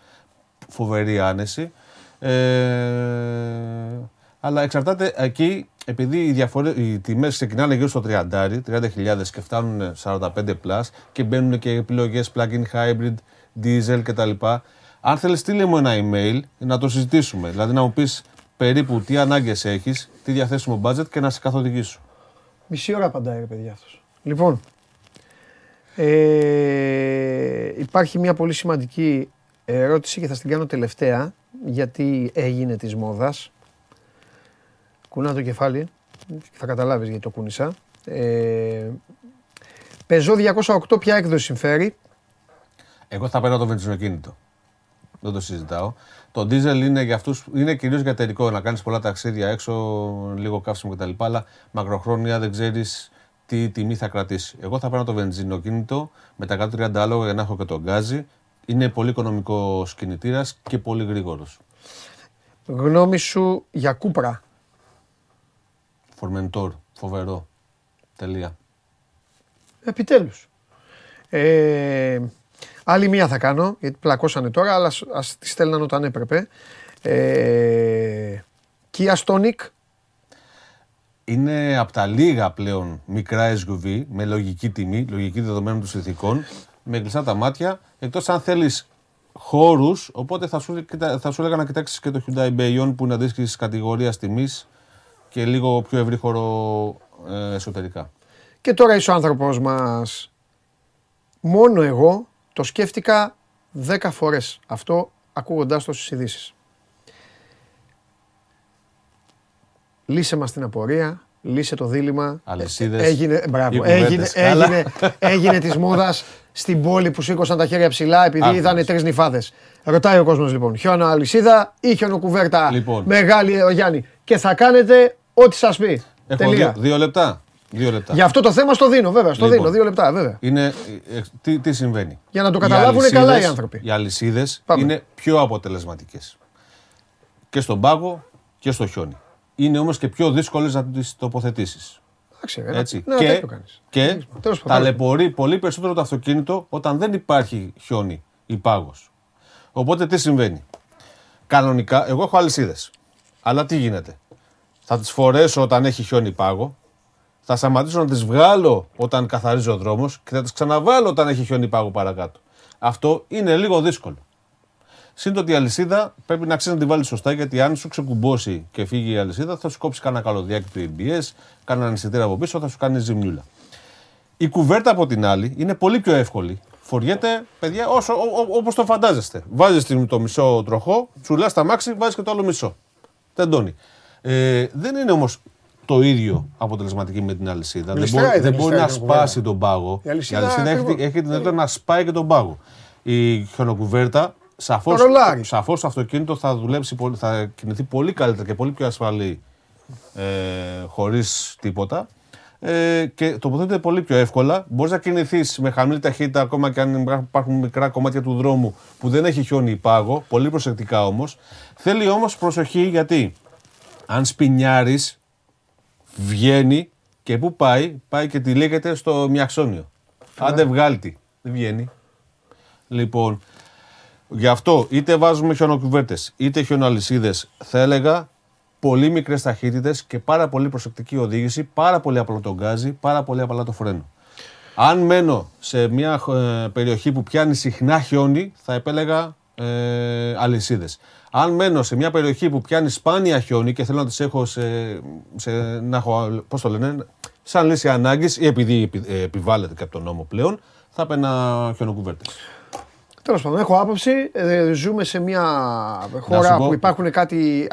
φοβερή άνεση. Ε, αλλά εξαρτάται εκεί, επειδή οι, διαφορε... οι τιμές ξεκινάνε γύρω στο 30, 30.000 και φτάνουν 45 plus και μπαίνουν και επιλογές plug-in hybrid, diesel κτλ. Αν θέλεις στείλε μου ένα email να το συζητήσουμε. Δηλαδή να μου πεις περίπου τι ανάγκες έχεις, τι διαθέσιμο budget και να σε καθοδηγήσω. Μισή ώρα απαντάει ρε παιδιά αυτός. Λοιπόν, ε, υπάρχει μια πολύ σημαντική ερώτηση και θα στην κάνω τελευταία γιατί έγινε της μόδας. Κουνά το κεφάλι, θα καταλάβεις γιατί το κούνησα. Ε, Peugeot 208 ποια έκδοση συμφέρει. Εγώ θα παίρνω το βενζινοκίνητο. Δεν το συζητάω. Το diesel είναι για αυτούς, είναι κυρίως για εταιρικό, να κάνεις πολλά ταξίδια έξω, λίγο καύσιμο κτλ. Αλλά μακροχρόνια δεν ξέρεις τι τιμή θα κρατήσει. Εγώ θα παίρνω το βενζινοκίνητο με τα 130 άλογα για να έχω και το γκάζι. Είναι πολύ οικονομικός κινητήρας και πολύ γρήγορος. Γνώμη σου για Κούπρα. Φορμεντόρ, φοβερό. Τελεία. Επιτέλους. Ε, άλλη μία θα κάνω, γιατί πλακώσανε τώρα, αλλά ας, ας τη στέλναν όταν έπρεπε. Ε, Kia Stonic, Είναι από τα λίγα πλέον μικρά SUV με λογική τιμή, λογική δεδομένων των συνθηκών, με κλειστά τα μάτια. Εκτός αν θέλεις χώρους, οπότε θα σου, κοίτα- θα σου έλεγα να κοιτάξεις και το Hyundai Bayon που είναι αντίστοιχη κατηγορίας τιμής και λίγο πιο ευρύ χώρο ε, εσωτερικά. και τώρα είσαι ο άνθρωπος μας. Μόνο εγώ το σκέφτηκα 10 φορές αυτό ακούγοντάς το στις ειδήσεις. Λύσε μας την απορία, λύσε το δίλημα. Αλυσίδες, Έγινε, ή μπράβο, κουβέντες. έγινε, Καλά. έγινε, έγινε της μόδας στην πόλη που σήκωσαν τα χέρια ψηλά επειδή Άκουσες. είδανε τρεις νυφάδες. Ρωτάει ο κόσμος λοιπόν, χιόνο αλυσίδα ή χιονοκουβέρτα Λοιπόν. μεγάλη ο Γιάννη. Και θα κάνετε ό,τι σας πει. Έχω Τελεία. δύο, δύο λεπτά. Δύο λεπτά. Για αυτό το θέμα στο δίνω βέβαια, στο Λοιπόν. δίνω, δύο λεπτά βέβαια. Είναι, ε, ε, τι, τι συμβαίνει; Για να το Οι καταλάβουν αλυσίδες- καλά οι άνθρωποι. Οι αλυσίδες Πάμε. είναι πιο αποτελεσματικές. Και στον πάγο και στο χιόνι. Είναι όμως και πιο δύσκολες να τις τοποθετήσεις. Εντάξει, ρε, Έτσι. να και τέτοιο κάνεις. και Τέλος πάντων. ταλαιπωρεί πολύ περισσότερο το αυτοκίνητο όταν δεν υπάρχει χιόνι ή πάγος. Οπότε τι συμβαίνει; Κανονικά, εγώ έχω αλυσίδες. Αλλά τι γίνεται; Θα τις φορέσω όταν έχει χιόνι ή πάγο. Θα σταματήσω να τις βγάλω όταν καθαρίζει ο δρόμος και θα τις ξαναβάλω όταν έχει χιόνι ή πάγο παρακάτω. Αυτό είναι λίγο δύσκολο. Συν το ότι η αλυσίδα πρέπει να ξέρει να τη βάλεις σωστά γιατί αν σου ξεκουμπώσει και φύγει η αλυσίδα θα σου κόψει κανένα καλωδιάκι του EBS, κανένα νησιτήρα από πίσω, θα σου κάνει ζημιούλα. Η κουβέρτα από την άλλη είναι πολύ πιο εύκολη. Φοριέται, παιδιά, όσο, όπως το φαντάζεστε. Βάζεις το μισό τροχό, τσουλάς τα μάξι, βάζεις και το άλλο μισό. Τεντώνει. Ε, δεν είναι όμως το ίδιο αποτελεσματική με την αλυσίδα. Δεν, Γλιστράει, μπορεί- δεν δεν μπορεί να γλιστράει το σπάσει τον πάγο. Η αλυσίδα έχει, ακριβώς. έχει την δυνατότητα να σπάει και τον πάγο. Η χιονοκουβέρτα σαφώς, Το ρολάρι. σαφώς το αυτοκίνητο θα δουλέψει, πολύ- θα κινηθεί πολύ καλύτερα και πολύ πιο ασφαλή ε, χωρίς τίποτα. ε, και τοποθετείται πολύ πιο εύκολα. Μπορείς να κινηθείς με χαμηλή ταχύτητα, ακόμα και αν υπάρχουν μικρά κομμάτια του δρόμου που δεν έχει χιόνι ή πάγο. Πολύ προσεκτικά όμως. Θέλει όμως προσοχή γιατί αν σπινιάρεις, βγαίνει και πού πάει, πάει και τη λέγεται στο μιαξόνιο. Άντε βγάλει Δεν βγαίνει. Λοιπόν, γι' αυτό είτε βάζουμε χιονοκουβέρτες είτε χιοναλυσίδες, θα έλεγα πολύ μικρές ταχύτητες και πάρα πολύ προσεκτική οδήγηση, πάρα πολύ απλό το γκάζι, πάρα πολύ απλά το φρένο. Αν μένω σε μια ε, περιοχή που πιάνει συχνά χιόνι, θα επέλεγα ε, αλυσίδες. Αν μένω σε μια περιοχή που πιάνει σπάνια χιόνι και θέλω να τις έχω σε, σε, να έχω, πώς το λένε, σαν λύση ανάγκης ή επειδή ε, επιβάλλεται και από τον νόμο πλέον, θα παίρνα χιονοκουβέρτες. Τέλος πάντων, έχω άποψη. Ε, ζούμε σε μια χώρα που υπάρχουν κάτι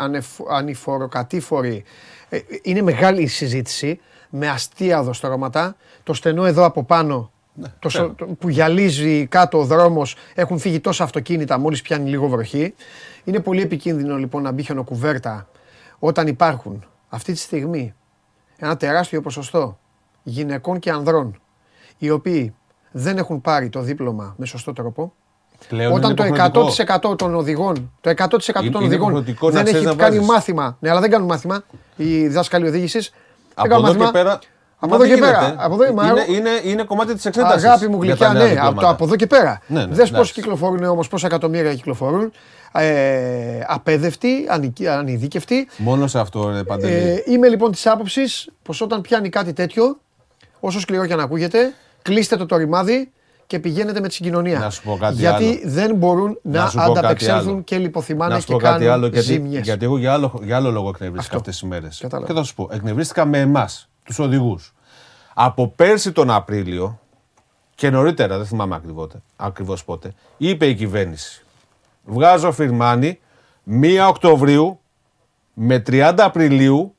ανηφοροκατήφοροι. Ε, είναι μεγάλη η συζήτηση με αστεία δοστρώματα. Το στενό εδώ από πάνω Ναι, το, το, που γυαλίζει κάτω ο δρόμος. Έχουν φύγει τόσα αυτοκίνητα μόλις πιάνει λίγο βροχή. Είναι πολύ επικίνδυνο λοιπόν να μπει χιονοκουβέρτα όταν υπάρχουν αυτή τη στιγμή ένα τεράστιο ποσοστό γυναικών και ανδρών οι οποίοι δεν έχουν πάρει το δίπλωμα με σωστό τρόπο. Πλέον Όταν το είναι υποχρεωτικό. 100% των οδηγών, το 100% των Είναι οδηγών υποχρεωτικό να δεν ξέρεις έχει να κάνει βάζεις. μάθημα. Ναι, αλλά δεν κάνουν μάθημα οι δάσκαλοι οδήγησης. Από εδώ και πέρα. Από Μα εδώ δεν και πέρα. γίνεται. Από εδώ, μα είναι, εγώ- είναι, είναι κομμάτι της εξέτασης. Αγάπη μου γλυκιά, ναι, από, το, από εδώ και πέρα. Ναι, ναι, Δες πώς εντάξει. κυκλοφορούν όμως, πόσα εκατομμύρια κυκλοφορούν. Ε, απέδευτοι, ανικ- ανειδίκευτοι. Μόνο σε αυτό, ρε Παντελή. Ε, είμαι λοιπόν της άποψης πως όταν πιάνει κάτι τέτοιο, όσο σκληρό και αν ακούγεται, κλείστε το το ρημάδι και πηγαίνετε με τη συγκοινωνία. Να σου πω κάτι γιατί άλλο. δεν μπορούν να, σου πω κάτι ανταπεξέλθουν άλλο. και λιποθυμάνε να σου και πω κάτι κάνουν άλλο, γιατί, ζήμιες. γιατί εγώ για άλλο, για άλλο λόγο εκνευρίστηκα Αυτό. αυτές τις μέρες. Κατάλαβα. Και θα σου πω, εκνευρίστηκα με εμάς, τους οδηγούς. Από πέρσι τον Απρίλιο και νωρίτερα, δεν θυμάμαι ακριβώς- ακριβώς πότε, είπε η κυβέρνηση. Βγάζω φιρμάνι 1 Οκτωβρίου με 30 Απριλίου,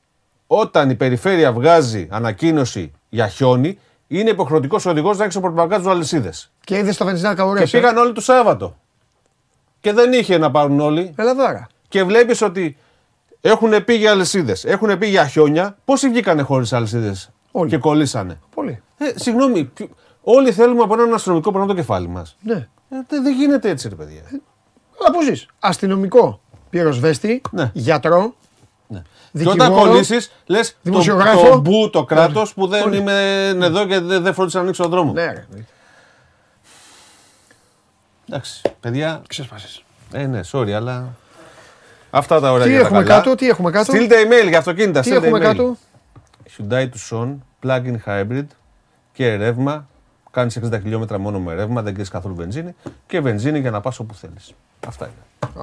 όταν η περιφέρεια βγάζει ανακοίνωση για χιόνι, είναι υποχρεωτικός ο οδηγός να έχει στο πορτμπαγκάζ τους αλυσίδες. Και είδες τα βενζινάκα Και ωραία. πήγαν όλοι το Σάββατο. Και δεν είχε να πάρουν όλοι. Ελαδάρα. Και βλέπεις ότι έχουν πει για αλυσίδες, έχουν πει για χιόνια. Πόσοι βγήκανε χωρίς αλυσίδες Όλοι. και κολλήσανε; Πολύ. Ε, συγγνώμη, ποιο- όλοι θέλουμε από έναν αστυνομικό πάνω από το κεφάλι μας. Ναι. Ε, δεν δεν γίνεται έτσι, ρε παιδιά. Αλλά πώ ζεις. Αστυνομικό πυροσβέστη, Ναι. γιατρό, Ναι. Και δικηγόρο, όταν κολλήσεις, λες το, δημοσιογράφο. το μπου, το κράτος που δεν Όλοι. είμαι εδώ και δεν, δεν φρόντισε να ανοίξω τον δρόμο. Ναι, ρε. Εντάξει, παιδιά. Ξέσπασες. Ε, ναι, sorry, αλλά. Αυτά τα ωραία Τι για τα έχουμε καλά. κάτω, τι έχουμε κάτω; Στείλτε email για αυτοκίνητα. Τι στείλτε έχουμε email. κάτω; Hyundai Tucson, plug-in hybrid και ρεύμα. Κάνεις 60 χιλιόμετρα μόνο με ρεύμα, δεν κρίνει καθόλου βενζίνη. Και βενζίνη για να πας όπου θέλεις. Αυτά είναι.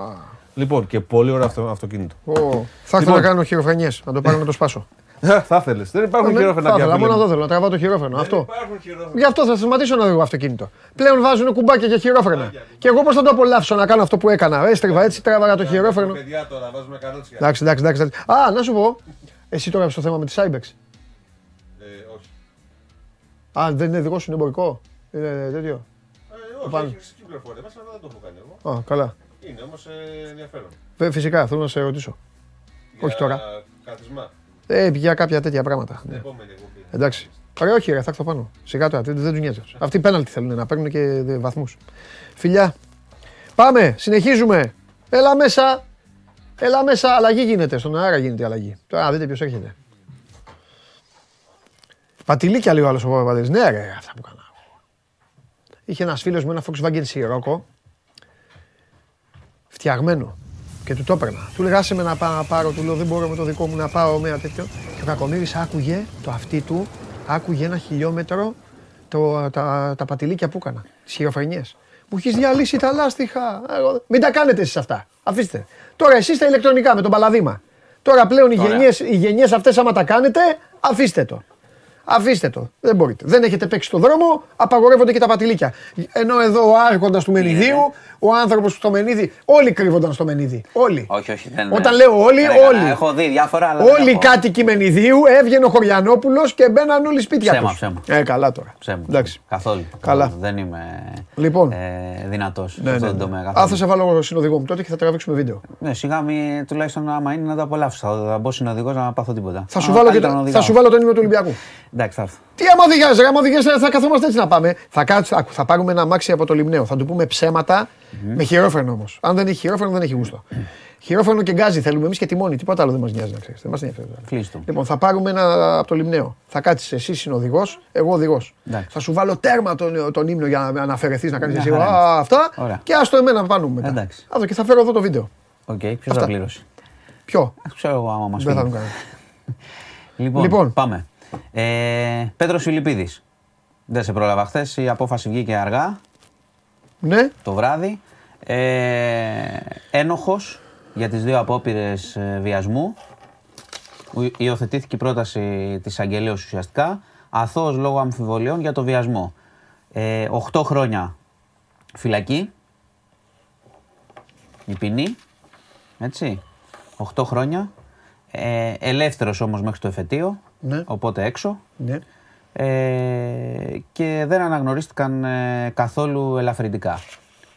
Λοιπόν, και πολύ ωραίο αυτο, αυτοκίνητο. Ω, Θα ήθελα Λοιπόν. να κάνω χειροφρενιές, να το πάρω να το σπάσω. θα ήθελε. Δεν υπάρχουν Ναι, χειρόφρενα θα πια. ήθελα, φίλε μόνο μου. εδώ θέλω να τραβάω το χειρόφρενο. Αυτό. Υπάρχουν χειρόφρενα. Γι' αυτό θα σταματήσω να οδηγώ αυτοκίνητο. Πλέον βάζουν κουμπάκια για χειρόφρενα. Και εγώ πώς θα το απολαύσω να κάνω αυτό που έκανα. Έστριβα έτσι, τράβαγα το χειρόφρενο. Παιδιά τώρα, βάζουμε καρότσια. Εντάξει, εντάξει, εντάξει. εντάξει. Α, να σου πω. Εσύ τώρα στο θέμα με τη Cybex. Ε, όχι. Α, δεν είναι δικό σου είναι εμπορικό; Είναι τέτοιο; Ε, Πάνω. όχι, έχει κυκλοφορία μέσα, αλλά δεν το έχω κάνει εγώ. Α, καλά. Είναι όμως ενδιαφέρον. Βε- Φυσικά, θέλω να σε ρωτήσω. Όχι τώρα. Για Καθισμά. Ε, για κάποια τέτοια πράγματα. Την Ναι. επόμενη εκπομπή. Εντάξει. Ωραία, όχι, ρε, θα έρθω πάνω. Σιγά τώρα, δεν, δεν τους νοιάζει. Αυτοί πέναλτι θέλουν να παίρνουν και βαθμούς. Φιλιά. Πάμε, συνεχίζουμε. Έλα μέσα. Έλα μέσα, αλλαγή γίνεται. Στον αέρα γίνεται η αλλαγή. Τώρα δείτε ποιος έρχεται. Πατηλίκια λίγο άλλος ο Παπαδέλης. Ναι, ρε, αυτά που κάνα. Είχε ένας φίλος μου ένα Volkswagen Sirocco φτιαγμένο. Και του το έπαιρνα. Του λέγα, άσε με να πάω να πάρω, του λέω δεν μπορώ με το δικό μου να πάω με ένα τέτοιο. Και ο Κακομύρης άκουγε το αυτί του, άκουγε ένα χιλιόμετρο το, τα, τα πατηλίκια που έκανα, τις χειροφρενιές. Μου έχεις διαλύσει τα λάστιχα. Εγώ- Μην τα κάνετε εσείς αυτά. Αφήστε. Τώρα εσείς τα ηλεκτρονικά με τον παλαδίμα. Τώρα πλέον οι γενιές, οι γενιές αυτές άμα τα κάνετε, αφήστε το. Αφήστε το. Δεν μπορείτε. Δεν έχετε παίξει στο δρόμο, απαγορεύονται και τα πατηλίκια. Ενώ εδώ ο άρχοντας του Μενιδίου, ο άνθρωπος στο Μενίδη, όλοι κρύβονταν στο Μενίδη. Όλοι. Όχι, όχι. Δεν, Όταν λέω όλοι, δεν έκανα. όλοι. Έχω δει διάφορα, αλλά. δεν Όλοι οι έχω. κάτοικοι Μενιδίου έβγαινε ο Χωριανόπουλος και μπαίναν όλοι σπίτια Ψέμα, τους. ψέμα. Ε, καλά τώρα. Ψέμα. Εντάξει. Καθόλου. Καλά. Δεν είμαι Λοιπόν. ε, δυνατός σε Ναι, αυτό ναι, το ναι. τομέα. Α, καθόλου. θα σε βάλω συνοδηγό μου τότε και θα τραβήξουμε βίντεο. Ναι, σιγά μη, τουλάχιστον άμα είναι να το απολαύσω. Θα, θα μπω συνοδηγός να πάθω τίποτα. Θα σου, Α, βάλω, και καλύτερα το, να θα οδηγάω. σου βάλω το ίνιμο του Ολυμπιακού. Εντάξει, θα έρθω. Τι άμα οδηγιάζει, άμα οδηγιάζει θα καθόμαστε έτσι να πάμε. Θα, κάτσω, άκου, θα πάρουμε ένα αμάξι από το λιμνέο. Θα του πούμε ψέματα με χειρόφρενο όμως. Αν δεν έχει χειρόφρενο, δεν έχει γούστο. Χειρόφρενο και γκάζι θέλουμε εμείς και τιμόνι. Τίποτα άλλο δεν μας νοιάζει να ξέρεις. Δεν μας ενδιαφέρει. Κλείσ' το. Λοιπόν, θα πάρουμε ένα από το λιμνέο. Θα κάτσεις εσύ συνοδηγός, εγώ οδηγός. Εντάξει. Θα σου βάλω τέρμα τον, τον ύμνο για να αναφερθείς να κάνεις Μια εσύ χαρά «Α, είμαστε. αυτά. Ωραία. Και άστο εμένα πάνω μου μετά. Εντάξει. Άδω, και θα φέρω εδώ το βίντεο. Οκ, ποιος Αυτά. θα πληρώσει. Ποιο; Ε, Ξέρω εγώ άμα μας Δεν θα πει. μου κάνει. Λοιπόν, Λοιπόν. πάμε. Ε, Πέτρος Φιλιππίδης. Δεν σε πρόλαβα χθες. Η απόφαση βγήκε αργά Ναι, το βράδυ. Ε, ένοχος για τις δύο απόπειρες ε, βιασμού. Ου- Υιοθετήθηκε η πρόταση της αγγελέως ουσιαστικά. Αθώος λόγω αμφιβολιών για το βιασμό. Ε, 8 χρόνια φυλακή. Η ποινή. Έτσι. 8 χρόνια. Ε, ελεύθερος όμως μέχρι το εφετείο. Ναι. Οπότε έξω. ναι. Ε, και δεν αναγνωρίστηκαν ε, καθόλου ελαφρυντικά.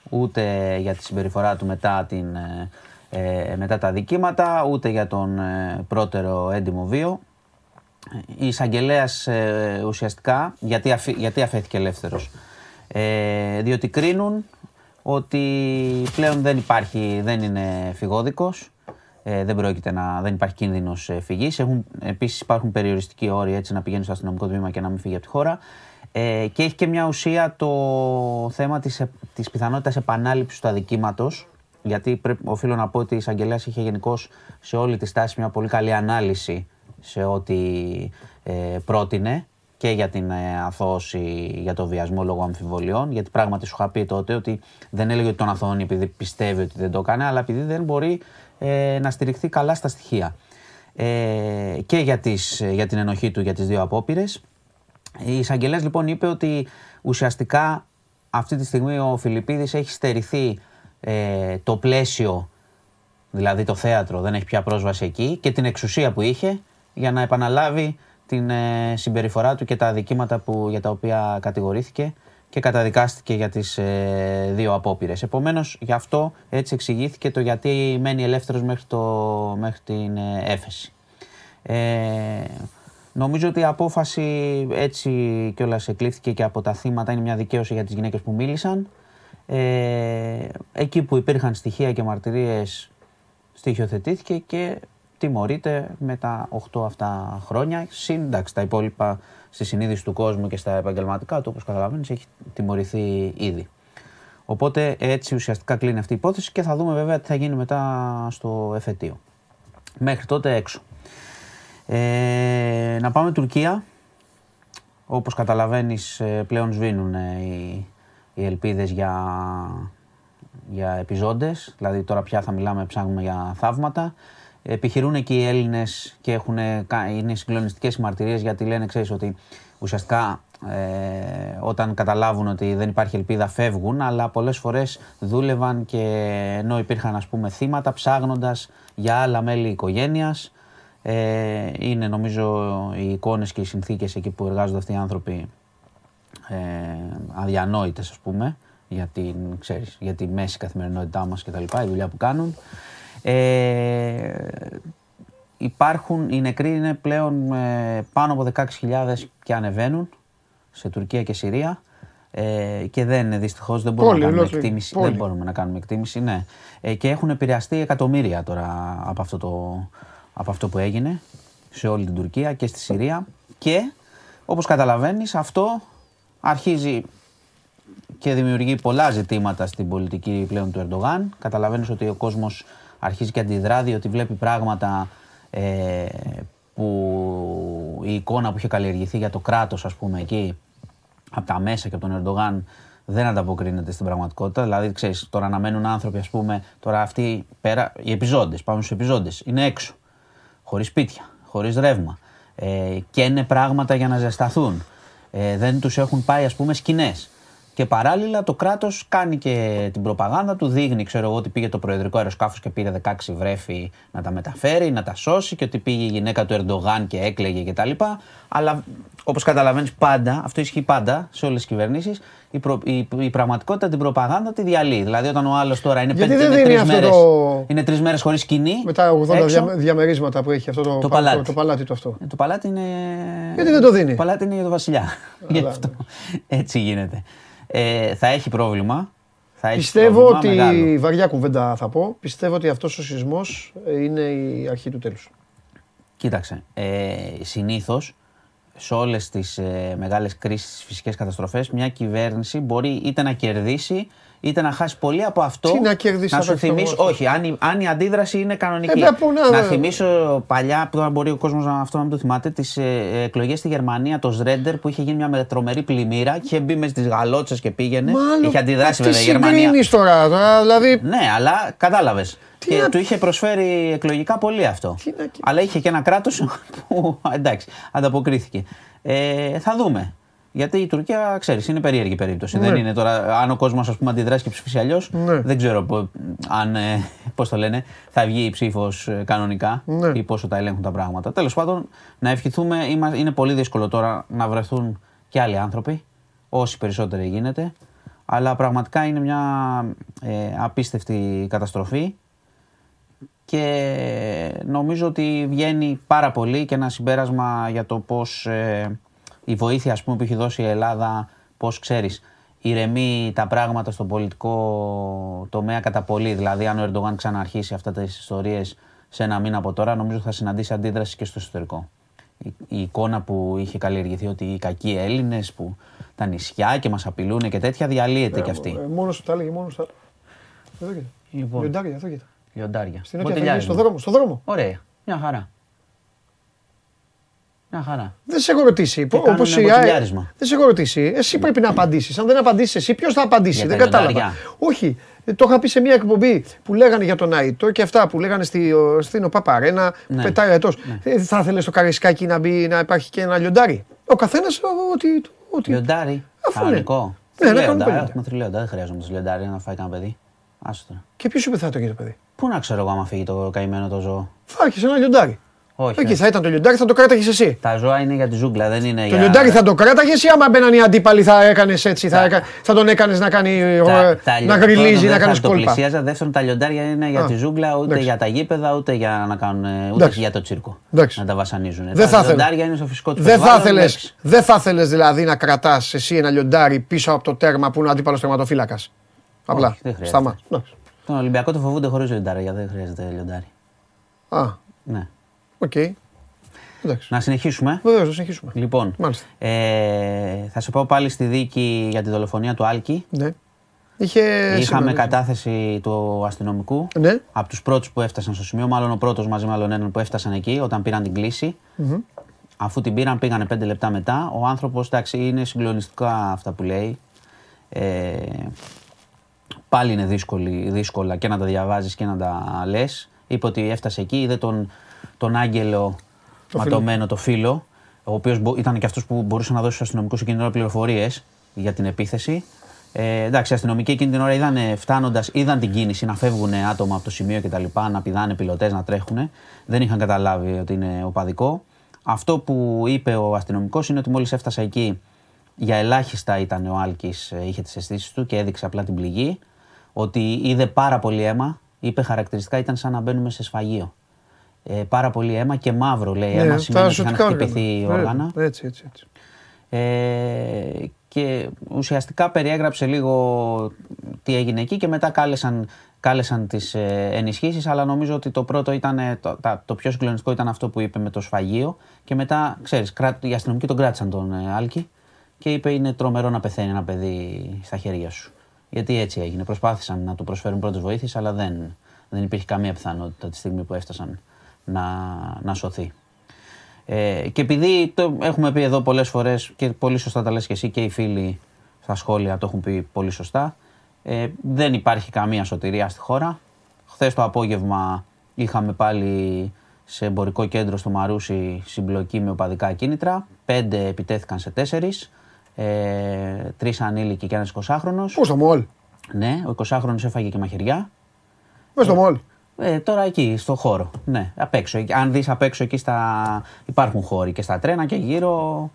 Ούτε για τη συμπεριφορά του μετά, την, ε, ε, μετά τα δικήματα, ούτε για τον ε, πρώτερο έντιμο βίο. Η εισαγγελέας ουσιαστικά, γιατί, αφή- γιατί αφέθηκε ελεύθερος, ε, διότι κρίνουν ότι πλέον δεν υπάρχει, δεν είναι φυγόδικος, ε, δεν πρόκειται να, δεν υπάρχει κίνδυνος ε, φυγής. Έχουν, επίσης υπάρχουν περιοριστικοί όροι έτσι να πηγαίνεις στο αστυνομικό τμήμα και να μην φύγει από τη χώρα. Ε, και έχει και μια ουσία το θέμα της, ε- της πιθανότητας επανάληψης του αδικήματος, γιατί πρέπει, οφείλω να πω ότι η εισαγγελέας είχε γενικώς σε όλη τη στάση μια πολύ καλή ανάλυση σε ό,τι ε, πρότεινε και για την ε, αθώωση για το βιασμό λόγω αμφιβολιών. Γιατί πράγματι σου είχα πει τότε ότι δεν έλεγε ότι τον αθώνει επειδή πιστεύει ότι δεν το έκανε, αλλά επειδή δεν μπορεί ε, να στηριχθεί καλά στα στοιχεία. Ε, και για, τις, για την ενοχή του για τις δύο απόπειρες. Η εισαγγελέα λοιπόν είπε ότι ουσιαστικά αυτή τη στιγμή ο Φιλιππίδης έχει στερηθεί ε, το πλαίσιο, δηλαδή το θέατρο, δεν έχει πια πρόσβαση εκεί και την εξουσία που είχε για να επαναλάβει την ε, συμπεριφορά του και τα αδικήματα που, για τα οποία κατηγορήθηκε και καταδικάστηκε για τις ε, δύο απόπειρες. Επομένως, γι' αυτό έτσι εξηγήθηκε το γιατί μένει ελεύθερος μέχρι, το, μέχρι την ε, έφεση. Ε, νομίζω ότι η απόφαση έτσι κιόλας εκλήφθηκε και από τα θύματα είναι μια δικαίωση για τις γυναίκες που μίλησαν. Ε, εκεί που υπήρχαν στοιχεία και μαρτυρίες στοιχειοθετήθηκε και τιμωρείται με τα 8 αυτά χρόνια. Σύνταξη τα υπόλοιπα στη συνείδηση του κόσμου και στα επαγγελματικά του, όπως καταλαβαίνεις, έχει τιμωρηθεί ήδη. Οπότε έτσι ουσιαστικά κλείνει αυτή η υπόθεση και θα δούμε βέβαια τι θα γίνει μετά στο εφετείο. Μέχρι τότε έξω. Ε, να πάμε Τουρκία. Όπως καταλαβαίνεις ε, πλέον σβήνουν ε, οι, οι ελπίδες για, για επιζώντες. Δηλαδή τώρα πια θα μιλάμε, ψάχνουμε για θαύματα. Επιχειρούν εκεί οι Έλληνες και έχουν, κα- είναι συγκλονιστικές οι μαρτυρίες γιατί λένε, ξέρεις, ότι ουσιαστικά ε, όταν καταλάβουν ότι δεν υπάρχει ελπίδα φεύγουν, αλλά πολλές φορές δούλευαν και ενώ υπήρχαν ας πούμε θύματα ψάχνοντας για άλλα μέλη οικογένειας. Ε, είναι νομίζω οι εικόνες και οι συνθήκες εκεί που εργάζονται αυτοί οι άνθρωποι ε, αδιανόητες ας πούμε για την, ξέρεις, για τη μέση καθημερινότητά μας και τα λοιπά, η δουλειά που κάνουν. Ε, υπάρχουν, οι νεκροί είναι πλέον ε, πάνω από 16.000 και ανεβαίνουν σε Τουρκία και Συρία. Ε, και δεν δυστυχώς δεν μπορούμε Πόλη, να κάνουμε ολόκληρη. εκτίμηση. Πόλη. Δεν μπορούμε να κάνουμε εκτίμηση, ναι. Ε, και έχουν επηρεαστεί εκατομμύρια τώρα από αυτό, το, από αυτό που έγινε σε όλη την Τουρκία και στη Συρία. Και όπως καταλαβαίνεις αυτό αρχίζει και δημιουργεί πολλά ζητήματα στην πολιτική πλέον του Ερντογάν. Καταλαβαίνεις ότι ο κόσμος αρχίζει και αντιδρά διότι βλέπει πράγματα ε, που η εικόνα που είχε καλλιεργηθεί για το κράτος ας πούμε εκεί από τα μέσα και από τον Ερντογάν δεν ανταποκρίνεται στην πραγματικότητα. Δηλαδή, ξέρεις, τώρα να μένουν άνθρωποι, ας πούμε, τώρα αυτοί πέρα, οι επιζώντες, πάμε στους επιζώντες, είναι έξω. Χωρίς σπίτια, χωρίς ρεύμα. Ε, και είναι πράγματα για να ζεσταθούν. Ε, δεν τους έχουν πάει, ας πούμε, σκηνές. Και παράλληλα το κράτος κάνει και την προπαγάνδα του, δείχνει, ξέρω εγώ, ότι πήγε το προεδρικό αεροσκάφος και πήρε 16 βρέφη να τα μεταφέρει, να τα σώσει και ότι πήγε η γυναίκα του Ερντογάν και έκλαιγε κτλ. Αλλά όπως καταλαβαίνεις πάντα, αυτό ισχύει πάντα σε όλες τις κυβερνήσεις, η, προ- η, η πραγματικότητα την προπαγάνδα τη διαλύει. Δηλαδή όταν ο άλλος τώρα είναι, Γιατί πέντε, δεν είναι δίνει τρεις αυτό μέρες, το- είναι τρεις μέρες χωρίς σκηνή. Με τα 80 έξω. δια- διαμερίσματα που έχει αυτό το, Το παλάτι. το, το παλάτι του αυτό. Ε, Το παλάτι είναι. Γιατί δεν το δίνει; Το παλάτι είναι για τον Βασιλιά. Γι' αυτό. Έτσι γίνεται. Ε, θα έχει πρόβλημα. Θα έχει Πιστεύω πρόβλημα ότι, μεγάλο. βαριά κουβέντα θα πω, πιστεύω ότι αυτός ο σεισμός ε, είναι η αρχή του τέλους. Κοίταξε. Ε, Συνήθως σε όλες τις ε, μεγάλες κρίσεις, φυσικές καταστροφές, μια κυβέρνηση μπορεί είτε να κερδίσει είτε να χάσει πολύ από αυτό. Τι να κερδίσει να από σου αυτό, θυμίσω. αυτό. Όχι, αν η, αν η αντίδραση είναι κανονική. Ε, πού να- να θυμίσω παλιά, που τώρα μπορεί ο κόσμος να, αυτό να μην το θυμάται, τις ε, εκλογές στη Γερμανία, το Σρέντερ που είχε γίνει μια με- τρομερή πλημμύρα και είχε μπει μες στι γαλότσες και πήγαινε. Μάλλον, είχε αντιδράσει τι βέβαια η Γερμανία. συγκρίνεις τώρα, τώρα, δηλαδή Ναι, αλλά κατάλαβες. Και να- του είχε προσφέρει εκλογικά πολύ αυτό. Τι να- Αλλά είχε και ένα κράτος που εντάξει, ανταποκρίθηκε. Ε, θα δούμε. Γιατί η Τουρκία, ξέρεις, είναι περίεργη περίπτωση. Δεν είναι τώρα, αν ο κόσμος αντιδράσει και ψηφίσει αλλιώς, Ναι. δεν ξέρω πο- αν, ε, πώς το λένε, θα βγει η ψήφος κανονικά Ναι. ή πόσο τα ελέγχουν τα πράγματα. Τέλος πάντων, να ευχηθούμε, είμα- είναι πολύ δύσκολο τώρα να βρεθούν και άλλοι άνθρωποι, όσοι περισσότεροι γίνεται. Αλλά πραγματικά είναι μια ε, απίστευτη καταστροφή και νομίζω ότι βγαίνει πάρα πολύ και ένα συμπέρασμα για το πώς ε, η βοήθεια ας πούμε, που έχει δώσει η Ελλάδα, πώς ξέρεις, ηρεμεί τα πράγματα στον πολιτικό τομέα κατά πολύ. Δηλαδή αν ο Ερντογάν ξαναρχίσει αυτά τις ιστορίες σε ένα μήνα από τώρα, νομίζω θα συναντήσει αντίδραση και στο εσωτερικό. Η, η εικόνα που είχε καλλιεργηθεί ότι οι κακοί Έλληνες που τα νησιά και μας απειλούν και τέτοια διαλύεται και αυτή. ε, μόνος του τα έλεγε, μόνος του τα Εδώ κοίτα. Λοιπόν. Λιοντάρια, εδώ κοίτα. Λιοντάρια. Στην Νότια Αφρική, Μποτιλιάρισμα. στον δρόμο, στον δρόμο. Ωραία. Μια χαρά. Μια χαρά. Δεν σε έχω ρωτήσει. Και Όπως κάνουνε η ΑΕΚ. μποτιλιάρισμα. Δεν σε έχω ρωτήσει. Εσύ πρέπει να απαντήσεις. Αν δεν απαντήσεις εσύ, ποιος θα απαντήσει; Για δεν τα κατάλαβα. λιοντάρια. Όχι. Ε, Το είχα πει σε μια εκπομπή που λέγανε για τον Αϊτό και αυτά που λέγανε στη, ο- στην ΟΠΑΠΑΡΕΝΑ που Ναι. πετάει ο Αιτός. Ε, θα ήθελες στο καρισκάκι να, μπει, να υπάρχει και ένα λιοντάρι; Ο καθένας ό,τι. ό,τι- Λιοντάρι. Αφού ναι. Κανονικό. Ναι, ναι, Θηλέοντα, κανονικό λιοντάρι. Έχουμε θηλέοντα. Δεν χρειάζομαι το λιοντάρι να φάει κανένα παιδί. Άστο τώρα. Και ποιος σου είπε θα το γίνει το παιδί; Πού να ξέρω εγώ άμα φύγει το καημένο το ζώο. Θα έχεις ένα λιοντάρι. Όχι. Εκεί όχι. θα ήταν το λιοντάρι, θα το κράταγες εσύ. Τα ζώα είναι για τη ζούγκλα, δεν είναι Το για. λιοντάρι θα το κράταγες ή άμα μπαίναν οι αντίπαλοι θα έκανες έτσι, θα, Τα- έκα- θα τον έκανες να κάνει. ε, Τα- τα να λιον- γριλίζει, πρώτον, να δεν κάνεις θα το κόλπα. πλησίαζα. Δεύτερον, τα λιοντάρια είναι για Α, τη ζούγκλα, ούτε εντάξει. για τα γήπεδα, ούτε για να κάνουν. ούτε Εντάξει. για το τσίρκο. Εντάξει. Να τα βασανίζουν. Δεν τα θα ήθελα. λιοντάρια είναι στο φυσικό του Δεν θα περιβάλλον, ήθελε εντάξει. δεν θα ήθελες δηλαδή να κρατάς εσύ ένα λιοντάρι πίσω από το τέρμα που είναι ο αντίπαλος τερματοφύλακας. Απλά. δεν χρειάζεται. Σταμά. Εντάξει. Τον Ολυμπιακό το φοβούνται χωρίς λιοντάρια, δεν χρειάζεται λιοντάρι. Α, Ναι. οκ. Εντάξει. Να συνεχίσουμε. Βεβαίως, θα συνεχίσουμε. Λοιπόν, Μάλιστα. ε, θα σε πάω πάλι στη δίκη για τη δολοφονία του Άλκη. Ναι. Είχε. Είχαμε σήμερα- κατάθεση του αστυνομικού. Ναι. Από τους πρώτους που έφτασαν στο σημείο, μάλλον ο πρώτος μαζί με άλλον έναν που έφτασαν εκεί όταν πήραν την κλήση Αφού την πήραν, πήγανε πέντε λεπτά μετά. Ο άνθρωπος, εντάξει, είναι συγκλονιστικά αυτά που λέει. Ε, πάλι είναι δύσκολη, δύσκολα και να τα διαβάζεις και να τα λες. Είπε ότι έφτασε εκεί, είδε τον, τον Άγγελο ματωμένο, το φίλο, ο οποίος ήταν και αυτός που μπορούσε να δώσει στους αστυνομικούς εκείνη την ώρα πληροφορίες για την επίθεση. Ε, εντάξει, οι αστυνομικοί εκείνη την ώρα είδαν φτάνοντας, είδαν την κίνηση να φεύγουν άτομα από το σημείο κτλ. Να πηδάνε πιλωτές, να τρέχουν. Δεν είχαν καταλάβει ότι είναι οπαδικό. Αυτό που είπε ο αστυνομικός είναι ότι μόλις έφτασε εκεί, για ελάχιστα ήταν ο Άλκης, είχε τις αισθήσεις του και έδειξε απλά την πληγή. Ότι είδε πάρα πολύ αίμα. Είπε χαρακτηριστικά ήταν σαν να μπαίνουμε σε σφαγείο. Ε, πάρα πολύ αίμα και μαύρο λέει. αίμα Ναι, σημαίνει τα ότι είχαν σωτικά χτυπηθεί όργανα. όργανα. Ναι, Έτσι, έτσι. έτσι. Ε, και ουσιαστικά περιέγραψε λίγο τι έγινε εκεί και μετά κάλεσαν, κάλεσαν τις ε, ενισχύσεις αλλά νομίζω ότι το πρώτο ήταν, ε, το, τα- το πιο συγκλονιστικό ήταν αυτό που είπε με το σφαγείο και μετά, ξέρεις, κράτ, οι αστυνομικοί τον κράτησαν τον ε, Άλκη και είπε είναι τρομερό να πεθαίνει ένα παιδί στα χέρια σου. Γιατί έτσι έγινε. Προσπάθησαν να του προσφέρουν πρώτες βοήθειες αλλά δεν, δεν υπήρχε καμία πιθανότητα τη στιγμή που έφτασαν να, να σωθεί. Ε, και επειδή το έχουμε πει εδώ πολλές φορές και πολύ σωστά τα λες και εσύ και οι φίλοι στα σχόλια το έχουν πει πολύ σωστά, ε, δεν υπάρχει καμία σωτηρία στη χώρα. Χθες το απόγευμα είχαμε πάλι σε εμπορικό κέντρο στο Μαρούσι συμπλοκή με οπαδικά κίνητρα. Πέντε επιτέθηκαν σε τέσσερις. Ε, Τρεις ανήλικοι και ένας 20χρονο. Πού στο μολ. Ναι, ο 20χρονο έφαγε και μαχαιριά. Μες στο μολ. Ε, τώρα εκεί, στο χώρο. Ναι, απ' έξω. Εκεί- Αν δεις απ' έξω εκεί στα. Υπάρχουν χώροι και στα τρένα και γύρω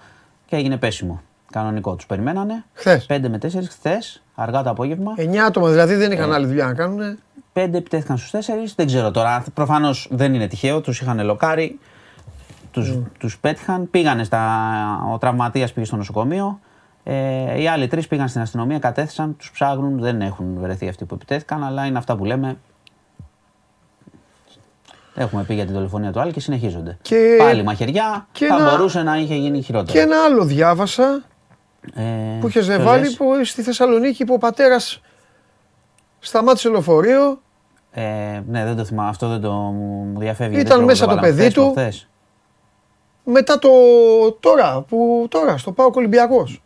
και έγινε πέσιμο. Κανονικό. Τους περιμένανε. Χθες. 5 με 4 χθες, αργά το απόγευμα. 9 άτομα δηλαδή δεν Ε. είχαν άλλη δουλειά να κάνουν. Πέντε επιτέθηκαν στους τέσσερις. Δεν ξέρω τώρα. Προφανώς δεν είναι τυχαίο. Τους είχαν λοκάρει. Τους τους πέτυχαν. Πήγανε στα. Ο τραυματίας πήγε στο νοσοκομείο. Ε, οι άλλοι τρεις πήγαν στην αστυνομία, κατέθεσαν, τους ψάχνουν. Δεν έχουν βρεθεί αυτοί που επιτέθηκαν, αλλά είναι αυτά που λέμε. Έχουμε πει για την δολοφονία του άλλου και συνεχίζονται. Και- Πάλι μαχαιριά. και θα ένα- μπορούσε να είχε γίνει Και χειρότερο. ένα άλλο διάβασα Ε, που είχε ποιο βάλει λες; που στη Θεσσαλονίκη που ο πατέρας σταμάτησε λεωφορείο. Ε, ναι, δεν το θυμάμαι. Αυτό δεν το μου διαφεύγει. Ήταν Δεν ξέρω, μέσα το το βάλαμε παιδί χθες, του. προχθές. μετά το τώρα, που τώρα στο Πάο Ολυμπιακός.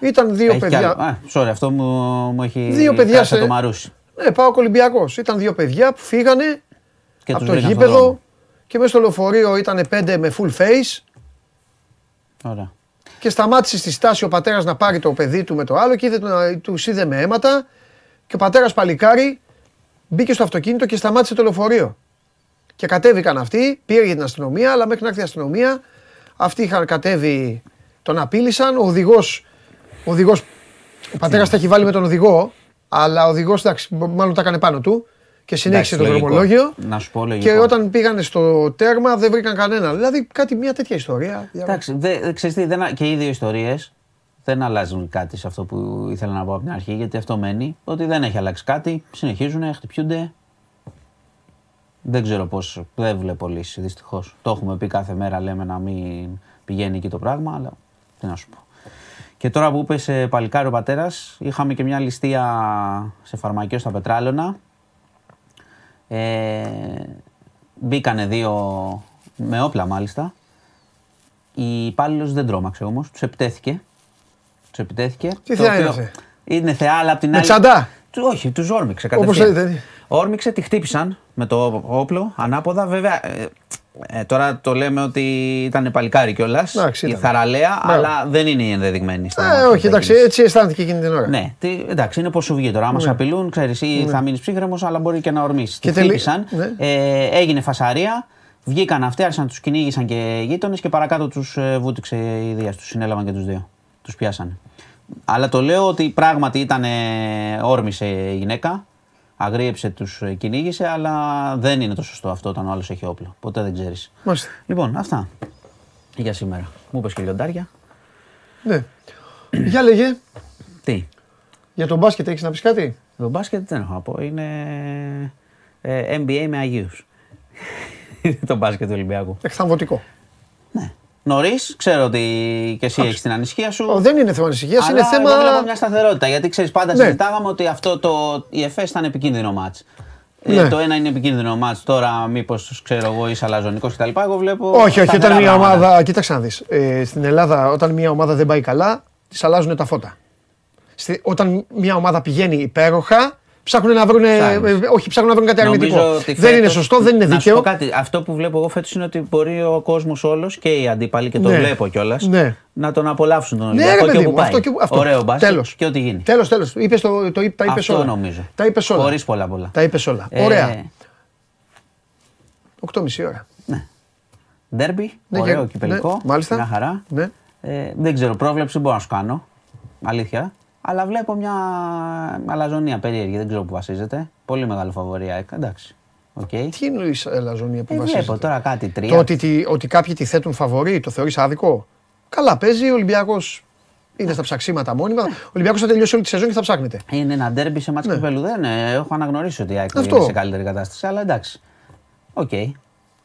Ήταν δύο Έχει κι άλλο. παιδιά. Α, sorry, αυτό μου, μου έχει Δύο παιδιά κάσει σε- το μαρούσι. Ναι, Πάο Ολυμπιακός. Ήταν δύο παιδιά που φύγανε Και από τους το βρήκαν στον γήπεδο δρόμο. και μέσα στο λεωφορείο ήταν πέντε με full face Ωραία. και σταμάτησε στη στάση ο πατέρας να πάρει το παιδί του με το άλλο και είδε, τον- τους είδε με αίματα και ο πατέρας παλικάρι μπήκε στο αυτοκίνητο και σταμάτησε το λεωφορείο. Και κατέβηκαν αυτοί, πήρε για την αστυνομία, αλλά μέχρι να έρθει η αστυνομία, αυτοί είχαν κατέβει, τον απείλησαν, ο οδηγός, ο οδηγός, ο πατέρας τα έχει βάλει με τον οδηγό, αλλά ο οδηγός, εντάξει, μάλλον τα έκανε πάνω του και συνέχισε το Εντάξει, λογικό. δρομολόγιο. Να σου πω λογικό. Και όταν πήγανε στο τέρμα δεν βρήκαν κανένα. Δηλαδή κάτι μια τέτοια ιστορία. Εντάξει, δε, δε- ξέρεις τι, δεν, α- και οι δύο ιστορίες δεν αλλάζουν κάτι σε αυτό που ήθελα να πω από την αρχή, γιατί αυτό μένει. Ότι δεν έχει αλλάξει κάτι, συνεχίζουν, χτυπιούνται. Δεν ξέρω πώς. Δεν βλέπω λύση, δυστυχώς. Το έχουμε πει κάθε μέρα, λέμε να μην πηγαίνει εκεί το πράγμα, αλλά τι να σου πω. Και τώρα που είπες σε παλικάρι ο πατέρας, είχαμε και μια ληστεία σε φαρμακείο στα Πετράλωνα. Ε, μπήκανε δύο με όπλα μάλιστα. Η υπάλληλος δεν τρόμαξε όμως, τους επιτέθηκε. Τους επιτέθηκε. Τι το θεά οποίο είναι αυτή; Είναι θεά, αλλά απ' την Με άλλη. τσαντά; Του, όχι, του όρμηξε Όπως κατευθείαν. λέτε. Όρμηξε, τη χτύπησαν με το όπλο ανάποδα. Βέβαια, ε, ε, τώρα το λέμε ότι ήταν παλικάρι κιόλας. Εντάξει, Η ήταν. θαραλέα, Μπράβο. αλλά δεν είναι η ενδεδειγμένη. στα- Ε, στα όχι, εντάξει, κίνηση. έτσι αισθάνθηκε εκείνη την ώρα. Ναι, τι, εντάξει, είναι πώ σου βγει τώρα. Άμα σε απειλούν, ξέρεις, ή θα μείνεις ψύχρεμος, αλλά μπορεί και να ορμήσεις. Και Και τελει- χτύπησαν, ναι. ε, έγινε φασαρία, βγήκαν αυτοί, άρχισαν να τους κυνήγησαν και γείτονες και παρακάτω τους βούτυξε η Δία. Τους συνέλαβαν και τους δύο. Τους πιάσανε. Αλλά το λέω ότι πράγματι ήταν ε, όρμησε η γυναίκα, αγρίεψε, τους κυνήγησε, αλλά δεν είναι το σωστό αυτό όταν ο άλλος έχει όπλο. Ποτέ δεν ξέρεις. Μάλιστα. Λοιπόν, αυτά για σήμερα. Μου είπες και λιοντάρια. Ναι. Για λέγε, Τι, για τον μπάσκετ έχεις να πεις κάτι; Το μπάσκετ δεν έχω να πω. Είναι ε, NBA με Αγίους. Είναι το μπάσκετ του Ολυμπιακού. Εκθαμβωτικό. Ναι. Νωρίς, ξέρω ότι και εσύ έχεις την ανησυχία σου. Ω, δεν είναι θέμα ανησυχίας, αλλά είναι θέμα... εγώ βλέπω μια σταθερότητα. Γιατί ξέρεις, πάντα Ναι. συζητάγαμε ότι αυτό το, η ΕΦΕΣ ήταν επικίνδυνο μάτς. Ε, Ναι. το ένα είναι επικίνδυνο μάτς, τώρα μήπως ξέρω εγώ είσαι αλαζονικός κτλ. Εγώ βλέπω. Όχι, όχι, σταθερά όταν μια πράγματα. ομάδα, κοίταξε να δεις, ε, στην Ελλάδα όταν μια ομάδα δεν πάει καλά, της αλλάζουν τα φώτα. Στη, όταν μια ομάδα πηγαίνει υπέροχα, ψάχνουν να βρουν, Ψάχνεις. όχι, ψάχνουν να βρουν κάτι αρνητικό. Νομίζω ότι Δεν είναι φέτος- σωστό, δεν είναι Να σου δίκαιο. πω κάτι. Αυτό που βλέπω εγώ φέτος είναι ότι μπορεί ο κόσμος όλος και οι αντίπαλοι, και το Ναι. βλέπω κιόλας, Ναι. να τον απολαύσουν τον Ναι, Ολυμπιακό ρε και παιδί όπου μου, πάει. αυτό και αυτό. Ωραίο μπάσκετ Τέλος. και ό,τι γίνει. Τέλος, τέλος. Είπες το, το, τα είπες Αυτό όλα. νομίζω. Τα είπες όλα. Χωρίς πολλά πολλά. Τα είπες όλα. Ε, Ωραία. 8.30 ώρα. Ντέρμπι, Ναι, ωραίο, και- κυπελλικό. ναι, μάλιστα. Μια χαρά. Ναι. Ε, δεν ξέρω, πρόβλεψη δεν μπορώ να σου κάνω. Αλήθεια. Αλλά βλέπω μια αλαζονία περίεργη, δεν ξέρω που βασίζεται. Πολύ μεγάλο φαβορί. ε, Εντάξει. Οκ. Τι είναι η αλαζονία που Ε, βασίζεται; βλέπω τώρα κάτι τρία. Το ότι, τι- ότι κάποιοι τη θέτουν φαβορί, το θεωρείς άδικο; Καλά παίζει, ο Ολυμπιακός είναι στα ψαξίματα μόνιμα. Ο Ολυμπιακός θα τελειώσει όλη τη σεζόν και θα ψάχνετε. Είναι ένα ντέρμπι σε ματς Ναι. κυπέλλου. Δεν ε, έχω αναγνωρίσει ότι η ΑΕΚ Αυτό. είναι σε καλύτερη κατάσταση. Αλλά εντάξει. Οκ.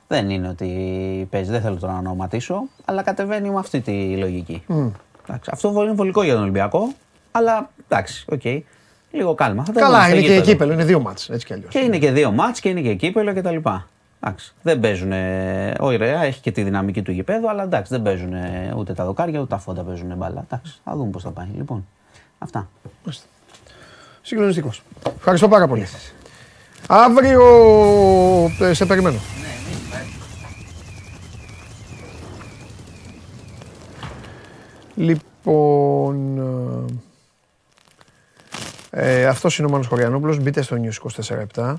Δεν είναι ότι παίζει, δεν θέλω τώρα να ονοματίσω, αλλά κατεβαίνει με αυτή τη λογική. Εντάξει, αυτό είναι βολικό για τον Ολυμπιακό, αλλά εντάξει, οκ. Λίγο κάλμα. Θα το δούμε Καλά, στο είναι και γήπεδο. κύπελλο, είναι δύο ματς, έτσι κι αλλιώς. Και είναι και δύο ματς και είναι και κύπελλο και τα λοιπά. Εντάξει, δεν παίζουν. Ο Ιρέα έχει και τη δυναμική του γηπέδου, αλλά εντάξει, δεν παίζουν ούτε τα δοκάρια ούτε τα φώτα παίζουν μπάλα. Εντάξει, θα δούμε πώς θα πάει. Λοιπόν, αυτά. Συγκλονιστικός. Ευχαριστώ πάρα πολύ. Αύριο ε, σε περιμένω. Λοιπόν, Λοιπόν, ε, ε, αυτός είναι ο Μάνος Χωριανόπουλος. Μπείτε στο News 24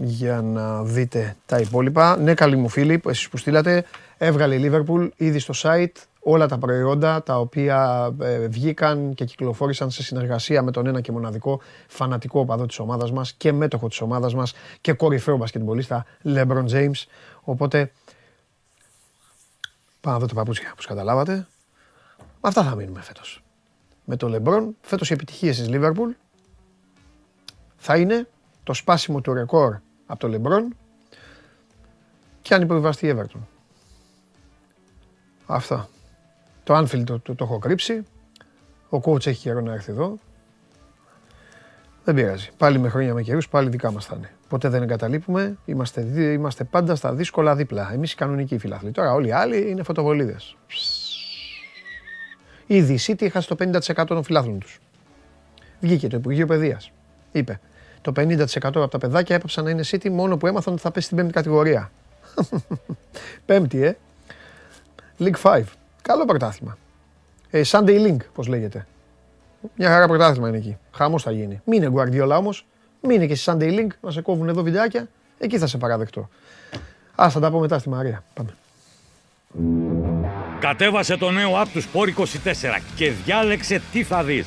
για να δείτε τα υπόλοιπα. Ναι, καλοί μου φίλοι, εσείς που στείλατε, έβγαλε η Liverpool ήδη στο site όλα τα προϊόντα τα οποία ε, βγήκαν και κυκλοφόρησαν σε συνεργασία με τον ένα και μοναδικό φανατικό οπαδό της ομάδας μας και μέτοχο της ομάδας μας και κορυφαίο μπασκετμπολίστα LeBron James. Οπότε, πάμε να δω τα παπούτσια, όπως καταλάβατε. Με αυτά θα μείνουμε φέτος. Με το LeBron, φέτος οι επιτυχίες της Liverpool θα είναι το σπάσιμο του ρεκόρ από το LeBron και αν υποβιβαστεί η Everton. Αυτά. Το Anfield το, το, το έχω κρύψει. Ο coach έχει καιρό να έρθει εδώ. Δεν πειράζει. Πάλι με χρόνια με καιρούς, πάλι δικά μας θα είναι. Ποτέ δεν εγκαταλείπουμε. Είμαστε, είμαστε πάντα στα δύσκολα δίπλα. Εμείς οι κανονικοί φιλάθλοι. Τώρα όλοι οι άλλοι είναι φωτοβολίδες. Ήδη η City έχασε το 50% των φιλάθλων τους. Βγήκε το Υπουργείο Παιδείας. Είπε το 50% από τα παιδάκια έπαψαν να είναι City μόνο που έμαθαν ότι θα πέσει στην πέμπτη κατηγορία. πέμπτη, ε. League 5. Καλό πρωτάθλημα. Ε, Sunday Link, πώς λέγεται. Μια χαρά πρωτάθλημα είναι εκεί. Χαμός θα γίνει. Μην είναι Guardiola όμως. Μείνε και στη Sunday Link να σε κόβουν εδώ βιντεάκια. Εκεί θα σε παραδεχτώ. Α, θα τα πω μετά στη Μαρία. Πάμε. Κατέβασε το νέο app του Sport 24 και διάλεξε τι θα δεις.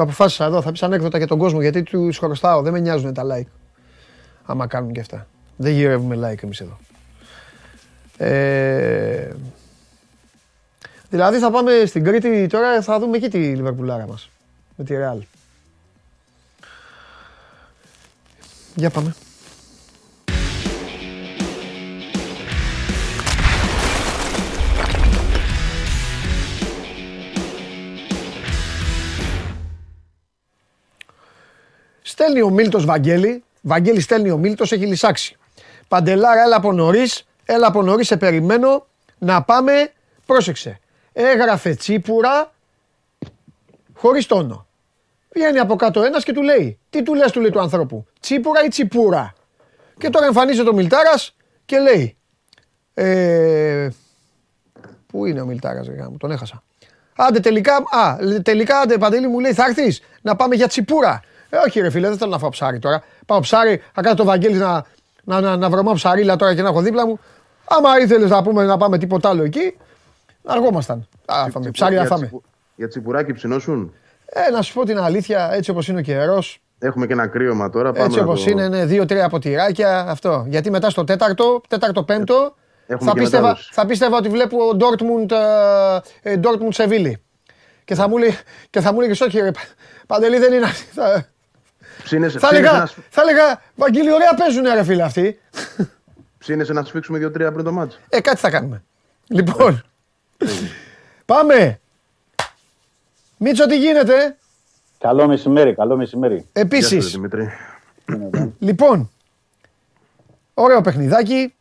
Το αποφάσισα εδώ, θα πεις ανέκδοτα για τον κόσμο γιατί του χρωστάω, δεν με νοιάζουν τα like. Άμα κάνουν και αυτά. Δεν γυρεύουμε like εμείς εδώ. Ε, δηλαδή θα πάμε στην Κρήτη τώρα, θα δούμε εκεί τη Λιβερπουλάρα μας. Με τη Ρεάλ. Για πάμε. Στέλνει ο Μίλτος Βαγγέλη. Βαγγέλη στέλνει ο Μίλτος, έχει λυσάξει. Παντελάρα, έλα από νωρίς. Έλα από νωρίς, σε περιμένω να πάμε. Πρόσεξε. Έγραφε τσίπουρα χωρίς τόνο. Βγαίνει από κάτω ένας και του λέει. Τι του λες του λέει του ανθρώπου. Τσίπουρα ή τσιπούρα. Και τώρα εμφανίζεται ο Μιλτάρας και λέει. Ε, πού είναι ο Μιλτάρας, μου τον έχασα. Άντε τελικά, α, τελικά άντε Παντελή μου λέει θα έρθεις να πάμε για τσιπούρα. Ε, όχι ρε φίλε, δεν θέλω να φάω ψάρι τώρα. Πάω ψάρι, θα κάνω το Βαγγέλη να, να, να, να βρωμάω ψαρίλα τώρα και να έχω δίπλα μου. Άμα ήθελες να πούμε να πάμε τίποτα άλλο εκεί, αργόμασταν. Α, φάμε. Ψάρι να φάμε. Για τσιπουράκι ψινόσουν; Ε, να σου πω την αλήθεια, έτσι όπως είναι ο καιρός. Έχουμε και ένα κρύωμα τώρα. Πάμε έτσι όπως το... είναι, ναι, δύο-τρία ποτηράκια. Αυτό. Γιατί μετά στο τέταρτο, τέταρτο-πέμπτο, θα πίστευα, θα πίστευα ότι βλέπω Dortmund, ε, Dortmund Σεβίλη. Και θα μου λέει, και θα μου λέει, όχι Παντελή δεν είναι αυτή. Θα, ψήνεσαι, θα, έλεγα, θα έλεγα, Βαγγέλη, ωραία παίζουν ρε φίλε αυτοί. Ψήνεσαι να σφίξουμε δύο-τρία πριν το μάτσο. Ε, κάτι θα κάνουμε. Λοιπόν, πάμε. Μίτσο, τι γίνεται; Καλό μεσημέρι, καλό μεσημέρι. Επίσης. λοιπόν, ωραίο παιχνιδάκι.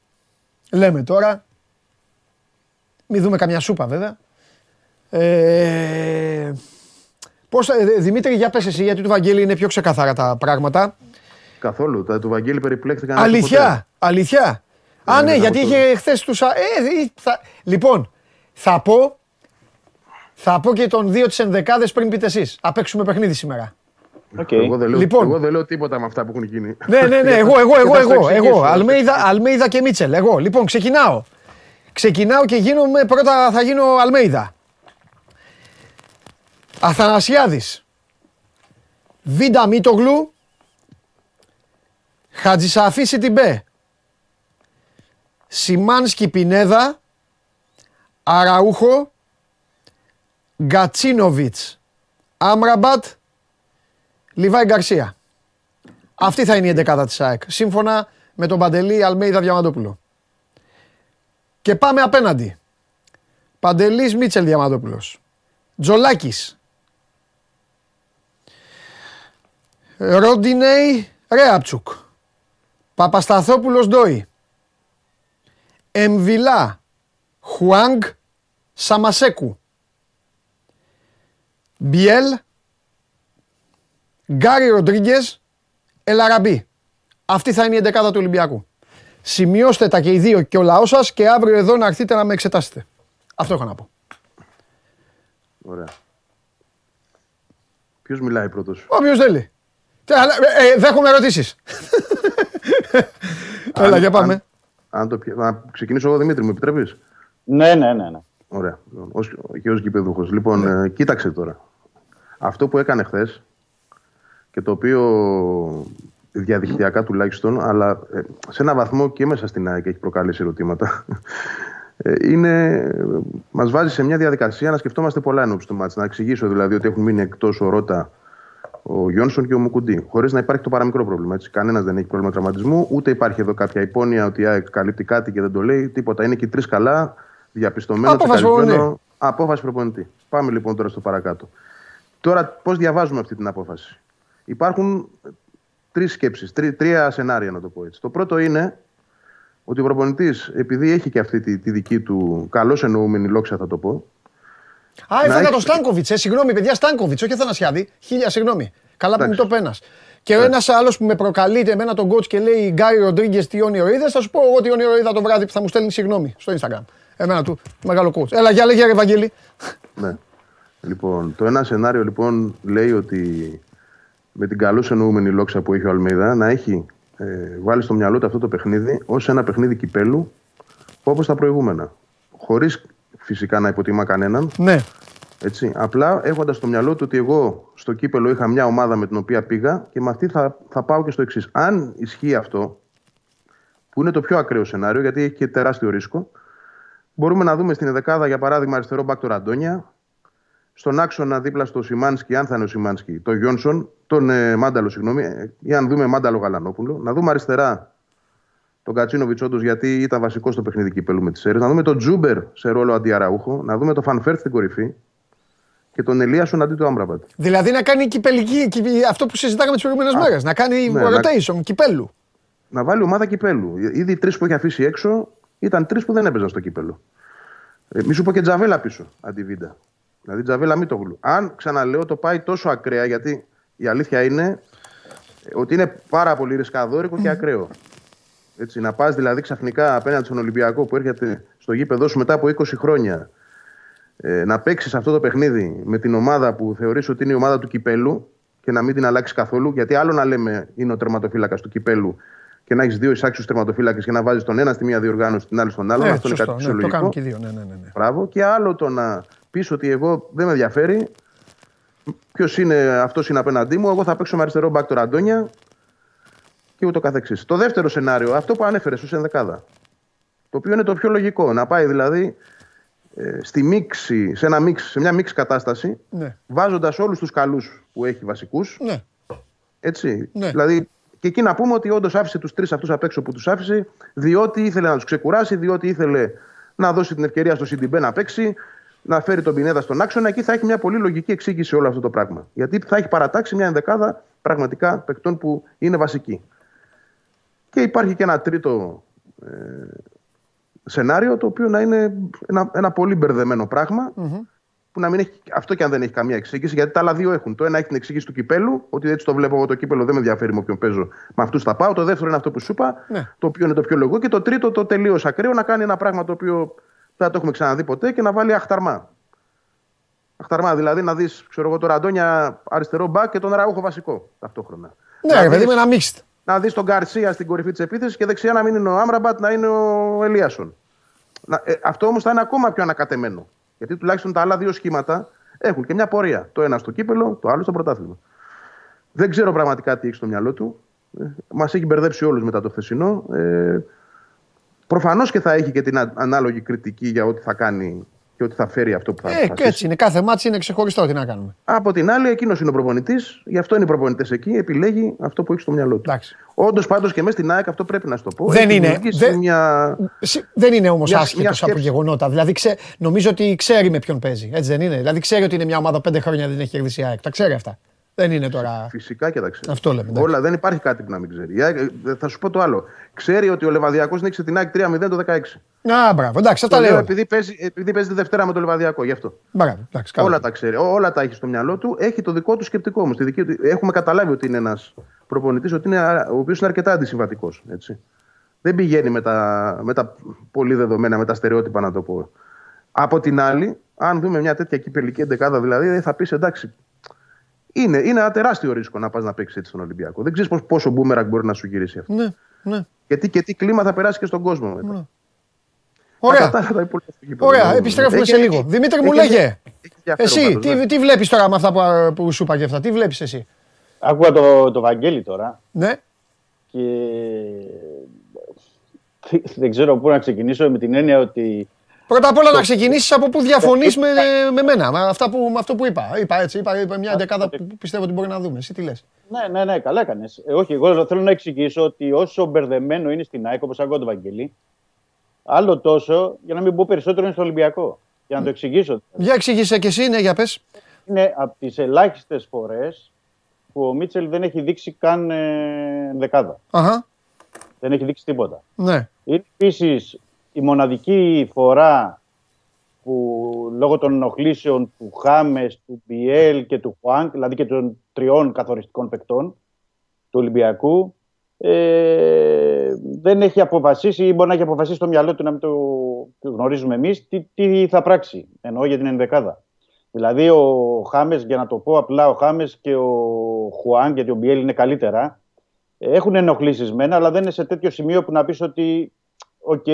Λέμε τώρα. Μην δούμε καμιά σούπα βέβαια. Ε, πώς, ε, Δημήτρη, για πες εσύ, γιατί του Βαγγέλη είναι πιο ξεκαθαρά τα πράγματα. Καθόλου. Τα του Βαγγέλη περιπλέκτηκαν. Αλήθεια, αλήθεια. Α, ναι, γιατί είχε χθες τους. Ε, θα... Λοιπόν, θα πω. Θα πω και τον δύο τη ενδεκάδες πριν πείτε εσείς. Θα παίξουμε παιχνίδι σήμερα. Okay. Εγώ, δεν λέω, λοιπόν, εγώ δεν λέω τίποτα με αυτά που έχουν γίνει. Ναι, ναι, ναι, εγώ, εγώ, εγώ, εγώ, εγώ. Αλμέιδα, Αλμέιδα και Μίτσελ. Εγώ. Λοιπόν, ξεκινάω. Ξεκινάω και γίνομαι, πρώτα θα γίνω Αλμέιδα. Αθανασιάδης. Βίντα Μίτογλου. Χατζησαφή Σιτιμπέ. Σιμάνσκι Πινέδα, Αραούχο, Γκατσίνοβιτς, Άμραμπατ, Λιβάη Γκαρσία. Αυτή θα είναι η 11 της ΑΕΚ, σύμφωνα με τον Παντελή Αλμέιδα Διαμαντόπουλο. Και πάμε απέναντι. Παντελής Μίτσελ Διαμαντόπουλος. Τζολάκης. Ρόντινεϊ Ρέατσουκ. Παπασταθόπουλος Ντόι. Εμβιλά Χουάνγκ Σαμασέκου. Μπιέλ Γκάρι Ροντρίγκες Ελαραμπή. Αυτή θα είναι η εντεκάδα του Ολυμπιακού. Σημειώστε τα και οι δύο και ο λαός σας και αύριο εδώ να έρθετε να με εξετάσετε. Αυτό έχω να πω. Ωραία. Ποιος μιλάει πρώτος; Όποιος θέλει. Τε, αλλά, ε, ε, δέχομαι ερωτήσεις. Έλα, για πάμε. Αν, αν το, πια- να ξεκινήσω εγώ, Δημήτρη, μου επιτρέπεις; Ναι, ναι, ναι. ναι. Ωραία. Ως, και ως γηπεδούχος. Λοιπόν, ε, κοίταξε τώρα. Αυτό που έκανε χθες και το οποίο διαδικτυακά τουλάχιστον, αλλά ε, σε ένα βαθμό και μέσα στην ΑΕΚ έχει προκαλέσει ερωτήματα. Ε, είναι, μας βάζει σε μια διαδικασία να σκεφτόμαστε πολλά ενώπιση του μάτς. Να εξηγήσω δηλαδή ότι έχουν μείνει εκτός ο Ρότα, ο Γιόνσον και ο Μουκουντή. Χωρίς να υπάρχει το παραμικρό πρόβλημα. Κανένας δεν έχει πρόβλημα τραυματισμού, ούτε υπάρχει εδώ κάποια υπόνοια ότι η ΑΕΚ καλύπτει κάτι και δεν το λέει. Τίποτα. Είναι και οι τρεις καλά, διαπιστωμένο, Απόφαση ξεκαθαρισμένο. προπονητή. Απόφαση προπονητή. Πάμε λοιπόν τώρα στο παρακάτω. Τώρα, πώς διαβάζουμε αυτή την απόφαση. Υπάρχουν τρεις σκέψεις, τρία σενάρια να το πω έτσι. Το πρώτο είναι ότι ο προπονητής, επειδή έχει και αυτή τη, τη δική του καλώς εννοούμενη λόξα, θα το πω, Α, Να έφαγα έχει- το Στάνκοβιτς. Ε, συγγνώμη, παιδιά, Στάνκοβιτς, όχι Αθανασιάδη. Χίλια συγγνώμη. Καλά που μου το Εντάξει. πένας. Και ο ένας άλλος που με προκαλείται εμένα τον coach και λέει Γκάρι Ροντρίγκες τι όνειρο είδες, θα σου πω εγώ τι όνειρο είδα το βράδυ που θα μου στέλνει συγγνώμη στο Instagram. Εμένα του, μεγάλο coach. Έλα, για λέγε, ρε Ευαγγέλη. Ναι. Λοιπόν, το ένα σενάριο λοιπόν λέει ότι με την καλώς εννοούμενη λόξα που έχει ο Αλμίδα να έχει ε, βάλει στο μυαλό του αυτό το παιχνίδι ως ένα παιχνίδι κυπέλου όπως τα προηγούμενα. Χωρίς φυσικά να υποτιμά κανέναν. Ναι. Έτσι, απλά έχοντας στο μυαλό του ότι εγώ στο κύπελο είχα μια ομάδα με την οποία πήγα και με αυτή θα, θα πάω και στο εξής. Αν ισχύει αυτό, που είναι το πιο ακραίο σενάριο, γιατί έχει και τεράστιο ρίσκο, μπορούμε να δούμε στην ενδεκάδα για παράδειγμα αριστερό μπακ τον Ραντόνια, στον άξονα δίπλα στο Σιμάνσκι, αν θα είναι ο Σιμάνσκι, τον Γιόνσον, τον ε, Μάνταλο, συγγνώμη, ε, ή αν δούμε Μάνταλο Γαλανόπουλο, να δούμε αριστερά τον Γκατσίνοβιτς όντως γιατί ήταν βασικός στο παιχνίδι κυπέλλου με τις σέντρες, να δούμε τον Τζούμπερ σε ρόλο αντι-Αραούχο, να δούμε τον Φαν Βέερτ στην κορυφή και τον Ελίασον αντί του Άμραμπατ. Δηλαδή να κάνει κυπελλική, κυπ- αυτό που συζητάγαμε τις προηγούμενες μέρες. Να κάνει ναι, να- rotation, κυπέλλου. Να βάλει ομάδα κυπέλου. Ήδη οι τρεις που έχει αφήσει έξω ήταν τρεις που δεν έπαιζαν στο κύπελο. Ε, μη σου πω και Τζαβέλα πίσω αντί Βίντα. Δηλαδή Τζαβέλα μη το γλου. Αν ξαναλέω το πάει τόσο ακραία, γιατί η αλήθεια είναι ε, ότι είναι πάρα πολύ ρισκαδόρικο και ακραίο. Έτσι, να πας δηλαδή ξαφνικά απέναντι στον Ολυμπιακό που έρχεται στο γήπεδο σου μετά από 20 χρόνια ε, να παίξεις αυτό το παιχνίδι με την ομάδα που θεωρείς ότι είναι η ομάδα του κυπέλου και να μην την αλλάξεις καθόλου. Γιατί άλλο να λέμε είναι ο τερματοφύλακας του κυπέλου και να έχεις δύο εισάξιους τερματοφύλακες και να βάζεις τον ένα στη μία διοργάνωση, την άλλη στον άλλο. Ναι, αυτό είναι σωστό, κάτι ναι, το φυσιολογικό. κάνουν και οι δύο. Ναι, ναι, ναι, ναι. Μπράβο. Και άλλο το να πεις ότι εγώ δεν με ενδιαφέρει. Ποιος είναι αυτός είναι απέναντί μου, εγώ θα παίξω με αριστερό μπακ τον Αντώνια και ούτω καθεξής. Το δεύτερο σενάριο, αυτό που ανέφερε ω ενδεκάδα. Το οποίο είναι το πιο λογικό. Να πάει δηλαδή ε, στη μίξη, σε, ένα μίξ, σε μια μίξ κατάσταση, Ναι. βάζοντας όλους τους καλούς που έχει βασικούς. Ναι. Έτσι. Ναι. Δηλαδή, και εκεί να πούμε ότι όντως άφησε τους τρεις αυτούς απ' έξω που τους άφησε, διότι ήθελε να τους ξεκουράσει, διότι ήθελε να δώσει την ευκαιρία στο Σιντιμπέ να παίξει, να φέρει τον Πινέδα στον άξονα. Εκεί θα έχει μια πολύ λογική εξήγηση όλο αυτό το πράγμα. Γιατί θα έχει παρατάξει μια ενδεκάδα πραγματικά παικτών που είναι βασικοί. Και υπάρχει και ένα τρίτο ε, σενάριο, το οποίο να είναι ένα, ένα πολύ μπερδεμένο πράγμα, που να μην έχει, αυτό και αν δεν έχει καμία εξήγηση, γιατί τα άλλα δύο έχουν. Το ένα έχει την εξήγηση του κυπέλου, ότι έτσι το βλέπω εγώ το κύπελο, δεν με ενδιαφέρει με όποιον παίζω, με αυτούς θα πάω. Το δεύτερο είναι αυτό που σου είπα, Ναι. το οποίο είναι το πιο λογικό. Και το τρίτο, το τελείως ακραίο, να κάνει ένα πράγμα το οποίο δεν το έχουμε ξαναδεί ποτέ και να βάλει αχταρμά. Αχταρμά, δηλαδή να δεις, ξέρω εγώ, τον Ραντόνια αριστερό μπακ και τον Ραούχο βασικό ταυτόχρονα. Ναι, Να ρε παιδί δεις- μου, ένα mixed. Να δεις τον Γκαρσία στην κορυφή της επίθεσης και δεξιά να μην είναι ο Άμραμπατ, να είναι ο Ελίασον. Να, ε, αυτό όμως θα είναι ακόμα πιο ανακατεμένο. Γιατί τουλάχιστον τα άλλα δύο σχήματα έχουν και μια πορεία. Το ένα στο κύπελλο, το άλλο στο πρωτάθλημα. Δεν ξέρω πραγματικά τι έχει στο μυαλό του. Ε, Μας έχει μπερδέψει όλους μετά το χθεσινό. Ε, Προφανώς και θα έχει και την α- ανάλογη κριτική για ό,τι θα κάνει και ό,τι θα φέρει αυτό που θα Ε, αποφασίσει. και έτσι είναι. Κάθε ματς είναι ξεχωριστό. Τι να κάνουμε. Από την άλλη, εκείνος είναι ο προπονητής, γι' αυτό είναι οι προπονητές εκεί, επιλέγει αυτό που έχει στο μυαλό του. Όντως, πάντως και μέσα στην ΑΕΚ, αυτό πρέπει να σου το πω. Δεν έχει είναι. δημιουργήσει Δεν- Μια... Συ- Δεν είναι όμως Μια- μια άσχετο από σκέψη. γεγονότα. Δηλαδή, ξέ, νομίζω ότι ξέρει με ποιον παίζει. Έτσι δεν είναι. Δηλαδή, ξέρει ότι είναι μια ομάδα πέντε χρόνια δεν έχει κερδίσει η ΑΕΚ. Τα ξέρει αυτά. Δεν είναι τώρα. Φυσικά και τα ξέρει. Αυτό λέμε, εντάξει. Όλα, δεν υπάρχει κάτι που να μην ξέρει. Ε, ε, Θα σου πω το άλλο. Ξέρει ότι ο Λεβαδιακός νίκησε την ΑΕΚ 3-0 το 16. Να, μπράβο, εντάξει, αυτά Το λέω λέω. επειδή παίζει, επειδή παίζει τη Δευτέρα με το Λεβαδιακό, γι' αυτό. Μπράβο, εντάξει, καλά. Όλα τα ξέρει. Ό- Όλα τα έχει στο μυαλό του. Έχει το δικό του σκεπτικό όμως. Έχουμε καταλάβει ότι είναι ένας προπονητής, ότι είναι, ο οποίος είναι αρκετά αντισυμβατικός. Δεν πηγαίνει με τα, με τα πολύ δεδομένα, με τα στερεότυπα να το πω. Από την άλλη, αν δούμε μια τέτοια κυπελική εντεκάδα, δηλαδή, θα πεις εντάξει. Είναι, είναι ένα τεράστιο ρίσκο να πας να παίξεις έτσι στον Ολυμπιακό. Δεν ξέρεις πόσο μπούμεραγκ μπορεί να σου γυρίσει αυτό. Ναι, ναι. Γιατί και τι κλίμα θα περάσει και στον κόσμο μετά. Ναι. Ωραία. Τα κατάρα τα υπόλοιπα στο γήπεδο. Ωραία, Ναι, επιστρέφουμε έχει- σε λίγο. έχει- Δημήτρη μου, έχει- λέγε. έχει ενδιαφέρον Εσύ, πάντως, ναι. τι, τι βλέπεις τώρα με αυτά που, που σου είπα και αυτά, τι βλέπεις εσύ; Άκουγα το, το Βαγγέλη τώρα Ναι, και δεν ξέρω πού να ξεκινήσω με την έννοια ότι Πρώτα απ' όλα να ξεκινήσεις από πού διαφωνείς με, με μένα, με, αυτά που, με αυτό που είπα. Είπα έτσι, είπα, είπα μια δεκάδα που πιστεύω ότι μπορεί να δούμε. Εσύ τι λες; Ναι, ναι, ναι, καλά έκανες. Ε, όχι, εγώ θέλω να εξηγήσω ότι όσο μπερδεμένο είναι στην ΑΕΚ, όπως ακούω τον Βαγγέλη, άλλο τόσο, για να μην πω περισσότερο, είναι στο Ολυμπιακό. Για να το εξηγήσω. Για εξήγησε και εσύ, ναι, για πες. Είναι από τις ελάχιστες φορές που ο Μίτσελ δεν έχει δείξει καν ε, δεκάδα. Αχα, Δεν έχει δείξει τίποτα. ναι. Είναι επίσης η μοναδική φορά που λόγω των ενοχλήσεων του Χάμες, του Μπιέλ και του Χουάνκ, δηλαδή και των τριών καθοριστικών παικτών του Ολυμπιακού, ε, δεν έχει αποφασίσει ή μπορεί να έχει αποφασίσει στο μυαλό του να μην το γνωρίζουμε εμείς τι, τι θα πράξει, εννοώ για την ενδεκάδα. Δηλαδή ο Χάμες, για να το πω απλά, ο Χάμες και ο Χουάνγκ, γιατί ο Μπιέλ είναι καλύτερα, έχουν ενοχλήσεις μένα, αλλά δεν είναι σε τέτοιο σημείο που να πεις ότι οκ,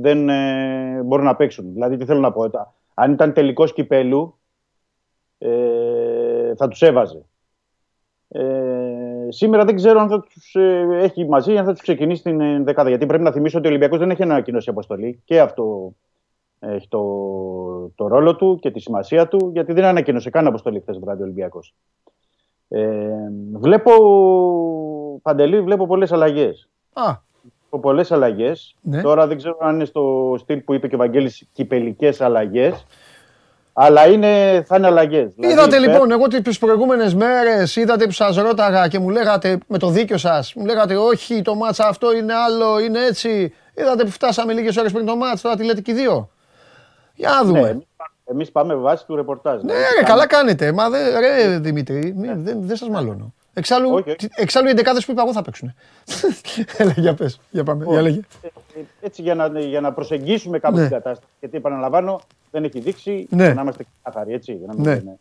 δεν ε, μπορούν να παίξουν. Δηλαδή, τι θέλω να πω. τα- Αν ήταν τελικός κυπέλλου, ε, θα τους έβαζε. Ε, σήμερα δεν ξέρω αν θα τους ε, έχει μαζί ή αν θα τους ξεκινήσει την ε, ενδεκάδα. Γιατί πρέπει να θυμίσω ότι ο Ολυμπιακός δεν έχει ανακοινώσει αποστολή. Και αυτό έχει το, το ρόλο του και τη σημασία του, γιατί δεν ανακοίνωσε καν αποστολή χθες βράδυ ο Ολυμπιακός. Ε, βλέπω, Παντελή, βλέπω πολλές αλλαγές Α, από πολλές αλλαγές. Ναι. Τώρα δεν ξέρω αν είναι στο στυλ που είπε και ο Βαγγέλης κυπελικές αλλαγές. Αλλά είναι, θα είναι αλλαγές. είδατε λοιπόν, εγώ τις προηγούμενες μέρες είδατε που σας ρώταγα και μου λέγατε με το δίκιο σας, μου λέγατε όχι, το μάτσα αυτό είναι άλλο, είναι έτσι. Είδατε που φτάσαμε λίγες ώρες πριν το μάτσα, τώρα τι λέτε και οι δύο. Για να δούμε. Ναι, Εμείς πάμε με βάση του ρεπορτάζ. Ναι, Δηλαδή, ρε, κάνουμε- καλά κάνετε. Μα δε, ρε, Δημήτρη, μη- δεν, δεν σας μαλώνω. Εξάλλου, Όχι, όχι. τι- εξάλλου οι ενδεκάδες που είπα εγώ θα παίξουν. Έλα, για πες, για πάμε, για λέγε. Ε, ε, Έτσι για να, για να προσεγγίσουμε κάπου Ναι. την κατάσταση. Γιατί επαναλαμβάνω, δεν έχει δείξει. Ναι. Για να είμαστε καθαροί, έτσι. Για να μην Ναι. λέμε.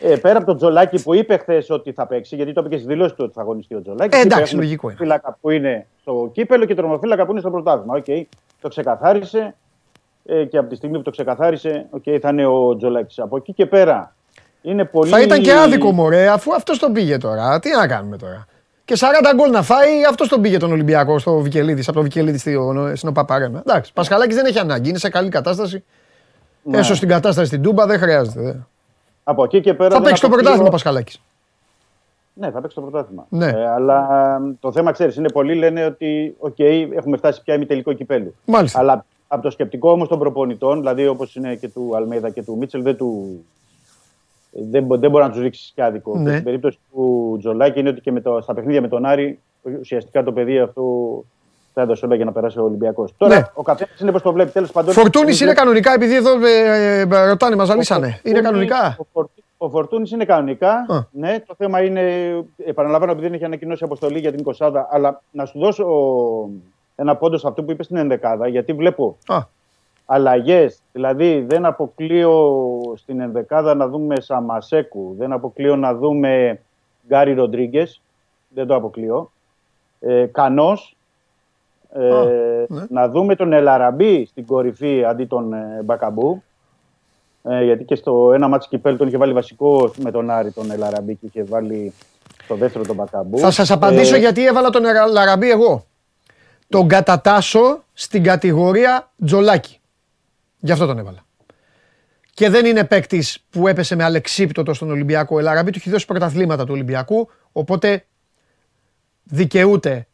Ε, πέρα από τον Τζολάκη που είπε χθες ότι θα παίξει, γιατί το είπε και στη δήλωση του ότι θα αγωνιστεί ο Τζολάκης. Ε, είπε, εντάξει, έχουμε λογικό είναι. Τερματοφύλακα που είναι στο κύπελλο και τερματοφύλακα που είναι στο πρωτάθλημα. Οκ, το ξεκαθάρισε. Ε, και από τη στιγμή που το ξεκαθάρισε, οκ, θα είναι ο Τζολάκης. Από εκεί και πέρα είναι πολύ. Θα ήταν και άδικο μωρέ, αφού αυτός τον πήγε τώρα. Τι να κάνουμε τώρα. Και 40 γκολ να φάει, αυτός τον πήγε τον Ολυμπιακό στο Βικελίδης, από το Βικελίδη στο- στην OPAP Arena. Εντάξει, Πασχαλάκης δεν έχει ανάγκη, είναι σε καλή κατάσταση. Ναι. Έξω στην κατάσταση στην Τούμπα δεν χρειάζεται. δε. Από εκεί και πέρα. Θα δεν παίξει το αποκλείω- πρωτάθλημα ο Πασχαλάκης. Ναι, θα παίξει το πρωτάθλημα. Ναι. Ε, αλλά ε, το θέμα, ξέρεις, είναι πολλοί λένε ότι οκ, έχουμε φτάσει πια ημιτελικό κυπέλλου. Μάλιστα. Αλλά από το σκεπτικό όμως των προπονητών, δηλαδή όπως είναι και του Αλμέιδα και του Μίτσελ, δεν, του, δεν, μπο- δεν μπορεί να τους ρίξει και άδικο. Ναι. Και Στην περίπτωση του Τζολάκη είναι ότι και με το, στα παιχνίδια με τον Άρη, ουσιαστικά το παιδί αυτό τα έδωσε όλα για να περάσει ο Ολυμπιακός. Τώρα Ναι. ο καθένας είναι πώς το βλέπει. Τέλος πάντων. Φορτούνης εμείς είναι βλέπουμε- κανονικά, επειδή εδώ ε, ε, ρωτάνε, μας ζαλίσανε. Είναι Φορτούνης- κανονικά; Ο, Φορτ- ο Φορτούνης είναι κανονικά. Α. Ναι, το θέμα είναι, επαναλαμβάνω, επειδή δεν έχει ανακοινώσει αποστολή για την 20, αλλά να σου δώσω ένα πόντο σε αυτό που είπες στην ενδεκάδα, γιατί βλέπω Α, αλλαγές. Δηλαδή, δεν αποκλείω στην ενδεκάδα να δούμε Σαμασέκου, δεν αποκλείω να δούμε Γκάρι Ροντρίγκες. Δεν το αποκλείω. Ε, Κανός, ε, Α, ναι. να δούμε τον Ελαραμπή στην κορυφή αντί τον ε, Μπακαμπού. Ε, γιατί και στο ένα ματς κυπέλλου τον είχε βάλει βασικό με τον Άρη τον Ελ Αραμπί και είχε βάλει στο δεύτερο τον Μπακαμπού. θα σας απαντήσω Ε, γιατί έβαλα τον Ελα- Ελ Αραμπί εγώ. Τον κατατάσσω στην κατηγορία Τζολάκη. Γι' αυτό τον έβαλα. Και δεν είναι παίκτης που έπεσε με αλεξίπτωτο στον Ολυμπιακό. Ο Ελ Αραμπί του έχει δώσει πρωταθλήματα του Ολυμπιακού. Οπότε δικαιούται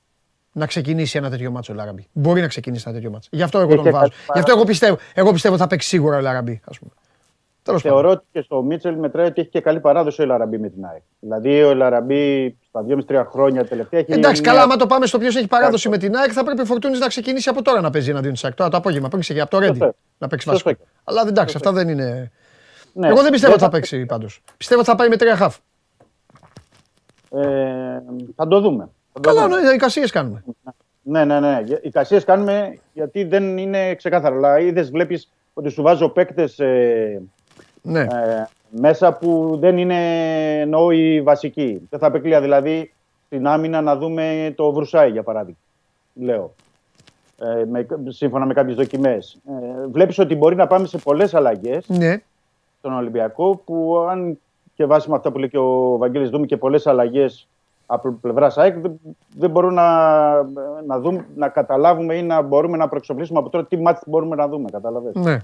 να ξεκινήσει ένα τέτοιο ματς ο Ελ Αραμπί. Μπορεί να ξεκινήσει ένα τέτοιο ματς. Γι' αυτό εγώ τον Είχε βάζω. κάτι Γι' αυτό εγώ πιστεύω, εγώ πιστεύω θα παίξει σίγουρα ο Ελ Αραμπί, ας πούμε. Τέλος Θεωρώ ότι και στο Μίτσελ μετράει ότι έχει και καλή παράδοση ο Ελαραμπή με την ΑΕΚ. Δηλαδή ο Ελαραμπή στα 2,5-3 χρόνια τελευταία έχει. Εντάξει, μια- καλά, άμα το πάμε στο ποιος έχει παράδοση με την ΑΕΚ, θα πρέπει ο Φορτούνης να ξεκινήσει από τώρα να παίζει εναντίον της ΑΕΚ. Τώρα το απόγευμα, πριν ξεκινήσει από το Ρέντι Σωστό. να παίξει Σωστό. βασικό. Αλλά εντάξει, αυτά δεν είναι. Ναι. Εγώ δεν πιστεύω ότι θα θα- παίξει πάντως. Πιστεύω ότι θα πάει με τρία χαφ. Ε, θα το δούμε. Θα το Καλά, δούμε. ναι, εικασίες κάνουμε. Ναι, ναι, ναι. Οι κασίε κάνουμε γιατί δεν είναι ξεκάθαρα. Αλλά είδες, βλέπεις ότι σου βάζω παίκτες Ναι. ε, μέσα που δεν είναι εννοώ οι βασικοί. Δεν θα απεκλεία δηλαδή στην άμυνα να δούμε το Βρουσάη για παράδειγμα. Λέω. Ε, με, σύμφωνα με κάποιες δοκιμές. Ε, Βλέπεις ότι μπορεί να πάμε σε πολλές αλλαγές ναι. στον Ολυμπιακό που αν και βάσει με αυτά που λέει και ο Βαγγέλης δούμε και πολλές αλλαγές από πλευράς ΑΕΚ δεν, δεν μπορούμε να, να, δούμε, να καταλάβουμε ή να μπορούμε να προεξοπλίσουμε από τώρα τι μάτς μπορούμε να δούμε. Καταλαβες. ναι.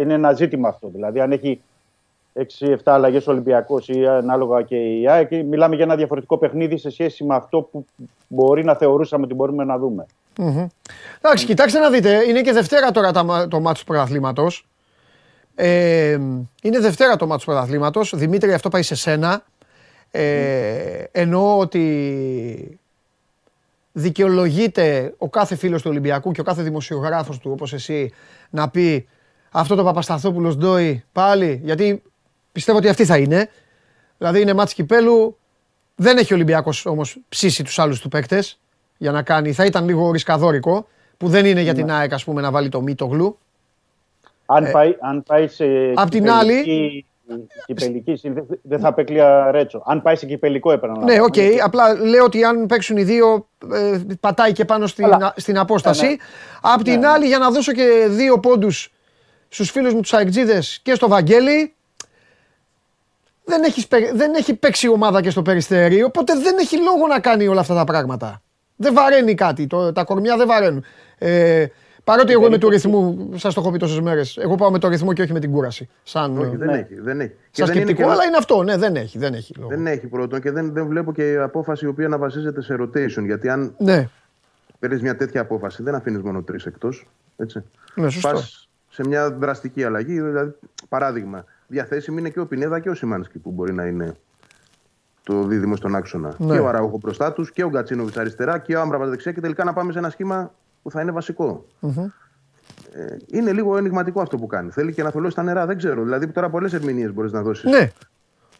Είναι ένα ζήτημα αυτό. Δηλαδή αν έχει 6-7 αλλαγές ο Ολυμπιακός ή ανάλογα και η ΑΕΚ, μιλάμε για ένα διαφορετικό παιχνίδι σε σχέση με αυτό που μπορεί να θεωρούσαμε ότι μπορούμε να δούμε. Μμμ. Εντάξει, κοιτάξτε να δείτε, είναι και Δευτέρα τώρα τα μα- το μάτι του πρωταθλήματος. Ε, είναι Δευτέρα το μάτι του πρωταθλήματος. Δημήτρη, αυτό πάει σε σένα. Ε, εννοώ ότι δικαιολογείται ο κάθε φίλος του Ολυμπιακού και ο κάθε δημοσιογράφος του όπως εσύ να πει αυτό το Παπασταθόπουλος Ντόι πάλι γιατί πιστεύω ότι αυτή θα είναι. Δηλαδή είναι μάτς κυπέλου, δεν έχει ο Ολυμπιακός όμως ψήσει τους άλλους του παίκτες για να κάνει. Θα ήταν λίγο ρισκαδόρικο που δεν είναι για την ΑΕΚ ας πούμε να βάλει το Μίτογλου. Αν, πάει, αν πάει σε Ε, Απ' την κυπελική- κυπελική, δεν δεν θα απέκλεια Ρέτσο. Αν πάει σε κυπελικό επαναλαμβάνω. Ναι, οκ. Απλά λέω ότι αν παίξουν οι δύο, ε, πατάει και πάνω στην, Καλά. στην απόσταση. Ναι, ναι. Απ' την Ναι, ναι. άλλη, για να δώσω και δύο πόντους στους φίλους μου τους Αεκτζίδες και στο Βαγγέλη, δεν, έχεις, παί- δεν έχει παίξει η ομάδα και στο Περιστέρι, οπότε δεν έχει λόγο να κάνει όλα αυτά τα πράγματα. Δεν βαραίνει κάτι, το, τα κορμιά δεν βαραίνουν. Ε, παρότι εγώ είμαι του ρυθμού, σας το έχω πει τόσες μέρες, εγώ πάω με το ρυθμό και όχι με την κούραση. Σαν, Όχι, δεν Ναι. έχει. Δεν έχει. Και σαν δεν είναι σκεπτικό, και- αλλά είναι αυτό, ναι, δεν έχει, δεν έχει λόγο. Δεν έχει πρώτον και δεν, δεν βλέπω και απόφαση η οποία να βασίζεται σε rotation. Γιατί αν Ναι, παίρνεις μια τέτοια απόφαση, δεν αφήνεις μόνο τρεις εκτός. ναι, σωστό. Πας σε μια δραστική αλλαγή. Δηλαδή, παράδειγμα, διαθέσιμη είναι και ο Πινέδα και ο Σιμάνσκι που μπορεί να είναι το δίδυμο στον άξονα. Ναι. Και ο Αραούχο μπροστά τους και ο Γκατσίνοβιτς αριστερά και ο Άμπραμπα δεξιά και τελικά να πάμε σε ένα σχήμα που θα είναι βασικό. Ε, είναι λίγο ενηγματικό αυτό που κάνει. Θέλει και να θολώσει τα νερά, δεν ξέρω. Δηλαδή τώρα πολλές ερμηνείες μπορείς να δώσεις Ναι,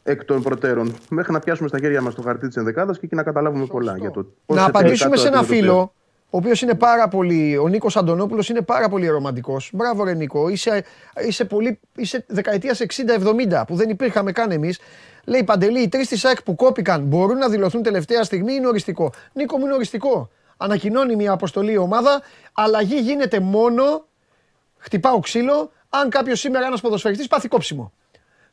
εκ των προτέρων μέχρι να πιάσουμε στα χέρια μας το χαρτί της ενδεκάδας και εκεί να καταλάβουμε πολλά για το πώς να σε απαντήσουμε τελικά σε το ένα αντιμετωπίζει. φίλο, ο οποίος είναι πάρα πολύ. Ο Νίκος Αντωνόπουλος είναι πάρα πολύ ρομαντικός. Μπράβο, ρε Νίκο. Είσαι, είσαι, πολύ, είσαι δεκαετίας 60-70 που δεν υπήρχαμε καν εμείς. Λέει Παντελή, οι τρεις της ΑΕΚ που κόπηκαν μπορούν να δηλωθούν τελευταία στιγμή. Είναι οριστικό; Νίκο μου είναι οριστικό. Ανακοινώνει μια αποστολή η ομάδα. Αλλαγή γίνεται μόνο. Χτυπάω ξύλο. Αν κάποιος σήμερα ένας ποδοσφαιριστής πάθει κόψιμο.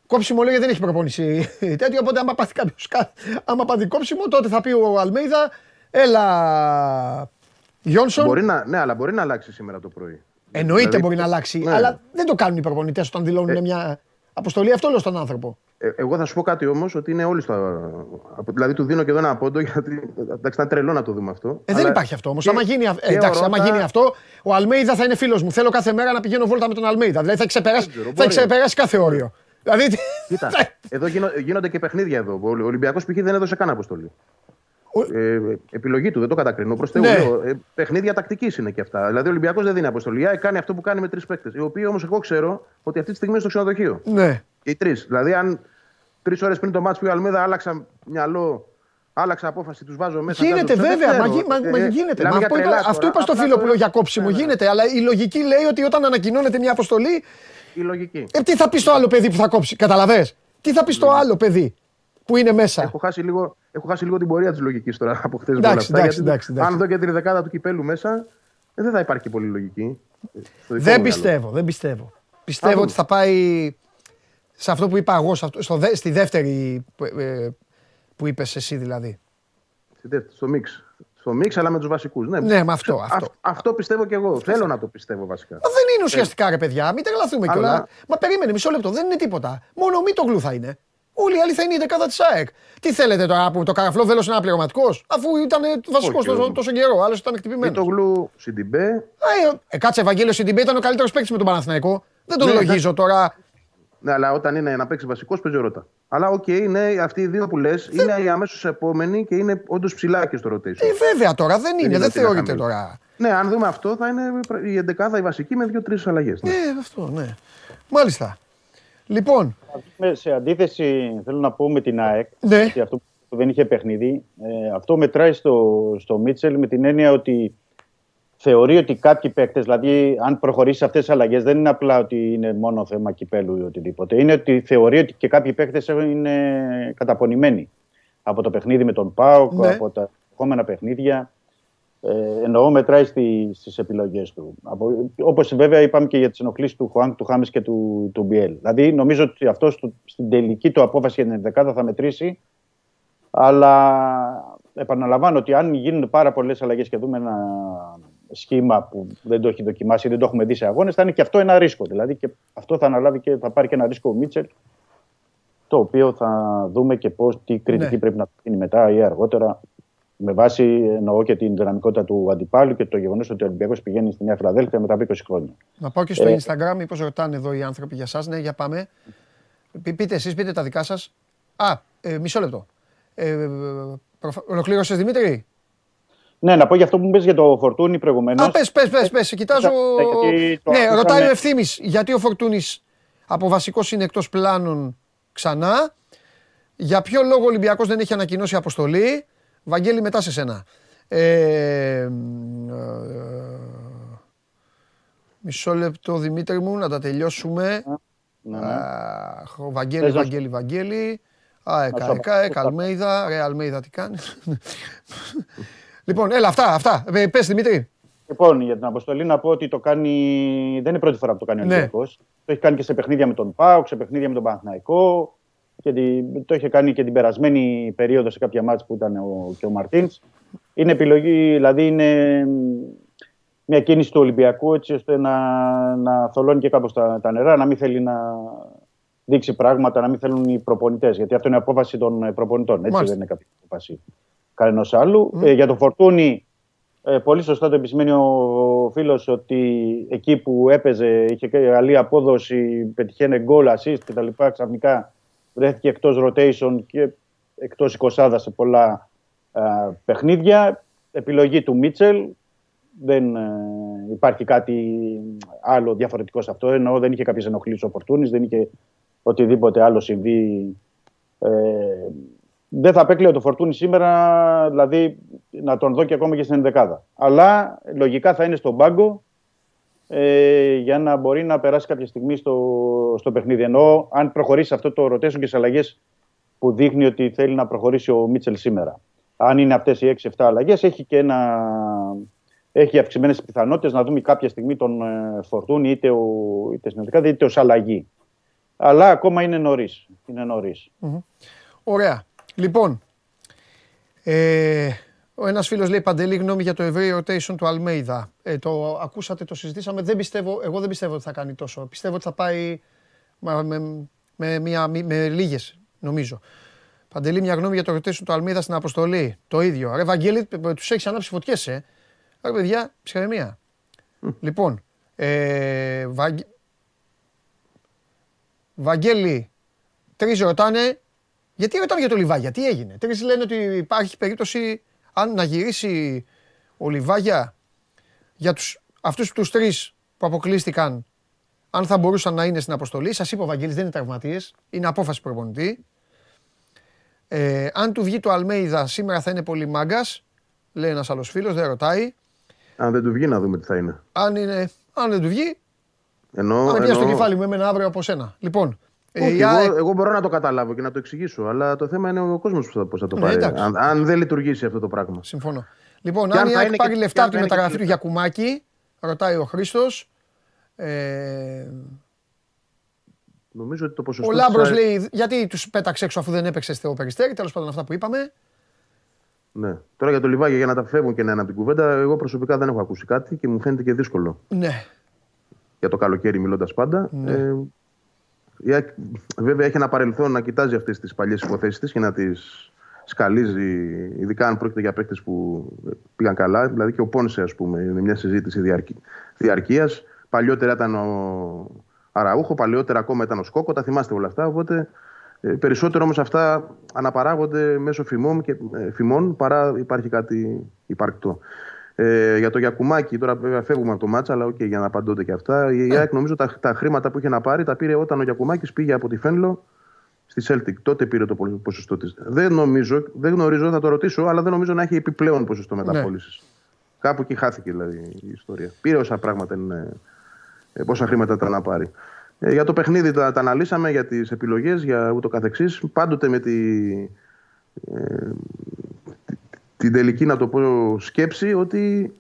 Κόψιμο λέει δεν έχει προπόνηση τέτοιο, οπότε άμα πάθει κάποιος, κα- άμα πάθει κόψιμο τότε θα πει ο Αλμέιδα έλα Γιόνσον. Μπορεί να, ναι, αλλά μπορεί να αλλάξει σήμερα το πρωί. Εννοείται Δηλαδή, μπορεί να αλλάξει, ναι. αλλά δεν το κάνουν οι προπονητές όταν δηλώνουν μια αποστολή. Αυτό λέω στον άνθρωπο. Ε, εγώ θα σου πω κάτι όμως ότι είναι όλοι στο. απο- Δηλαδή του δίνω και εδώ ένα πόντο γιατί. Εντάξει, ήταν τρελό να το δούμε αυτό. Ε, δεν αλλά υπάρχει αυτό όμως. και- Άμα, γίνει, αυ- ε, και εντάξει, ο άμα Ρώτα- γίνει αυτό, ο Αλμέιδα θα είναι φίλος μου. Θέλω κάθε μέρα να πηγαίνω βόλτα με τον Αλμέιδα. Δηλαδή θα έχει ξεπεράσει, ξέρω, θα μπορεί. έχει ξεπεράσει κάθε όριο. Δηλαδή. Κοίτα, εδώ γίνο- γίνονται και παιχνίδια εδώ. Ο Ολυμπιακός π.χ. δεν έδωσε καν αποστολή. Ο- Ε, επιλογή του, δεν το κατακρίνω. Προς Θεού, Ναι. λέω, ε, παιχνίδια τακτικής είναι και αυτά. Δηλαδή ο Ολυμπιακός δεν δίνει αποστολή. Η ΑΕΚ κάνει αυτό που κάνει με τρεις παίκτες. Οι οποίοι όμως εγώ ξέρω ότι αυτή τη στιγμή είναι στο ξενοδοχείο. ναι. Και οι τρεις. Δηλαδή, αν τρεις ώρες πριν το μάτσο που η Αλμίδα άλλαξα μυαλό, άλλαξα απόφαση, τους βάζω μέσα. Γίνεται βγάζω έξω, βέβαια, δεν μα, ξέρω. γι- μα- μα Ε, γίνεται. μιλάμε Μα για αυτό, τρελά είπα, αυτό τώρα. είπα στο Απλά φίλο το- που λέω για κόψιμο. Ναι, ναι. Γίνεται, αλλά η λογική λέει ότι όταν ανακοινώνεται μια αποστολή, Η λογική. ε, τι θα πεις στο άλλο παιδί που θα κόψει. Καταλαβέ. Τι θα πεις στο άλλο παιδί; Που είναι μέσα. Έχω χάσει λίγο, έχω χάσει λίγο την πορεία της λογικής τώρα από χθες. Εντάξει, εντάξει, εντάξει, εντάξει. Αν δω και την δεκάδα του κυπέλου μέσα, ε, δεν θα υπάρχει και πολύ λογική. ε, στο δικό μου Δεν μυαλό. πιστεύω, δεν πιστεύω. Πιστεύω δούμε. ότι θα πάει σε αυτό που είπα εγώ, σε αυτό- στο, δε- στη δεύτερη που, ε, που είπες εσύ δηλαδή. Στη δεύτερη, Στο mix. Στο mix, αλλά με τους βασικούς. Ναι, Ναι, με αυτό, Α- αυτό. αυτό πιστεύω κι εγώ. Θέλω να το πιστεύω βασικά. Μα δεν είναι ουσιαστικά ρε παιδιά, μην τρελαθούμε Αλλά- κιόλας. Μα περίμενε μισό λεπτό, δεν είναι τίποτα. Μόνο ο Μήτογλου θα είναι. Όλοι οι άλλοι θα είναι η δεκάδα της ΑΕΚ. Τι θέλετε τώρα που το καραφλό βέλος είναι αναπληρωματικό, αφού ήταν βασικό Όχι, τόσο, όχι. τόσο καιρό, άλλος ήταν Μήτογλου χτυπημένος. Σιντιμπέ. Ε, ε, κάτσε, Βαγγέλη, ο Σιντιμπέ ήταν ο καλύτερος παίκτης με τον Παναθηναϊκό. Δεν τον Ναι, λογίζω τώρα. Ναι, αλλά όταν είναι να παίξει βασικός, παίζει ο Ρότα. Αλλά οκ, ναι, αυτοί οι δύο που λες είναι οι αμέσως επόμενοι και είναι όντως ψηλά και στο rotation. Ε, βέβαια τώρα δεν είναι, είναι δεν ότι είναι θεωρείται χαμηλό. τώρα. Ναι, αν δούμε αυτό, θα είναι η εντεκάδα η βασική με δύο-τρεις αλλαγές. Ναι. Ε, αυτό, ναι. Μάλιστα. Λοιπόν, Με- Σε αντίθεση, θέλω να πω με την ΑΕΚ, Ναι. γιατί αυτό που δεν είχε παιχνίδι, ε, αυτό μετράει στο, στο Μίτσελ με την έννοια ότι θεωρεί ότι κάποιοι παίκτες, δηλαδή αν προχωρήσεις αυτές τις αλλαγές, δεν είναι απλά ότι είναι μόνο θέμα κυπέλου ή οτιδήποτε. Είναι ότι θεωρεί ότι και κάποιοι παίκτες είναι καταπονημένοι από το παιχνίδι με τον ΠΑΟΚ, Ναι. από τα επόμενα παιχνίδια. Ε, εννοώ μετράει στη, στις επιλογές του. Από, όπως βέβαια είπαμε και για τις ενοχλήσεις του Χουάνκ, του Χάμες και του, του Μπιέλ. Δηλαδή νομίζω ότι αυτός στο- στην τελική του απόφαση για την δεκάδα θα μετρήσει. Αλλά επαναλαμβάνω ότι αν γίνουν πάρα πολλές αλλαγές και δούμε ένα σχήμα που δεν το έχει δοκιμάσει, δεν το έχουμε δει σε αγώνες, θα είναι και αυτό ένα ρίσκο. Δηλαδή και αυτό θα αναλάβει και θα πάρει και ένα ρίσκο ο Μίτσελ, το οποίο θα δούμε και πώς τι κριτική Ναι. πρέπει να γίνει μετά ή αργότερα. Με βάση εννοώ και την δυναμικότητα του αντιπάλου και το γεγονός ότι ο Ολυμπιακός πηγαίνει στη Νέα Φιλαδέλφια μετά από 20 χρόνια. να πάω και στο Ε. Instagram, μήπως ρωτάνε εδώ οι άνθρωποι για σας. Ναι, για πάμε. Πεί- Πείτε εσείς, πείτε τα δικά σας. Α, ε, μισό λεπτό. Ε, προφα- Ολοκλήρωσες Δημήτρη; Ναι, να πω για αυτό που μου πες για το Φορτούνι προηγουμένως. Α, πες, πες, πες, πες. Κοιτάζω... γιατί το Ναι, ακούσαμε- ρωτάει ο Ευθύμης, γιατί ο Φορτούνης από βασικός είναι εκτός πλάνων ξανά. Για ποιο λόγο ο Ολυμπιακός δεν έχει ανακοινώσει αποστολή; Βαγγέλη, μετά σε σένα. Ε, μ, ε, μισό λεπτό, Δημήτρη μου, να τα τελειώσουμε. Ναι, ναι. Αχ, ο Βαγγέλη, Πες, Βαγγέλη, Βαγγέλη. Α, εκα, σου εκα, εκα, Αλμέιδα. Ρε, Αλμέιδα, τι κάνει. λοιπόν, έλα, αυτά, αυτά. Ε, Πες, Δημήτρη. Λοιπόν, για την αποστολή να πω ότι το κάνει. Δεν είναι η πρώτη φορά που το κάνει ο Ναι. Ολυμπιακός. Το έχει κάνει και σε παιχνίδια με τον ΠΑΟΚ, σε παιχνίδια με τον Παναθηναϊκό. Και τη- το είχε κάνει και την περασμένη περίοδο σε κάποια μάτια που ήταν ο, και ο Μαρτίνς. Είναι επιλογή, δηλαδή είναι μια κίνηση του Ολυμπιακού έτσι ώστε να, να θολώνει και κάπως τα, τα νερά, να μην θέλει να δείξει πράγματα, να μην θέλουν οι προπονητές. Γιατί αυτό είναι απόφαση των ε, προπονητών. Έτσι Μάλιστα. δεν είναι κάποια απόφαση κανένας άλλου. Ε, για το Φορτούνι, ε, πολύ σωστά το επισημαίνει ο φίλος ότι εκεί που έπαιζε είχε και καλή απόδοση, πετυχαίνει γκολ, assist κτλ. Ξαφνικά βρέθηκε εκτός rotation και εκτός 20 σε πολλά α, παιχνίδια. Επιλογή του Μίτσελ. Δεν ε, υπάρχει κάτι άλλο διαφορετικό σε αυτό. Ενώ δεν είχε κάποιες ενοχλήσεις ο Φορτούνης, δεν είχε οτιδήποτε άλλο συμβεί. Ε, δεν θα απέκλειω το Φορτούνι σήμερα, δηλαδή να τον δω και ακόμα και στην ενδεκάδα. Αλλά λογικά θα είναι στον πάγκο ε, για να μπορεί να περάσει κάποια στιγμή στο, στο παιχνίδι. Ενώ αν προχωρήσει αυτό το rotation και τις αλλαγές που δείχνει ότι θέλει να προχωρήσει ο Μίτσελ σήμερα. Αν είναι αυτές οι 6-7 αλλαγές, έχει και ένα. Έχει αυξημένες πιθανότητες να δούμε κάποια στιγμή τον ε, Φορτούνι είτε, ο, είτε στην ενδεκάδα είτε ως αλλαγή. Αλλά ακόμα είναι νωρίς. Είναι νωρίς. Ωραία. Λοιπόν, ε, ο ένας φίλος λέει Παντελή γνώμη για το ευρύ rotation του Αλμέιδα. Ε, το ακούσατε, το συζητήσαμε. Δεν πιστεύω, εγώ δεν πιστεύω ότι θα κάνει τόσο. Πιστεύω ότι θα πάει με, με, με, μια, με λίγες, νομίζω. Παντελή, μια γνώμη για το rotation του Αλμέιδα στην αποστολή. Το ίδιο. Ρε Βαγγέλη, τους έχεις ανάψει φωτιές, ε. Ρε παιδιά, ψυχραιμία. Λοιπόν, ε, Βαγγ... Βαγγέλη, τρεις ρωτάνε γιατί ρωτάνε για το Λιβάγια, τι έγινε; Τρεις λένε ότι υπάρχει περίπτωση αν να γυρίσει ο Λιβάγια για τους, αυτούς τους τρεις που αποκλείστηκαν αν θα μπορούσαν να είναι στην αποστολή. Σας είπα ο Βαγγέλης δεν είναι τραυματίες, είναι απόφαση προπονητή. Ε, αν του βγει το Αλμέιδα σήμερα θα είναι πολύ μάγκας, λέει ένας άλλος φίλος, δεν ρωτάει. Αν δεν του βγει, να δούμε τι θα είναι. Αν, είναι, αν δεν του βγει, Ενώ, θα με πιάσει το ενώ- κεφάλι μου εμένα αύριο από σένα. Λοιπόν, ε, Όχι, η ΑΕΚ- εγώ, εγώ μπορώ να το καταλάβω και να το εξηγήσω, αλλά το θέμα είναι ο κόσμος πώ θα, πώς θα το Ναι, πάρει. εντάξει. αν, αν δεν λειτουργήσει αυτό το πράγμα. Συμφωνώ. Λοιπόν, Και αν αν η θα ΑΕΚ είναι πάρει και- λεφτά και αν από τη θα είναι και μεταγραφή του λεφτά. Γιακουμάκη, ρωτάει ο Χρήστος. Ε, Νομίζω ότι το ποσοστό. ο της Λάμπρος ΑΕΚ- λέει, γιατί τους πέταξε έξω αφού δεν έπαιξε στο περιστέρι. Τέλος πάντων, αυτά που είπαμε. Ναι. Τώρα για το λιβάγια για να τα φεύγουν και να είναι από την κουβέντα, εγώ προσωπικά δεν έχω ακούσει κάτι και μου φαίνεται και δύσκολο. Ναι. Για το καλοκαίρι μιλώντας πάντα. Ναι. Ε, η ΑΕΚ, βέβαια έχει ένα παρελθόν να κοιτάζει αυτές τις παλιές υποθέσεις της και να τις σκαλίζει, ειδικά αν πρόκειται για παίκτες που πήγαν καλά. Δηλαδή και ο Πόνσε, ας πούμε, είναι μια συζήτηση διαρκή, διαρκείας. Παλιότερα ήταν ο, Αραούχο, παλαιότερα ακόμα ήταν ο Σκόκο, τα θυμάστε όλα αυτά. Οπότε ε, περισσότερο όμως αυτά αναπαράγονται μέσω φημών, και, ε, φημών παρά υπάρχει κάτι υπαρκτό. Ε, για το Γιακουμάκι, τώρα βέβαια φεύγουμε από το μάτσα, αλλά okay, για να απαντώνται και αυτά. Η ΑΕΚ νομίζω τα, τα χρήματα που είχε να πάρει τα πήρε όταν ο Γιακουμάκης πήγε από τη Φένλο στη Celtic. Τότε πήρε το πο- ποσοστό της. Δεν νομίζω, δεν γνωρίζω, θα το ρωτήσω, αλλά δεν νομίζω να έχει επιπλέον ποσοστό μεταπόλησης. Κάπου εκεί χάθηκε δηλαδή η ιστορία. Πήρε όσα πράγματα είναι, ε, πόσα χρήματα ήταν να πάρει. Ε, για το παιχνίδι τα, τα αναλύσαμε, για τις επιλογές, για ούτω καθεξής. Πάντοτε με τη, ε, τη- την τελική, να το πω, σκέψη ότι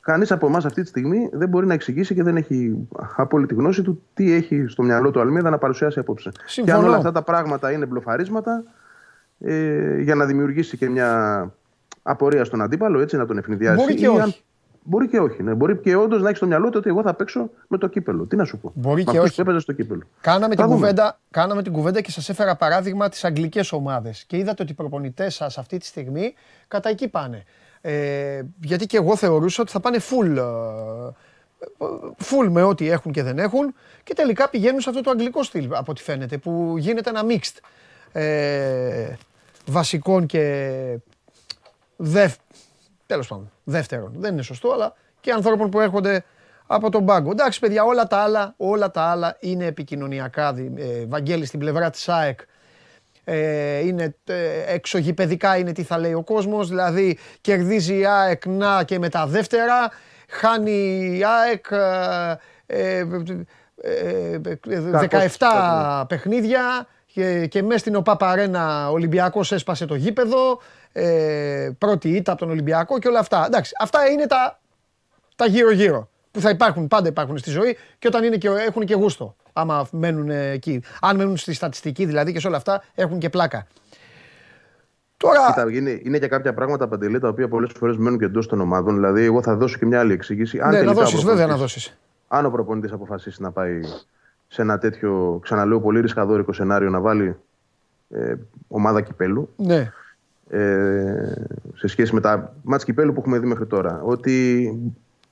κανείς από εμάς αυτή τη στιγμή δεν μπορεί να εξηγήσει και δεν έχει απόλυτη γνώση του τι έχει στο μυαλό του Αλμίδα να παρουσιάσει απόψε. Και Συμφωνώ. αν όλα αυτά τα πράγματα είναι μπλοφαρίσματα, ε, για να δημιουργήσει και μια απορία στον αντίπαλο, έτσι να τον ευνηδιάσει. Μπορεί και ή αν- όχι. Μπορεί και όχι. Ναι. Μπορεί και όντως να έχεις στο μυαλό του ότι εγώ θα παίξω με το κύπελο. Τι να σου πω. Μπορεί με και αυτούς όχι. που έπαιζε στο κύπελο. Κάναμε Θα την, δούμε. κουβέντα, κάναμε την κουβέντα και σας έφερα παράδειγμα τις αγγλικές ομάδες και είδατε ότι οι προπονητές σας αυτή τη στιγμή κατά εκεί πάνε. Ε, γιατί και εγώ θεωρούσα ότι θα πάνε full, ε, full με ό,τι έχουν και δεν έχουν και τελικά πηγαίνουν σε αυτό το αγγλικό στυλ από ό,τι φαίνεται που γίνεται ένα mixed ε, βασικών και δευ, τέλος πάντων, δεύτερον. Δεν είναι σωστό, αλλά και ανθρώπων που έρχονται από τον πάγκο. Εντάξει, παιδιά, όλα τα άλλα, όλα τα άλλα είναι επικοινωνιακά. δι- Ε, Βαγγέλη στην πλευρά της ΑΕΚ ε, είναι ε, εξωγηπαιδικά είναι τι θα λέει ο κόσμος, δηλαδή κερδίζει η ΑΕΚ να και με τα δεύτερα, χάνει η ΑΕΚ ε, ε, ε, ε, 17 παιχνίδια και, και μέσα στην ΟΠΑ Παρένα ο Ολυμπιακός έσπασε το γήπεδο, ε, πρώτη ήττα από τον Ολυμπιακό και όλα αυτά. Εντάξει, αυτά είναι τα, τα γύρω-γύρω που θα υπάρχουν, πάντα υπάρχουν στη ζωή και όταν είναι και, έχουν και γούστο. Άμα μένουν εκεί. Αν μένουν στη στατιστική δηλαδή και σε όλα αυτά έχουν και πλάκα. Τώρα. Κοίτα, είναι, είναι και κάποια πράγματα παντελή τα οποία πολλές φορές μένουν και εντός των ομάδων. Δηλαδή, εγώ θα δώσω και μια άλλη εξήγηση. Αν ναι, να τελικά ο δώσεις, βέβαια να προπονητής- δώσεις. Αν ο προπονητής αποφασίσει να πάει σε ένα τέτοιο, ξαναλέω, πολύ ρισκαδόρικο σενάριο να βάλει ε, ομάδα κυπέλου Ναι. ε, σε σχέση με τα μάτς κυπέλου που έχουμε δει μέχρι τώρα. Ότι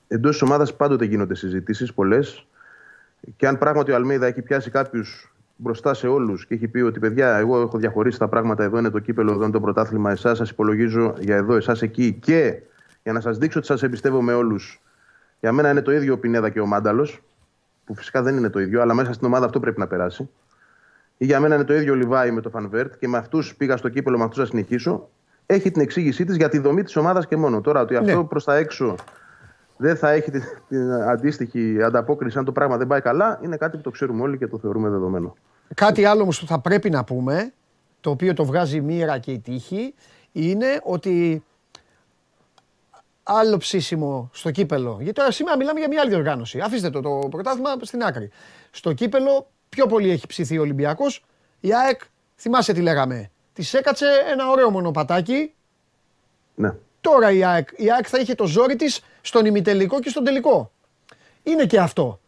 εντός της ομάδας πάντοτε γίνονται συζητήσεις πολλές. Και αν πράγματι ο Αλμίδα έχει πιάσει κάποιους μπροστά σε όλους και έχει πει ότι παιδιά, εγώ έχω διαχωρίσει τα πράγματα, εδώ είναι το κύπελο, εδώ είναι το πρωτάθλημα, εσάς σας υπολογίζω για εδώ, εσάς εκεί. Και για να σας δείξω ότι σας εμπιστεύομαι όλους, για μένα είναι το ίδιο ο Πινέδα και ο Μάνταλος, που φυσικά δεν είναι το ίδιο, αλλά μέσα στην ομάδα αυτό πρέπει να περάσει. Ή για μένα είναι το ίδιο ο Λιβάη με το Φανβέρτ και με αυτούς πήγα στο κύπελο, με αυτούς θα συνεχίσω. Έχει την εξήγησή της για τη δομή της ομάδας και μόνο. Τώρα ότι αυτό Ναι. προς τα έξω δεν θα έχει την, την αντίστοιχη ανταπόκριση αν το πράγμα δεν πάει καλά, είναι κάτι που το ξέρουμε όλοι και το θεωρούμε δεδομένο. Κάτι άλλο όμως που θα πρέπει να πούμε, το οποίο το βγάζει η μοίρα και η τύχη, είναι ότι άλλο ψήσιμο στο κύπελο. Γιατί τώρα σήμερα μιλάμε για μια άλλη διοργάνωση. Αφήστε το, το πρωτάθλημα στην άκρη. Στο κύπελο πιο πολύ έχει ψηθεί ο Ολυμπιακός. Η ΑΕΚ, θυμάσαι τι λέγαμε, της έκατσε ένα ωραίο μονοπατάκι. Ναι. Τώρα η ΑΕΚ, η ΑΕΚ θα είχε το ζόρι της στον ημιτελικό και στον τελικό. Είναι και αυτό.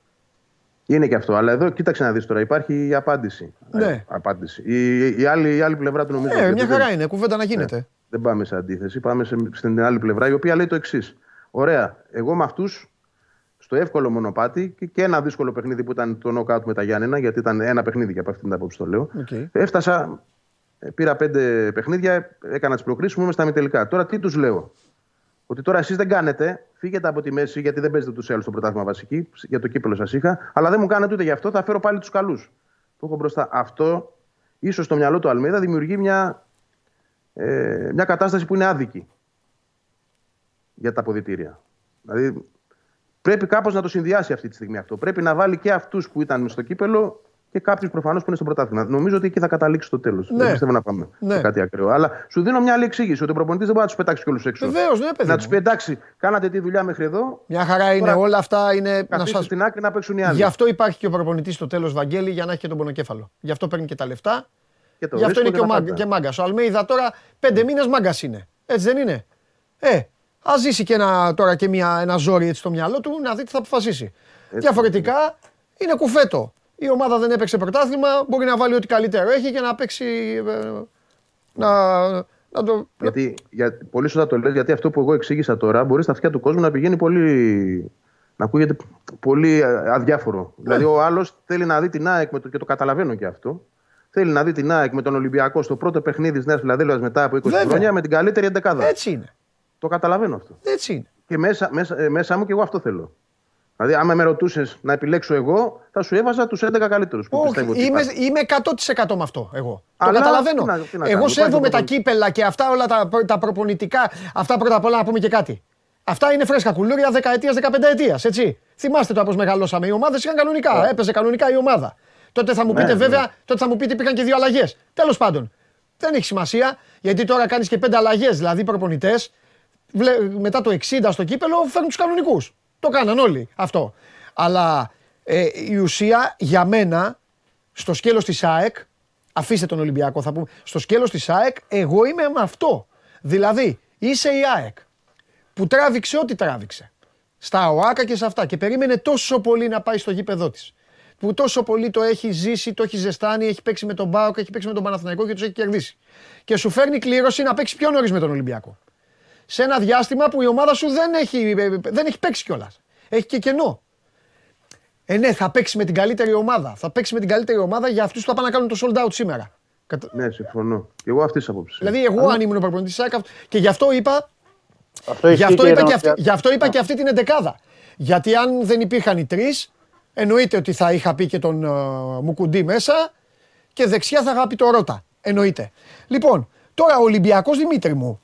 Είναι και αυτό. Αλλά εδώ κοίταξε να δεις τώρα. Υπάρχει η απάντηση. Ναι. Ε, απάντηση. Η, η, άλλη, η άλλη πλευρά του νομίζω. Ε, γιατί μια δεν- χαρά είναι, κουβέντα να γίνεται. Ναι. Δεν πάμε σε αντίθεση. Πάμε σε, στην άλλη πλευρά, η οποία λέει το εξής. Ωραία. Εγώ με αυτούς στο εύκολο μονοπάτι και, και ένα δύσκολο παιχνίδι που ήταν το knockout με τα Γιάννενα, γιατί ήταν ένα παιχνίδι και από αυτήν την άποψη το λέω. Οκ. Έφτασα, ε, πήρα πέντε παιχνίδια, έκανα τις προκρίσεις μου, είμαι στα ημιτελικά. Τώρα τι τους λέω; Ότι τώρα εσείς δεν κάνετε, φύγετε από τη μέση, γιατί δεν παίζετε τους άλλους στο πρωτάθλημα βασική, για το κύπελο σας είχα, αλλά δεν μου κάνετε ούτε γι' αυτό, θα φέρω πάλι τους καλούς. Που έχω μπροστά. Αυτό, ίσως στο μυαλό του Αλμίδα, δημιουργεί μια, ε, μια κατάσταση που είναι άδικη για τα αποδητήρια. Δηλαδή, πρέπει κάπως να το συνδυάσει αυτή τη στιγμή αυτό. Πρέπει να βάλει και αυτούς που ήταν στο κύπελο και κάποιους προφανώς που είναι στο πρωτάθλημα. Νομίζω ότι εκεί θα καταλήξει το τέλος. Ναι. Δεν πιστεύω να πάμε Ναι. σε κάτι ακραίο. Αλλά σου δίνω μια άλλη εξήγηση ότι ο προπονητής δεν μπορεί να τους πετάξει κιόλου έξω. Βεβαίως, ναι, παιδί. Να μου. τους πει εντάξει, κάνατε τη δουλειά μέχρι εδώ. Μια χαρά είναι. Τώρα Όλα αυτά είναι. Να Καθίστε σας... στην άκρη να παίξουν οι άλλοι. Γι' αυτό υπάρχει και ο προπονητής στο τέλος, Βαγγέλη, για να έχει και τον πονοκέφαλο. Γι' αυτό παίρνει και τα λεφτά. Και το Γι' αυτό ρίσκο είναι και, ο τα μάγκα, πάντα. και μάγκας. Ο Αλμέιδα τώρα πέντε μήνες μάγκας είναι. Έτσι δεν είναι; Ε, ας ζήσει και ένα, τώρα και μια, ένα ζόρι έτσι στο μυαλό του να δει τι θα αποφασίσει. Διαφορετικά είναι κουφέτο. Η ομάδα δεν έπαιξε πρωτάθλημα, μπορεί να βάλει ό,τι καλύτερο έχει και να παίξει. ε, να, να το. Γιατί, για, πολύ σωστά το λες, γιατί αυτό που εγώ εξήγησα τώρα μπορείς στα αυτιά του κόσμου να πηγαίνει πολύ. Να ακούγεται πολύ ε, αδιάφορο. Δηλαδή, ο άλλος θέλει να δει την ΑΕΚ με το, και το καταλαβαίνω και αυτό. Θέλει να δει την ΑΕΚ με τον Ολυμπιακό στο πρώτο παιχνίδι της Νέας Φιλαδέλφιας μετά από 20 Βέβαια. χρόνια με την καλύτερη εντεκάδα. Έτσι είναι. Το καταλαβαίνω αυτό. Έτσι είναι. Και μέσα, μέσα, ε, μέσα μου και εγώ αυτό θέλω. Δηλαδή, άμα με ρωτούσες να επιλέξω εγώ, θα σου έβαζα τους 11 καλύτερους που πιστεύω ότι Όχι, είμαι, υπάρχουν. είμαι 100% με αυτό εγώ. Αλλά το καταλαβαίνω. τι να- τι να εγώ κάνουμε, σέβομαι υπάρχει τα το κύπελα και αυτά όλα τα, τα προπονητικά. Αυτά πρώτα απ' όλα να πούμε και κάτι. Αυτά είναι φρέσκα κουλούρια δεκαετίας, δεκαπενταετίας. Έτσι. Θυμάστε το πώ μεγαλώσαμε. Οι ομάδες είχαν κανονικά. Έπαιζε κανονικά η ομάδα. Τότε θα μου πείτε, Ναι, βέβαια, ναι. τότε θα μου πείτε υπήρχαν και δύο αλλαγές. Τέλος πάντων. Δεν έχει σημασία γιατί τώρα κάνεις και πέντε αλλαγές. Δηλαδή, προπονητές μετά το 60 στο κύπελο φέρνουν τους κανονικούς. Το κάναν όλοι αυτό. Αλλά ε, η ουσία για μένα στο σκέλος της ΑΕΚ, αφήστε τον Ολυμπιακό θα πούμε, στο σκέλος της ΑΕΚ εγώ είμαι με αυτό. Δηλαδή είσαι η ΑΕΚ που τράβηξε ό,τι τράβηξε. Στα ΟΑΚΑ και σε αυτά και περίμενε τόσο πολύ να πάει στο γήπεδό της. Που τόσο πολύ το έχει ζήσει, το έχει ζεστάνει, έχει παίξει με τον Μπάουκ, έχει παίξει με τον Παναθηναϊκό και τους έχει κερδίσει. Και σου φέρνει κλήρωση να παίξει πιο νωρίς με τον Ολυμπιακό. Σε ένα διάστημα που η ομάδα σου δεν έχει, δεν έχει παίξει κιόλας. Έχει και κενό. Ε, ναι, θα παίξει με την καλύτερη ομάδα. Θα παίξει με την καλύτερη ομάδα για αυτούς που θα πάνε να κάνουν το sold out σήμερα. Κατα- Ναι, συμφωνώ. Και εγώ αυτής της άποψης. Δηλαδή, εγώ αν ήμουν προπονητής της ΑΕΚ, και γι' αυτό είπα, Αυτό γι' ισχύει αυτό και είπα, για και τον αυτή, γι' αυτό είπα και αυτή την εντεκάδα. Γιατί αν δεν υπήρχαν οι τρεις, εννοείται ότι θα είχα πει και τον uh, Μουκουντή μέσα και δεξιά θα είχα πει το Ρότα. Εννοείται. Λοιπόν, τώρα ο Ολυμπιακός Δημήτρη μου,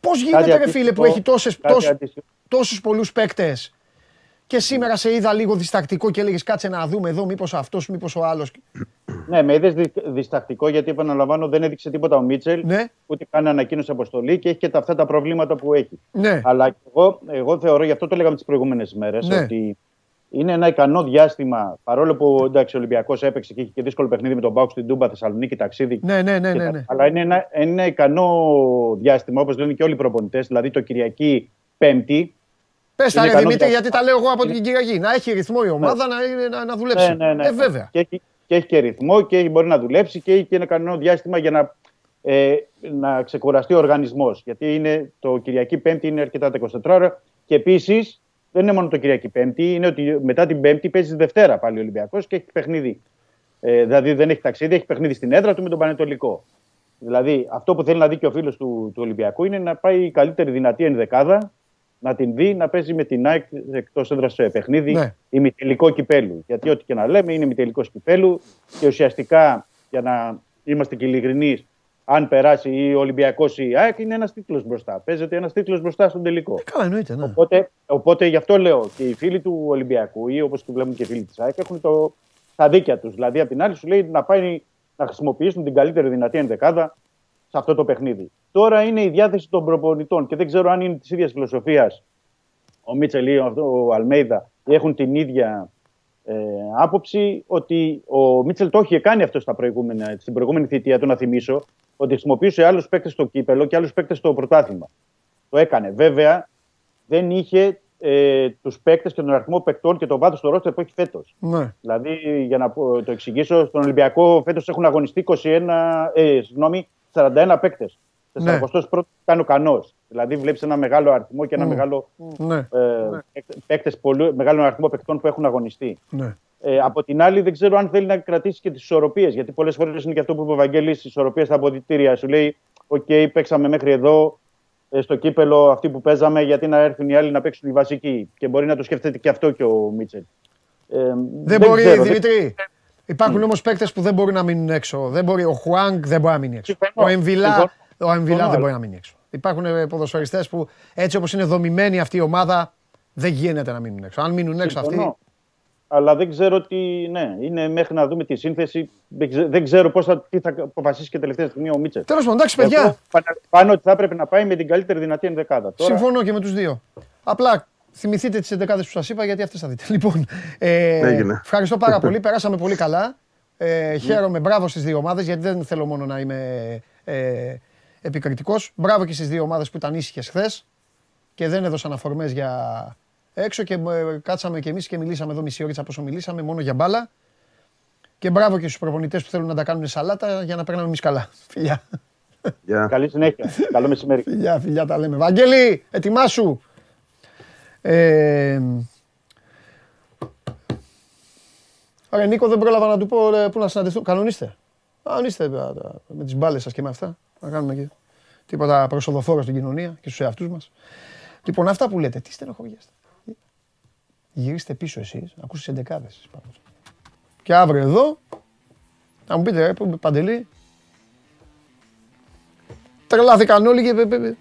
πώς γίνεται, ρε αντίστοιχο- φίλε, που έχει τόσες, κάτι τόσους, αντίστοιχο. τόσους πολλούς παίκτες και σήμερα σε είδα λίγο διστακτικό και έλεγες κάτσε να δούμε εδώ μήπως αυτός, μήπως ο άλλος. Ναι, με είδες διστακτικό γιατί επαναλαμβάνω δεν έδειξε τίποτα ο Μίτσελ. Ναι. Ούτε καν ανακοίνωσε αποστολή και έχει και τα, αυτά τα προβλήματα που έχει. Ναι. Αλλά εγώ, εγώ θεωρώ, γι' αυτό το λέγαμε τις προηγούμενες μέρες, Ναι. ότι είναι ένα ικανό διάστημα. Παρόλο που εντάξει, ο Ολυμπιακός έπαιξε και είχε και δύσκολο παιχνίδι με τον Μπάουκ στην Τούμπα Θεσσαλονίκη ταξίδι. Ναι, ναι, ναι, και ναι, τα- ναι. Αλλά είναι ένα, ένα ικανό διάστημα, όπως λένε και όλοι οι προπονητές, δηλαδή το Κυριακή Πέμπτη. Πες τα Είναι ρε ικανό Δημήτρη για- γιατί τα λέω εγώ από την Κυριακή. Να έχει ρυθμό η ομάδα να, είναι- να, να δουλέψει. Ναι, ναι, ναι. Ε, βέβαια. Και έχει, και έχει και ρυθμό και μπορεί να δουλέψει και έχει και ένα ικανό διάστημα για να, ε, να ξεκουραστεί ο οργανισμός. Γιατί είναι, το Κυριακή Πέμπτη είναι αρκετά τα 24 ώρα. Και επίσης δεν είναι μόνο το Κυριακή Πέμπτη, είναι ότι μετά την Πέμπτη παίζει τη Δευτέρα πάλι ο Ολυμπιακός και έχει παιχνίδι. Ε, δηλαδή δεν έχει ταξίδι, έχει παιχνίδι στην έδρα του με τον Πανετολικό. Δηλαδή αυτό που θέλει να δει και ο φίλος του, του Ολυμπιακού είναι να πάει η καλύτερη δυνατή ενδεκάδα, να την δει να παίζει με την ΑΕΚ εκτός έδρας σε παιχνίδι Ναι. ημιτελικό κυπέλου. Γιατί ό,τι και να λέμε είναι ημιτελικό κυπέλου και ουσιαστικά για να είμαστε και ειλικρινείς, αν περάσει ή ο Ολυμπιακός ή η ΑΕΚ είναι ένας τίτλος μπροστά. Παίζεται ένας τίτλος μπροστά στον τελικό. Καλά εννοείται, ναι. Οπότε, οπότε γι' αυτό λέω και οι φίλοι του Ολυμπιακού ή όπως και βλέπουν και οι φίλοι της ΑΕΚ έχουν το, τα δίκια τους. Δηλαδή, απ' την άλλη σου λέει να πάει να χρησιμοποιήσουν την καλύτερη δυνατή ενδεκάδα σε αυτό το παιχνίδι. Τώρα είναι η διάθεση των προπονητών και δεν ξέρω αν είναι της ίδιας φιλοσοφίας ο Μίτσελ ή ο, ο Αλμέιδα ή έχουν την ίδια ε, άποψη ότι ο Μίτσελ το είχε κάνει αυτό στα προηγούμενα, στην προηγούμενη θητεία του, να θυμίσω, ότι χρησιμοποιούσε άλλους παίκτες στο κύπελο και άλλους παίκτες στο πρωτάθλημα. Το έκανε. Βέβαια, δεν είχε ε, τους παίκτες και τον αριθμό παικτών και το βάθος του ρόστερ που έχει φέτος. ναι. Δηλαδή, για να πω- το εξηγήσω, στον Ολυμπιακό φέτος έχουν αγωνιστεί 21, ε, συγγνώμη, 41 παίκτες. Ναι. 41 ήταν ο Κανός. Δηλαδή, βλέπεις ένα μεγάλο αριθμό και ένα Μμ. μεγάλο, Ναι, ε, παίκτες πολύ, μεγάλο αριθμό παικτών που έχουν αγωνιστεί. ναι. Ε, από την άλλη, δεν ξέρω αν θέλει να κρατήσει και τις ισορροπίες. Γιατί πολλές φορές είναι και αυτό που είπε ο Βαγγέλης, ισορροπίες στα αποδυτήρια. Σου λέει, Οκ, παίξαμε μέχρι εδώ ε, στο κύπελο αυτοί που παίζαμε, γιατί να έρθουν οι άλλοι να παίξουν οι βασικοί. Και μπορεί να το σκέφτεται και αυτό και ο Μίτσελ. Ε, Δεν μπορεί, ξέρω, Δημήτρη. Υπάρχουν όμως παίκτες που δεν μπορούν να μείνουν έξω. Δεν μπορεί, ο Χουάνγκ δεν μπορεί να μείνει έξω. Συμφωνώ. Ο Εμβιλά, Συμφωνώ. Ο Εμβιλά Συμφωνώ, δεν μπορεί αλλά- να μείνει έξω. Υπάρχουν ε, ποδοσφαιριστές που έτσι όπως είναι δομημένη αυτή η ομάδα, δεν γίνεται να μείνουν έξω. Αν μείνουν έξω αυτοί. Συμφωνώ. Αλλά δεν ξέρω τι. Ναι, είναι μέχρι να δούμε τη σύνθεση. Δεν ξε- Δεν ξέρω πώς θα, τι θα αποφασίσει και τελευταία στιγμή ο Μίτσελ. Τέλος πάντων, εντάξει, Εγώ παιδιά, Πάνω ότι θα έπρεπε να πάει με την καλύτερη δυνατή ενδεκάδα. Τώρα, συμφωνώ και με τους δύο. Απλά θυμηθείτε τις 11 που σας είπα, γιατί αυτές θα δείτε. Λοιπόν, ε, Έγινε. ευχαριστώ πάρα πολύ. Περάσαμε πολύ καλά. Ε, χαίρομαι, μπράβο στις δύο ομάδες, γιατί δεν θέλω μόνο να είμαι ε, επικριτικός. Μπράβο και στις δύο ομάδες που ήταν ήσυχες χθες και δεν έδωσαν αφορμές για έξω και ε, κάτσαμε κι εμείς και μιλήσαμε εδώ μισή ώρα πόσο μιλήσαμε, μόνο για μπάλα. Και μπράβο και στους προπονητές που θέλουν να τα κάνουν σαλάτα για να παίρνουμε εμείς καλά. Φιλιά. Γεια. Καλή συνέχεια. Καλό μεσημέρι. Φιλιά, φιλιά τα λέμε. Βαγγέλη, ετοιμάσου. Ε, Ρε Νίκο, δεν πρόλαβα να του πω ε, πού να συναντηθούν. Κανονίστε. Κανονίστε ε, τα- με τις μπάλες σας και με αυτά. Να κάνουμε και τίποτα προσοδοφόρο στην κοινωνία και στους εαυτούς μας. Λοιπόν, αυτά που λέτε, τι στενοχωριέστε. Γυρίστε πίσω εσείς, ακούστε τις εντεκάδες εσείς πάνω. Και αύριο εδώ, να μου πείτε, ρε, πού- Παντελή, τρελάθηκαν όλοι και πε- πε-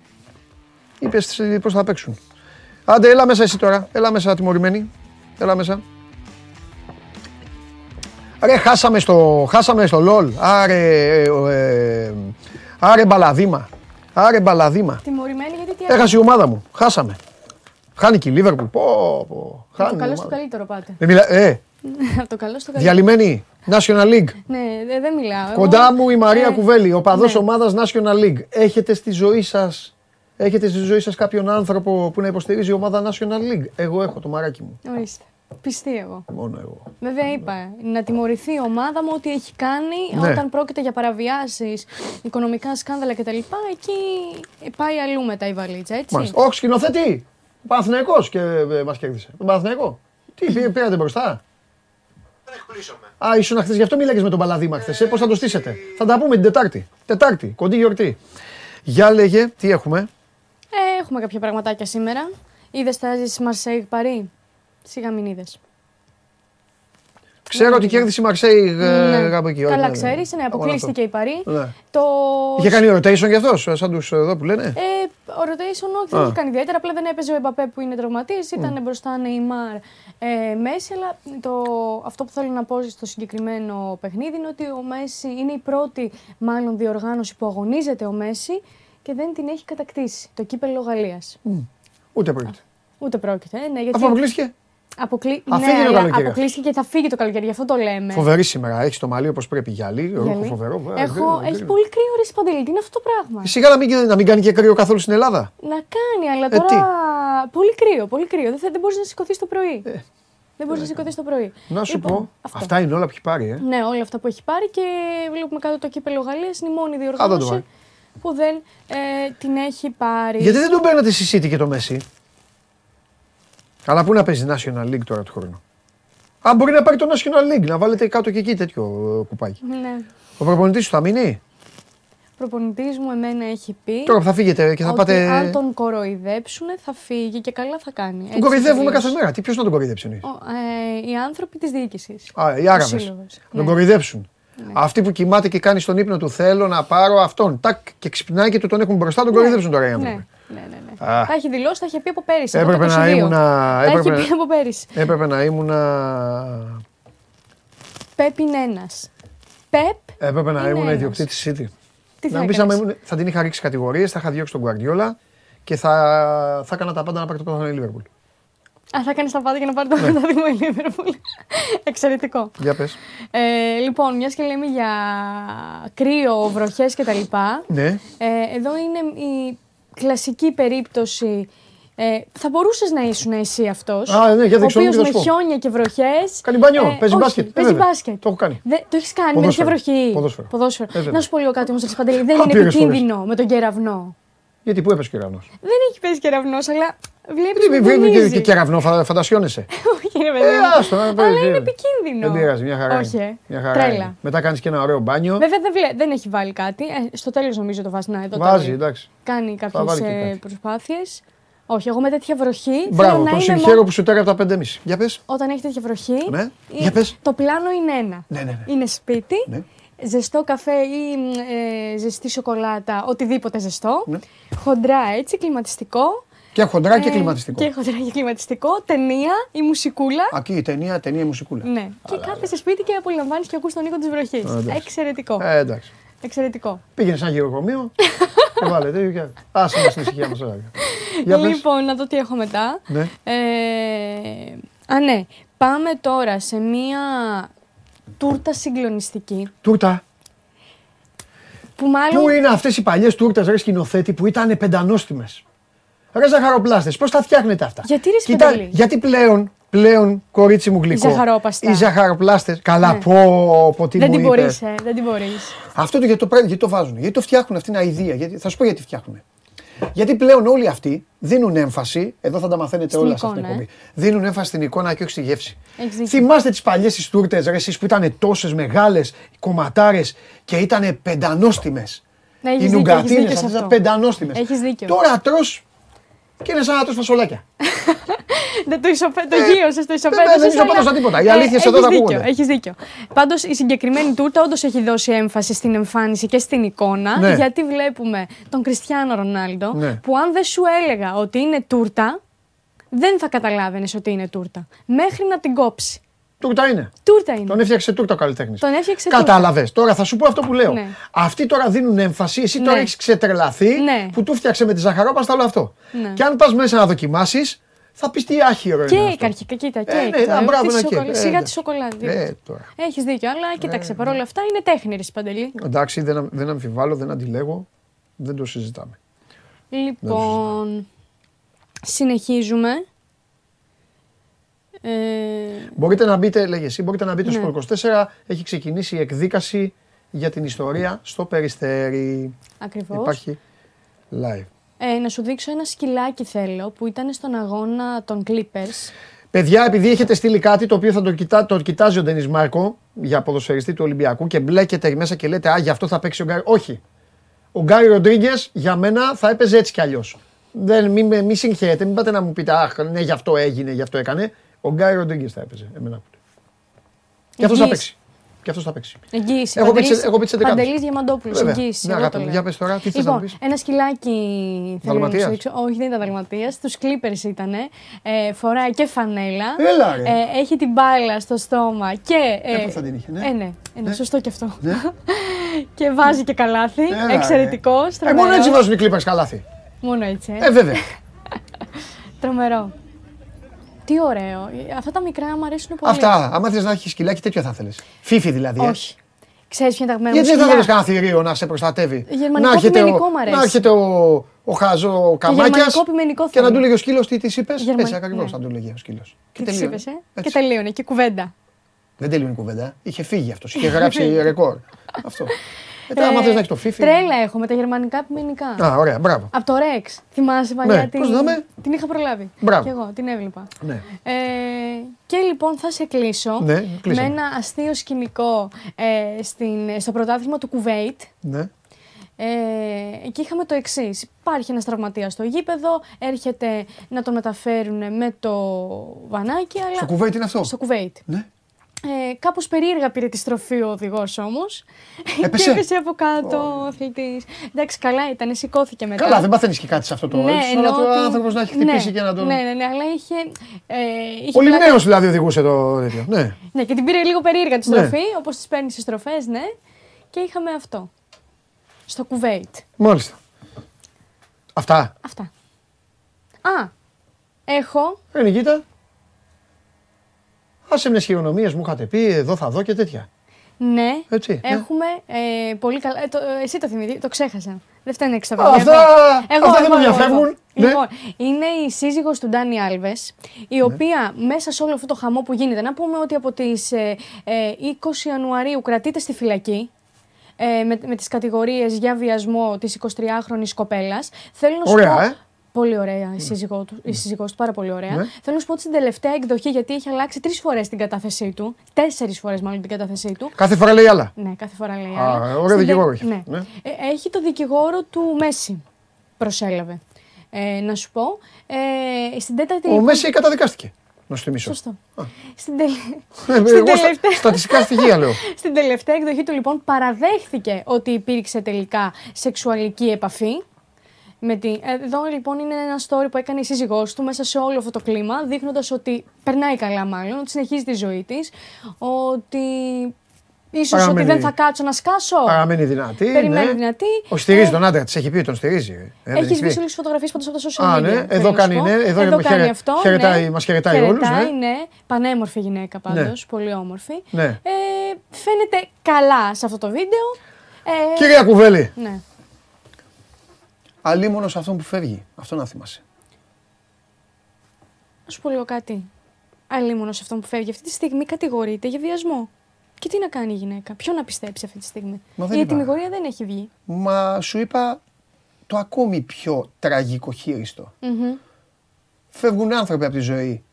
είπες πώς θα παίξουν. Άντε, έλα μέσα εσύ τώρα. Έλα μέσα, τιμωρημένη. Έλα μέσα. Ρε, χάσαμε στο, χάσαμε στο LOL. Άρε, ε, ε, άρε μπαλαδίμα. Άρε μπαλαδίμα. Τιμωρημένη γιατί τι Έχασε η ομάδα μου. Χάσαμε. Χάνει και η Λίβερπουλ. Πω, πω. Από Χάνει το η καλό στο ομάδα. καλύτερο πάτε. Δεν μιλά... Ε, Από το καλό στο καλύτερο. διαλυμένη. National League. Ναι, δε- δεν μιλάω. Κοντά Εγώ- μου η Μαρία Ε, Κουβέλη, ο παδός ναι. ομάδας National League. Έχετε στη ζωή σας, έχετε στη ζωή σας κάποιον άνθρωπο που να υποστηρίζει η ομάδα National League; Εγώ έχω το μαράκι μου. Ορίστε. Πιστή εγώ. Μόνο εγώ. Βέβαια είπα, να τιμωρηθεί η ομάδα μου ό,τι έχει κάνει Ναι. όταν πρόκειται για παραβιάσεις, οικονομικά σκάνδαλα κτλ. Εκεί πάει αλλού μετά η βαλίτσα, έτσι. Μάλιστα. Όχι, σκηνοθέτη. Ο Παναθηναϊκός και ε, μας κέρδισε. Τον Παναθηναϊκό. Τι πήρε- πήρατε μπροστά; Δεν εκπλήσωμαι. Α, ήσουν χθες, γι' αυτό μίλαγες με τον Παλαδίμα χθες. Ε, Πώς θα το στήσετε; Θα τα πούμε την Τετάρτη. Τετάρτη, κοντή γιορτή. Για λέγε, τι έχουμε; Ε, έχουμε κάποια πραγματάκια σήμερα. Είδες τα ζήσει Μαρσέιγ Παρί. Σιγά μην είδες. Ξέρω ότι κέρδισε η Μαρσέη Ναι. ε, από εκεί. όχι, Καλά ναι, ναι. ξέρεις, ναι, Μόνο αποκλείστηκε η Παρί. αυτό. Ναι. Το... Είχε κάνει rotation γι' αυτός, σαν τους εδώ που λένε. Ε, ο rotation όχι, Α. δεν είχε κάνει ιδιαίτερα. Απλά δεν έπαιζε ο Εμπαπέ που είναι τραυματία. Ήταν μπροστά Νεϊμάρ ε, Μέση. Αλλά το, αυτό που θέλω να πω στο συγκεκριμένο παιχνίδι είναι ότι ο Μέση είναι η πρώτη μάλλον διοργάνωση που αγωνίζεται ο Μέση και δεν την έχει κατακτήσει. Το κύπελο Γαλλίας. Ούτε πρόκειται. Ούτε πρόκειται. ε, Ναι, γιατί Αφού αποκλείστηκε. Αποκλεί... Α, ναι, φύγει το αλλά καλοκαίρι. αποκλείστηκε και θα φύγει το καλοκαίρι. Γι' αυτό το λέμε. Φοβερή σήμερα. Έχει το μαλλί όπως πρέπει γυαλί. Ρούχο Γυαλί. φοβερό. Ε, Έχω, γκρίνω, έχει γκρίνω. πολύ κρύο ρε Σπαντελή. Τι είναι αυτό το πράγμα; Σιγά να μην, να μην κάνει και κρύο καθόλου στην Ελλάδα. Να κάνει, αλλά Ε, τώρα. τι; πολύ κρύο, πολύ κρύο. Δεν, θα- δεν μπορείς να σηκωθείς το πρωί. δεν μπορείς να σηκωθείς το πρωί. Ε, Να σου Λοιπόν, πω, αυτό. αυτά είναι όλα που έχει πάρει. Ε. Ναι, όλα αυτά που έχει πάρει και βλέπουμε κάτω το κύπελο Γαλλία. Είναι η μόνη Α, δεν το διοργάνωση πάρει. που δεν ε, την έχει πάρει. Γιατί δεν τον παίρνατε στη City και το Messi; Αλλά πού να παίζει National League τώρα του χρόνου; Α, μπορεί να πάρει το National League, να βάλετε κάτω και εκεί τέτοιο ε, κουπάκι. Ναι. Ο προπονητής σου θα μείνει; Προπονητής μου εμένα έχει πει. Τώρα που θα φύγετε και θα ότι πάτε. Αν τον κοροϊδέψουν θα φύγει και καλά θα κάνει. Τον Έτσι κοροϊδεύουμε τελείωσε. κάθε μέρα. Τι ποιος να τον κοροϊδέψει εννοείς; Ο, ε, οι άνθρωποι της διοίκησης. Α, οι Άραβες. Τον κοροϊδέψουν. Αυτοί που κοιμάται και κάνει στον ύπνο του θέλω να πάρω αυτόν. Τάκ και ξυπνάει και του τον έχουν μπροστά, τον κοροϊδέψουν τώρα οι Ναι, άνθρωποι. Ναι, ναι. ναι. Α. Τα έχει δηλώσει, τα είχε πει από πέρυσι. από Έπρεπε το να 22. ήμουν. Τα έχει Έπρεπε, πει από πέρυσι. έπρεπε να ήμουν. Πεπ είναι ένας. Πεπ. Έπρεπε να Είναι ήμουν ένας. ιδιοκτήτης City. Τι θα να μπεις, άμα έκανες; ήμουν- θα την είχα ρίξει κατηγορίες, θα είχα διώξει τον Guardiola και θα, θα έκανα τα πάντα να πάρει το πρωτάθλημα η Liverpool. Α, θα κάνει τα πάντα για να πάρει το Ναι. πρωτάθλημα η Λίβερπουλ. Εξαιρετικό. Για πες. Ε, λοιπόν, μιας και λέμε για κρύο, βροχές κτλ. Ναι. Ε, εδώ είναι η κλασική περίπτωση. Ε, θα μπορούσες να ήσουν εσύ αυτός. Α, ναι, για Ο δείξω μου οποίος και θα με σου πω. χιόνια και βροχές. Κάνει μπανιό, παίζει μπάσκετ. Ε, Παίζει βέβαια. μπάσκετ. Το έχω κάνει. Δε, το έχεις κάνει, δεν είχε Ποδόσφαιρο. βροχή. Ποδόσφαιρο. Ποδόσφαιρο. Ε, βέβαια. να σου πω λίγο κάτι όμως, Παντελή. Δεν είναι Άπειρες φορές. επικίνδυνο με τον κεραυνό. Γιατί πού έπεσε ο κεραυνός; Δεν έχει πέσει κεραυνός, αλλά βλέπεις. Και, και κεραυνό, φα- φαντασιώνεσαι. Όχι, ρε Ε, παιδί. μου. άστο, να Αλλά παίζει. είναι επικίνδυνο. Δεν πειράζει, μια χαρά. Όχι, είναι. ε. Μια χαρά Τρέλα. είναι. Μετά κάνεις και ένα ωραίο μπάνιο. Βέβαια δεν, βλέ- δεν έχει βάλει κάτι. Ε, στο τέλος νομίζω το βάζεις να εδώ. Βάζει, τώρα. εντάξει. Κάνει βάλει και κάποιε κάτι. προσπάθειες. Όχι, εγώ με τέτοια βροχή. θέλω Μπράβο, να τον είμαι συγχαίρω μόνο- που σου τέρα από τα πεντέμιση. Για πες. Όταν έχει τέτοια βροχή. Ναι. ε, Για πες. Το πλάνο είναι ένα. Ναι, ναι, ναι. Είναι σπίτι, Ναι. ζεστό καφέ ή μ, ε, ζεστή σοκολάτα, οτιδήποτε ζεστό. Ναι. Χοντρά έτσι, κλιματιστικό. Και χοντρά και Ε, κλιματιστικό. Και χοντρά και κλιματιστικό. Ταινία ή μουσικούλα. Εκεί η ταινία, ταινία η μουσικούλα. Ναι. Και κάθεσαι σπίτι και απολαμβάνεις και ακούς τον ήχο της βροχής. εντάξει. Εξαιρετικό. Ε, εντάξει. Εξαιρετικό. Πήγαινε σε ένα γυροκομείο και βάλε τέτοιο και άσε μας στην ησυχία μας. ωραία. Για πες. λοιπόν, να δω τι έχω μετά. Ναι. Ε, α, ναι. Πάμε τώρα σε μία τούρτα συγκλονιστική. Τούρτα. Που μάλλον. Πού είναι αυτές οι παλιές τούρτες ρε σκηνοθέτη που ήταν πεντανόστιμες; Ρε ζαχαροπλάστες, πώς τα φτιάχνετε αυτά; Γιατί, ρε, Κοίτα, Σπεντέλη; γιατί πλέον, πλέον κορίτσι μου γλυκό. ζαχαρόπαστα. Οι ζαχαροπλάστες, καλά Ναι. πω, πω τι δεν μου την είπες. μπορείς, ε, δεν την μπορείς. Αυτό το γιατί το, πρέπει- γιατί το βάζουν, γιατί το φτιάχνουν, αυτή είναι αηδία. Γιατί, θα σου πω γιατί φτιάχνουν. Γιατί πλέον όλοι αυτοί δίνουν έμφαση, εδώ θα τα μαθαίνετε Στην όλα σε αυτήν την εικόνα, εκπομπή. Δίνουν έμφαση στην εικόνα και όχι στη γεύση. Έχεις δίκιο. Θυμάστε τις παλιές τις τούρτες, ρε, εσείς που ήταν τόσες μεγάλες κομματάρες και ήταν πεντανόστιμες. Ναι, έχεις Οι δίκιο, νουγκατίνε έχεις δίκιος σε αυτές ήταν αυτό. πεντανόστιμες. Έχεις δίκιο. Τώρα τρώ και είναι σαν να τρως φασολάκια. Δεν το, ισοπέ, το Ε, γύρωσες, το δεν- ισοπαίδωσες. δεν ισοπαίδωσα αλλά- τίποτα. Οι Ε, αλήθειες εδώ έχεις θα δίκιο, ακούγονται. Έχεις δίκιο. Πάντως η συγκεκριμένη τούρτα όντως έχει δώσει έμφαση στην εμφάνιση και στην εικόνα. Ναι. Γιατί βλέπουμε τον Κριστιανό Ρονάλντο Ναι. που αν δεν σου έλεγα ότι είναι τούρτα, δεν θα καταλάβαινες ότι είναι τούρτα. Μέχρι να την κόψει. Τούρτα είναι. Τούρτα είναι. Τον έφτιαξε τούρτα ο καλλιτέχνης. Τον έφτιαξε τούρτα. Κατάλαβε. Τώρα θα σου πω αυτό που λέω. Ναι. Αυτοί τώρα δίνουν έμφαση, εσύ τώρα Ναι. έχεις ξετρελαθεί Ναι. που του φτιάξε με τη ζαχαρόπαστα όλο αυτό. Ναι. Και αν πας μέσα να δοκιμάσεις, θα πεις τι άχυρο είναι. Κέικ αυτό. αρχικά, κοίτα, Ε, κέικ. ναι, τώρα, α, μπράβο, τη ένα σοκολα- κέικ. Ε, Σιγά τη εντάξει. σοκολάτη. Ε, τώρα. Έχεις δίκιο, αλλά κοίταξε, παρόλα αυτά καλλιτέχνης, ρε Παντελή. Εντάξει, δεν, αμ- δεν αμφιβάλλω, δεν αντιλέγω. Δεν το συζητάμε. Λοιπόν, συνεχίζουμε. Ε, Μπορείτε να μπείτε, λέγε εσύ, μπορείτε να μπείτε Ναι. στο 24. Έχει ξεκινήσει η εκδίκαση για την ιστορία στο Περιστέρι. ακριβώς. Υπάρχει live. Ε, να σου δείξω ένα σκυλάκι θέλω που ήταν στον αγώνα των Clippers. Παιδιά, επειδή έχετε στείλει κάτι το οποίο θα το, κοιτά, το κοιτάζει ο Ντενή Μάρκο για ποδοσφαιριστή του Ολυμπιακού και μπλέκετε μέσα και λέτε Α, γι' αυτό θα παίξει ο Γκάρι. Όχι. Ο Γκάρι Ροντρίγκες για μένα θα έπαιζε έτσι κι αλλιώς. Δεν, μη, με- μη συγχαίρετε, μην πάτε να μου πείτε Αχ, ναι, γι' αυτό έγινε, γι' αυτό έκανε. Ο Γκάρι Ροντρίγκες θα έπαιζε. Εμένα ακούτε. Και αυτός θα Εγγύηση. παίξει. Και αυτός θα παίξει. Εγγύηση. Έχω πει Παντελής- τις- έχω πει τις εντεκάδες. Παντελής Διαμαντόπουλος, Βέβαια. εγγύηση. Ναι, εγώ αγάπη το μου, λέω. για πες τώρα, τι θες να λοιπόν, πεις; ένα σκυλάκι θέλω να Δαλματίας; σου δείξω. Όχι, δεν ήταν δαλματίας. Τους Clippers ήτανε. Ε, φοράει και φανέλα. Έλα, ρε. Ε, έχει την μπάλα στο στόμα και... Ε, Ε, πού θα την είχε, ναι. Ε, ναι, ε, ναι, σωστό και αυτό. Ναι. και βάζει και καλάθι. Έλα, ρε. Εξαιρετικό. Ε, μόνο έτσι βάζουν οι κλίπερ καλάθι. Μόνο έτσι. Ε. Ε, βέβαια. Τρομερό. Τι ωραίο. Αυτά τα μικρά μου αρέσουν πολύ. Αυτά. Άμα θες να έχεις σκυλάκι, τέτοιο θα θέλεις. Φίφι δηλαδή. ε. Όχι. Ξέρεις ποια είναι τα αγαπημένα Γιατί μου δεν θα σκυλιά; θέλεις κανένα θηρίο να σε προστατεύει; Γερμανικό να έρχεται πιμενικό ο, μ' αρέσει. να έρχεται ο, ο χαζό καμάκια γερμανικό πιμενικό και να θέλω. του λέγει ο σκύλος τι της είπες; Γερμα- Έτσι ακριβώς ναι. θα του λέγει ο σκύλος. Τι της είπες, ε; Και Έτσι. τελείωνε. Και κουβέντα. Δεν τελειώνει η κουβέντα. Είχε φύγει αυτός. Είχε γράψει ρεκόρ. αυτό. Ε, τώρα, άμα θε να έχεις το φίφι. Τρέλα έχω με τα γερμανικά επιμενικά. Α, ωραία, μπράβο. Από το Rex. Θυμάσαι παλιά Ναι, την. πώς δάμε; Την είχα προλάβει. Μπράβο. Και εγώ την έβλεπα. Ναι. Ε, και λοιπόν θα σε κλείσω Ναι, με κλείσαμε. ένα αστείο σκηνικό ε, στην, στο πρωτάθλημα του Κουβέιτ. Ναι. Ε, εκεί είχαμε το εξής. Υπάρχει ένας τραυματίας στο γήπεδο, έρχεται να τον μεταφέρουν με το βανάκι. Αλλά... Στο κουβέιτ είναι αυτό; Στο Κουβέιτ. Ναι. Ε, κάπως περίεργα πήρε τη στροφή ο οδηγός όμως. Έπεσε. και έπεσε από κάτω ο αθλητής. Εντάξει, καλά ήταν, σηκώθηκε μετά. Καλά, δεν παθαίνεις και κάτι σε αυτό το ναι, έτσι, εννοώ αλλά τώρα ότι- άνθρωπος να έχει χτυπήσει ναι, και να τον. Ναι, ναι, ναι, αλλά είχε. Ε, είχε Πολύ πλάκα- νέος δηλαδή οδηγούσε το τέτοιο. Ναι. Ναι, και την πήρε λίγο περίεργα τη Ναι. στροφή, όπως τι παίρνει στι στροφές, ναι. Και είχαμε αυτό. Στο Κουβέιτ. Μάλιστα. Αυτά. Αυτά. Α, έχω. Ρε Νικήτα. Άσε με χειρονομίες μου είχατε πει, εδώ θα δω και τέτοια. Ναι, Έτσι, ναι. έχουμε ε, πολύ καλά. Ε, το, ε, εσύ το θυμηθεί, το ξέχασα. Δεν φταίνει έξω Α, αυτά- αυτά δεν με ενδιαφέρουν. Ναι. Λοιπόν, είναι η σύζυγος του Ντάνι Άλβες, η Ναι. οποία μέσα σε όλο αυτό το χαμό που γίνεται, να πούμε ότι από τις ε, ε, 20 Ιανουαρίου κρατείται στη φυλακή, ε, με, με τις κατηγορίες για βιασμό της 23χρονης κοπέλας. Θέλω να σου Ωραία, πω, ε. Πολύ ωραία η σύζυγό του, η σύζυγός του, πάρα πολύ ωραία. Ναι. Θέλω να σου πω ότι στην τελευταία εκδοχή, γιατί έχει αλλάξει τρεις φορές την κατάθεσή του, τέσσερις φορές μάλλον την κατάθεσή του. Κάθε φορά λέει άλλα. Ναι, κάθε φορά λέει Α, άλλα. ωραίο Στην δικηγόρο τε- έχει. Ναι. Ναι. Ε, έχει το δικηγόρο του Μέση. Προσέλαβε. Ε, να σου πω. Ε, στην τέταρτη. Ο Μέση καταδικάστηκε. Να σου θυμίσω. Σωστό. Στην, τελε... Ε, στην, Εγώ στα- τελευταία... στατιστικά στοιχεία λέω. στην τελευταία εκδοχή του λοιπόν παραδέχθηκε ότι υπήρξε τελικά σεξουαλική επαφή. Με τη... ε, Εδώ λοιπόν είναι ένα story που έκανε η σύζυγός του μέσα σε όλο αυτό το κλίμα, δείχνοντας ότι περνάει καλά μάλλον, ότι συνεχίζει τη ζωή της, ότι ίσως Παραμένει- ότι δεν θα κάτσω να σκάσω. Παραμένει δυνατή. Περιμένει ναι. δυνατή. Ο στηρίζει Ε, τον άντρα της, έχει πει, τον στηρίζει. Ε, δεν Έχει έχεις σβήσει πει. όλες τις φωτογραφίες πάντως από τα social Α, media. ναι. θέλω Εδώ να σου κάνει, πω. ναι. Εδώ, Εδώ χαιρε- κάνει αυτό. χαιρετάει, ναι. μας χαιρετάει όλους. Χαιρετάει, Ναι. ναι. Πανέμορφη γυναίκα πάντως. Ναι. Πολύ όμορφη. Ναι. Ε, φαίνεται καλά σε αυτό το βίντεο. Ε, Κυρία Κουβέλη, Ναι. Αλίμονο σε αυτόν που φεύγει. Αυτό να θυμάσαι. Να σου πω λίγο κάτι. Αλλήμον σε αυτόν που φεύγει αυτή τη στιγμή κατηγορείται για βιασμό. Και τι να κάνει η γυναίκα, ποιον να πιστέψει αυτή τη στιγμή; Μα δεν η είπα. ετοιμιγορία δεν έχει βγει. Μα σου είπα το ακόμη πιο τραγικοχείριστο. Μμμ. Φεύγουν άνθρωποι από τη ζωή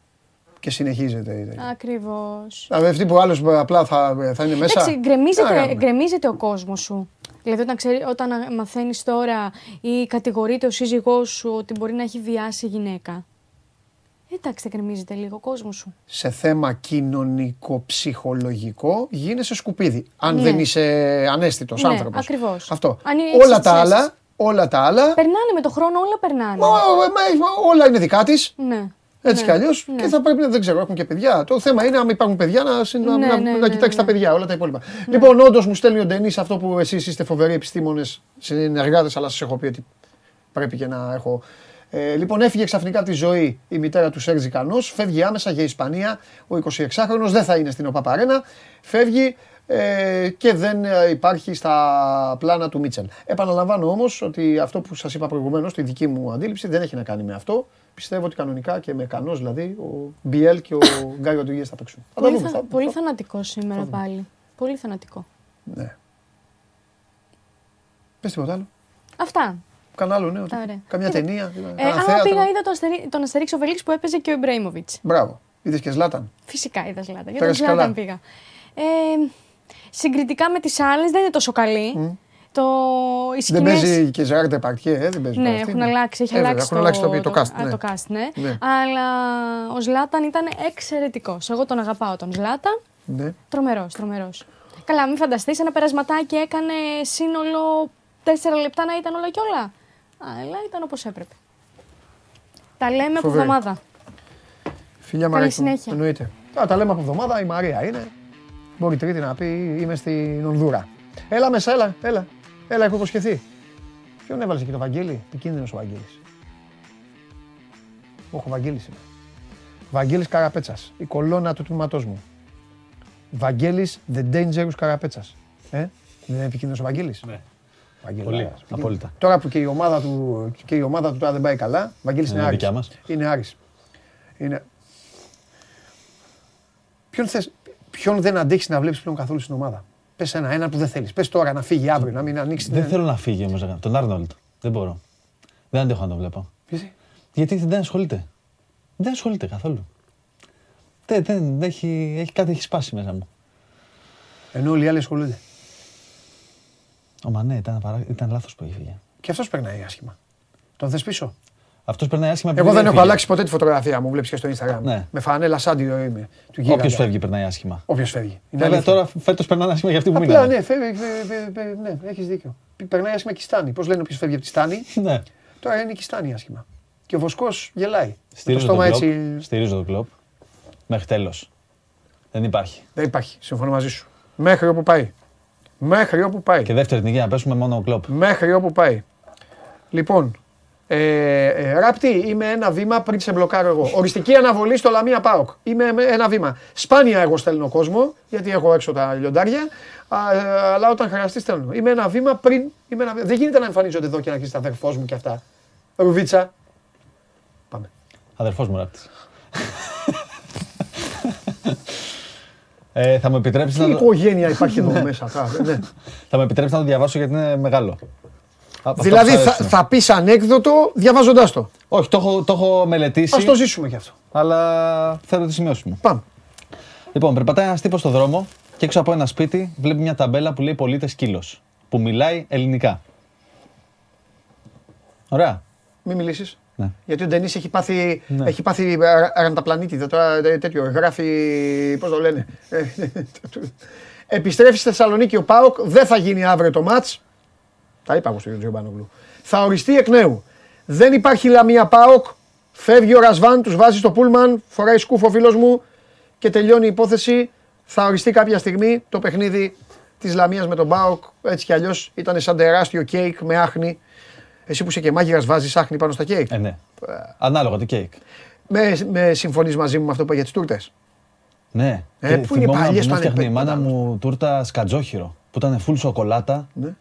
και συνεχίζεται. Ακριβώς. Δηλαδή αυτοί που άλλος απλά θα, θα είναι μέσα. Εντάξει, Τι να γκρεμίζεται, κάνουμε. γκρεμίζεται ο κόσμος σου. Δηλαδή, όταν, ξέρει, όταν μαθαίνεις τώρα ή κατηγορείται ο σύζυγός σου ότι μπορεί να έχει βιάσει γυναίκα. Εντάξει, δεν γκρεμίζεται λίγο ο κόσμος σου. σε θέμα κοινωνικό-ψυχολογικό γίνεσαι σκουπίδι. Αν Ναι. δεν είσαι ανέστητος Ναι, άνθρωπος. ακριβώς. Αυτό. Αν έχεις όλα τα σχέσεις. άλλα, όλα τα άλλα, Περνάνε με το χρόνο, όλα περνάνε. μα, μα, όλα είναι δικά της. Ναι. Έτσι ναι, κι αλλιώς ναι. και θα πρέπει να δεν ξέρω, έχουν και παιδιά. Το θέμα είναι, αν υπάρχουν παιδιά, να, συ- να, Ναι, να, ναι, να ναι, κοιτάξει ναι. τα παιδιά, όλα τα υπόλοιπα. Λοιπόν, όντως μου στέλνει ο Ντενής αυτό που εσείς είστε φοβεροί επιστήμονες, συνεργάτες, αλλά σας έχω πει ότι πρέπει και να έχω. Ε, λοιπόν, έφυγε ξαφνικά από τη ζωή η μητέρα του Σέρζη Κανός, φεύγει άμεσα για Ισπανία. Ο 26χρονο δεν θα είναι στην ΟΠΑΠΑΡΕΝΑ. Φεύγει ε, και δεν ε, υπάρχει στα πλάνα του Μίτσελ. Επαναλαμβάνω όμως ότι αυτό που σας είπα προηγουμένως, τη δική μου αντίληψη, δεν έχει να κάνει με αυτό. Πιστεύω ότι κανονικά και με κανός δηλαδή ο Μπιέλ και ο Γκάι Ροντρίγε θα παίξουν. Θα τα Πολύ, δούμε. θα, θα- πολύ θα- θανατικό σήμερα δούμε. πάλι. Πολύ θανατικό. Ναι. Πες τίποτα άλλο. Αυτά. Κανένα άλλο νέο. τίποτα. Ωραία. Καμιά Κοίτα, ταινία. Ε, κανένα άμα θέατρο. πήγα, είδα τον, Αστερί, τον Αστερίξ Οβελίξ που έπαιζε και ο Ιμπρέιμοβιτ. Μπράβο. Είδες και Ζλάταν. Φυσικά είδα Ζλάταν. Για τον Πέρασε Ζλάταν καλά. πήγα. Ε, συγκριτικά με τις άλλες δεν είναι τόσο καλή. Το, οι Δεν σκηνές- παίζει και Ζεράρ Τεπαρτιέ, ε, δεν παίζει. Ναι, τώρα αυτή. έχουν αλλάξει, έχει Ε, βέβαια, αλλάξει, έχουν αλλάξει το, το, cast. α, ναι. το cast, ναι. Ναι. Αλλά ο Ζλάταν ήταν εξαιρετικός. Εγώ τον αγαπάω τον Ζλάταν. Ναι. Τρομερός, τρομερός. Καλά, μην φανταστείς ένα περασματάκι έκανε σύνολο 4 λεπτά να ήταν όλα και όλα. Α, αλλά ήταν όπως έπρεπε. Τα λέμε από Φοβερή. εβδομάδα. Φιλιά Καλή Μαρέκη μου. συνέχεια. Εννοείται. Α, τα λέμε από εβδομάδα, η Μαρία είναι. Μπορεί τρίτη να πει είμαι στην Ονδούρα. Έλα μέσα, έλα, έλα. Έλα, έχω υποσχεθεί. Ποιον έβαλες εκεί το Βαγγέλη, επικίνδυνος ο Βαγγέλης. Όχι, ο Βαγγέλης είναι. Βαγγέλης Καραπέτσας, η κολόνα του τμήματός μου. Βαγγέλης The Dangerous Καραπέτσας. Ε, δεν είναι επικίνδυνος ο Βαγγέλης; Ναι. Βαγγέλη, Πολύ, Άρας, επικίνδυνος. απόλυτα. Τώρα που και η ομάδα του, και η ομάδα του τώρα δεν πάει καλά, Βαγγέλης είναι, Είναι Άρης. δικιά μας. Είναι Άρης. Είναι... Ποιον, θες, ποιον δεν αντέχεις να βλέπεις πλέον καθόλου στην ομάδα; Πες ένα, ένα που δεν θέλεις. Πες τώρα να φύγει αύριο, να μην ανοίξει Δεν την... θέλω να φύγει όμως. Τον Άρνολτ. Δεν μπορώ. Δεν αντέχω να τον βλέπω. Γιατί; Γιατί δεν ασχολείται. Δεν ασχολείται καθόλου. Δεν, δεν, έχει, έχει, κάτι έχει σπάσει μέσα μου. Ενώ όλοι οι άλλοι ασχολούνται. Ο Μανέ ήταν, παρά... ήταν λάθος που έφυγε. Και αυτός περνάει άσχημα. Τον θες πίσω; Αυτός περνάει άσχημα Εγώ δεν έχω έφυγε. αλλάξει ποτέ τη φωτογραφία μου, βλέπεις και στο Instagram. Ναι. Με φανέλα σάντιο είμαι. Του γίγαντα. Όποιος φεύγει περνάει άσχημα. Όποιος φεύγει. Είναι Βέβαια αλήθεια. τώρα φέτος περνάνε άσχημα για αυτοί που Απλά μείνανε. ναι, φεύγει, φε- φε- φε- ναι, έχεις δίκιο. Περνάει άσχημα και η Στάνη. Πώς λένε όποιος φεύγει από τη Στάνη, Ναι. τώρα είναι και η Στάνη άσχημα. Και ο Βοσκός γελάει. Με το Στηρίζω τον στόμα κλοπ. έτσι. Στηρίζω τον κλοπ. Μέχρι τέλος. Δεν υπάρχει. Δεν υπάρχει. Συμφωνώ μαζί σου. Μέχρι όπου πάει. Μέχρι όπου πάει. Και δεύτερη εθνική να πέσουμε μόνο ο κλοπ. Μέχρι όπου πάει. Λοιπόν, ε, ε, Ράπτη, είμαι ένα βήμα πριν σε μπλοκάρω εγώ. Οριστική αναβολή στο Λαμία Πάοκ. Είμαι με ένα βήμα. Σπάνια εγώ στέλνω κόσμο, γιατί έχω έξω τα λιοντάρια. Α, ε, αλλά όταν χρειαστεί στέλνω. Είμαι ένα βήμα πριν. Είμαι ένα... βήμα- Δεν γίνεται να εμφανίζονται εδώ και να αρχίσει αδερφός μου και αυτά. Ρουβίτσα. Πάμε. Αδερφός μου ράπτης. ε, θα μου επιτρέψεις Τι να, το... οικογένεια υπάρχει εδώ μέσα. θα- ναι. θα μου επιτρέψεις να το διαβάσω γιατί είναι μεγάλο. Α, αυτό δηλαδή που σ' θα, αρέσει. θα πει ανέκδοτο διαβάζοντά το. Όχι, το έχω, το έχω μελετήσει. Α το ζήσουμε κι αυτό. Αλλά θέλω τη σημειώσει μου. Πάμε. Λοιπόν, περπατάει ένα τύπο στο δρόμο και έξω από ένα σπίτι βλέπει μια ταμπέλα που λέει Πολίτε Σκύλο. Που μιλάει ελληνικά. Ωραία. Μην μιλήσει. Ναι. Γιατί ο Ντενή έχει πάθει, Ναι. έχει πάθει αρα- αρανταπλανήτηδα τώρα ε, τέτοιο. Γράφει. Πώ το λένε. Ε, Επιστρέφει στη Θεσσαλονίκη ο ΠΑΟΚ. Δεν θα γίνει αύριο το ματς. Τα είπα εγώ στον Τζιομπάνογλου. Θα οριστεί εκ νέου. Δεν υπάρχει Λαμία ΠΑΟΚ. Φεύγει ο Ρασβάν, τους βάζει στο πούλμαν. Φοράει σκούφο φίλος μου και τελειώνει η υπόθεση. Θα οριστεί κάποια στιγμή το παιχνίδι της Λαμίας με τον ΠΑΟΚ. Έτσι κι αλλιώς ήταν σαν τεράστιο κέικ με άχνη. Εσύ που είσαι και μάγειρας, βάζεις άχνη πάνω στα κέικ. Ε, ναι. Ανάλογα το κέικ. Με, με συμφωνείς μαζί μου με αυτό που είπα για τις τούρτες; Ναι. Ε, Και πού είναι οι θυμόμουν παλιές που μου πάνε έφτιαχνε η πέντε, μάνα άλλο. μου τούρτα σκατζόχυρο. Που ήταν full σοκολάτα. Ναι.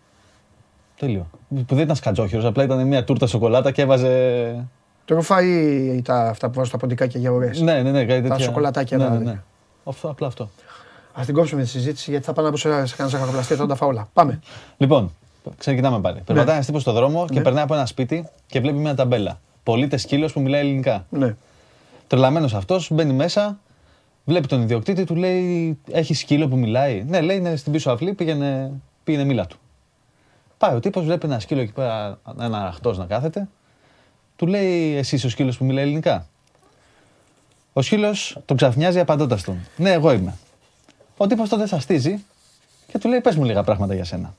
Τέλειο. Που δεν ήταν σκατζόχυρος, απλά ήταν μια τούρτα σοκολάτα και έβαζε. Τροφά ή τα, αυτά που βάζω στα ποντικάκια για ωραίε. Ναι, ναι, ναι, κάτι τέτοια. σοκολατάκια Ναι, τα ναι, τέτοια. ναι. Αυτό, απλά αυτό. Α την κόψουμε τη συζήτηση γιατί θα πάω να πω σε σε κανένα ζαχαροπλαστή, θα τα φάω όλα. Πάμε. Λοιπόν, Ξεκινάμε πάλι. Περπατάει ένας τύπος στο δρόμο και Ναι. περνάει από ένα σπίτι και βλέπει μια ταμπέλα. Πολίτες σκύλος που μιλάει ελληνικά. Ναι. Τρελαμένος αυτός, μπαίνει μέσα, βλέπει τον ιδιοκτήτη, του λέει: Έχει σκύλο που μιλάει. Ναι, λέει: Είναι στην πίσω αυλή, πήγαινε, πήγαινε μίλα του. Πάει ο τύπος, βλέπει ένα σκύλο εκεί πέρα, ένα αχτός να κάθεται. Του λέει: Εσύ ο σκύλος που μιλάει ελληνικά; Ο σκύλος τον ξαφνιάζει απαντώντας τον. Ναι, εγώ είμαι. Ο τύπος τότε σαστίζει και του λέει: Πες μου λίγα πράγματα για σένα.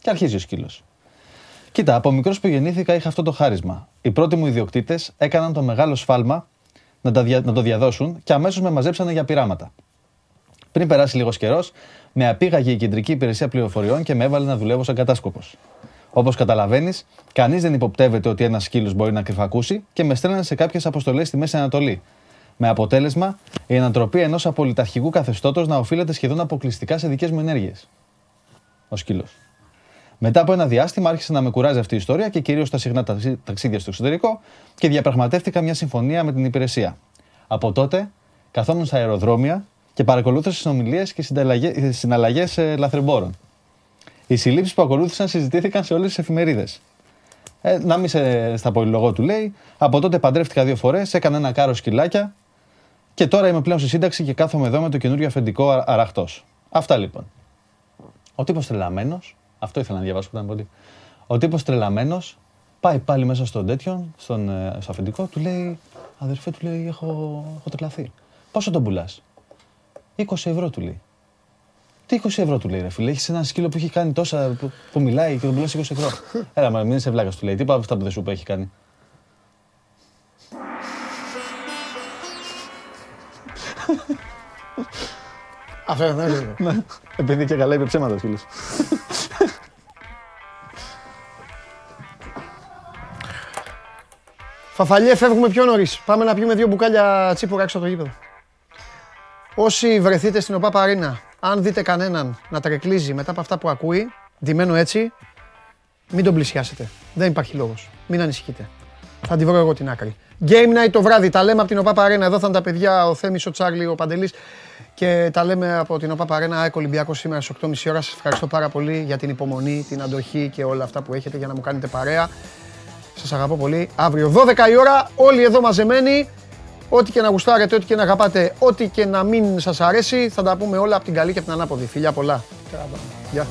Και αρχίζει ο σκύλος. Κοίτα, από μικρός που γεννήθηκα είχα αυτό το χάρισμα. Οι πρώτοι μου ιδιοκτήτες έκαναν το μεγάλο σφάλμα να, τα δια- να το διαδώσουν και αμέσως με μαζέψανε για πειράματα. Πριν περάσει λίγος καιρός, με απήγαγε η κεντρική υπηρεσία πληροφοριών και με έβαλε να δουλεύω σαν κατάσκοπος. Όπως καταλαβαίνεις, κανείς δεν υποπτεύεται ότι ένας σκύλος μπορεί να κρυφακούσει και με στέλνανε σε κάποιες αποστολές στη Μέση Ανατολή. Με αποτέλεσμα η ανατροπή ενός απολυταρχικού καθεστώτος να οφείλεται σχεδόν αποκλειστικά σε δικές μου ενέργειες. Ο σκύλος. Μετά από ένα διάστημα άρχισε να με κουράζει αυτή η ιστορία και κυρίως τα συχνά ταξί- ταξίδια στο εξωτερικό και διαπραγματεύτηκα μια συμφωνία με την υπηρεσία. Από τότε καθόμουν στα αεροδρόμια και παρακολούθησα συνομιλίες και συναλλαγές λαθρεμπόρων. Οι συλλήψεις που ακολούθησαν συζητήθηκαν σε όλες τις εφημερίδες. Ε, να μην σε στα πολυλογώ του λέει. Από τότε παντρεύτηκα δύο φορές, έκανα ένα κάρο σκυλάκια και τώρα είμαι πλέον στη σύνταξη και κάθομαι εδώ με το καινούριο αφεντικό αραχτός. Αυτά λοιπόν. Ο τύπος τρελαμένος, αυτό ήθελα να διαβάσω που ήταν πολύ. Ο τύπος τρελαμένος πάει πάλι μέσα στον τέτοιον, στον, ε, στο αφεντικό, του λέει: Αδερφέ, του λέει: Έχω, έχω τρελαθεί. Πόσο τον πουλάς, 20 ευρώ του λέει. Τι 20 ευρώ του λέει, ρε φίλε. Έχεις ένα σκύλο που έχει κάνει τόσα που, που μιλάει και τον πουλάς 20 ευρώ. Έλα, μα μην είσαι βλάκας, του λέει. Τι από αυτά που δεν σου είπε έχει κάνει. Αυτό δεν είναι. Ναι, επειδή και καλά είπε ψέματα ο σκύλος. Φαφαλιέ, φεύγουμε πιο νωρίς. Πάμε να πιούμε δύο μπουκάλια τσίπουρα έξω από το γήπεδο. Όσοι βρεθείτε στην ΟΠΑ Παρίνα, αν δείτε κανέναν να τρεκλίζει μετά από αυτά που ακούει, ντυμένο έτσι, μην τον πλησιάσετε. Δεν υπάρχει λόγος. Μην ανησυχείτε. Θα τη βρω εγώ την άκρη. Game night το βράδυ. Τα λέμε από την ΟΠΑ Παρίνα. Εδώ θα είναι τα παιδιά, ο Θέμης, ο Τσάρλι, ο Παντελής. Και τα λέμε από την ΟΠΑ Παρίνα, ΑΕΚ Ολυμπιακός σήμερα στις 8.30 ώρα. Σας ευχαριστώ πάρα πολύ για την υπομονή, την αντοχή και όλα αυτά που έχετε για να μου κάνετε παρέα. Σας αγαπώ πολύ. Αύριο 12 η ώρα, όλοι εδώ μαζεμένοι. Ό,τι και να γουστάρετε, ό,τι και να αγαπάτε, ό,τι και να μην σας αρέσει, θα τα πούμε όλα από την καλή και από την ανάποδη. Φιλιά πολλά. Γεια.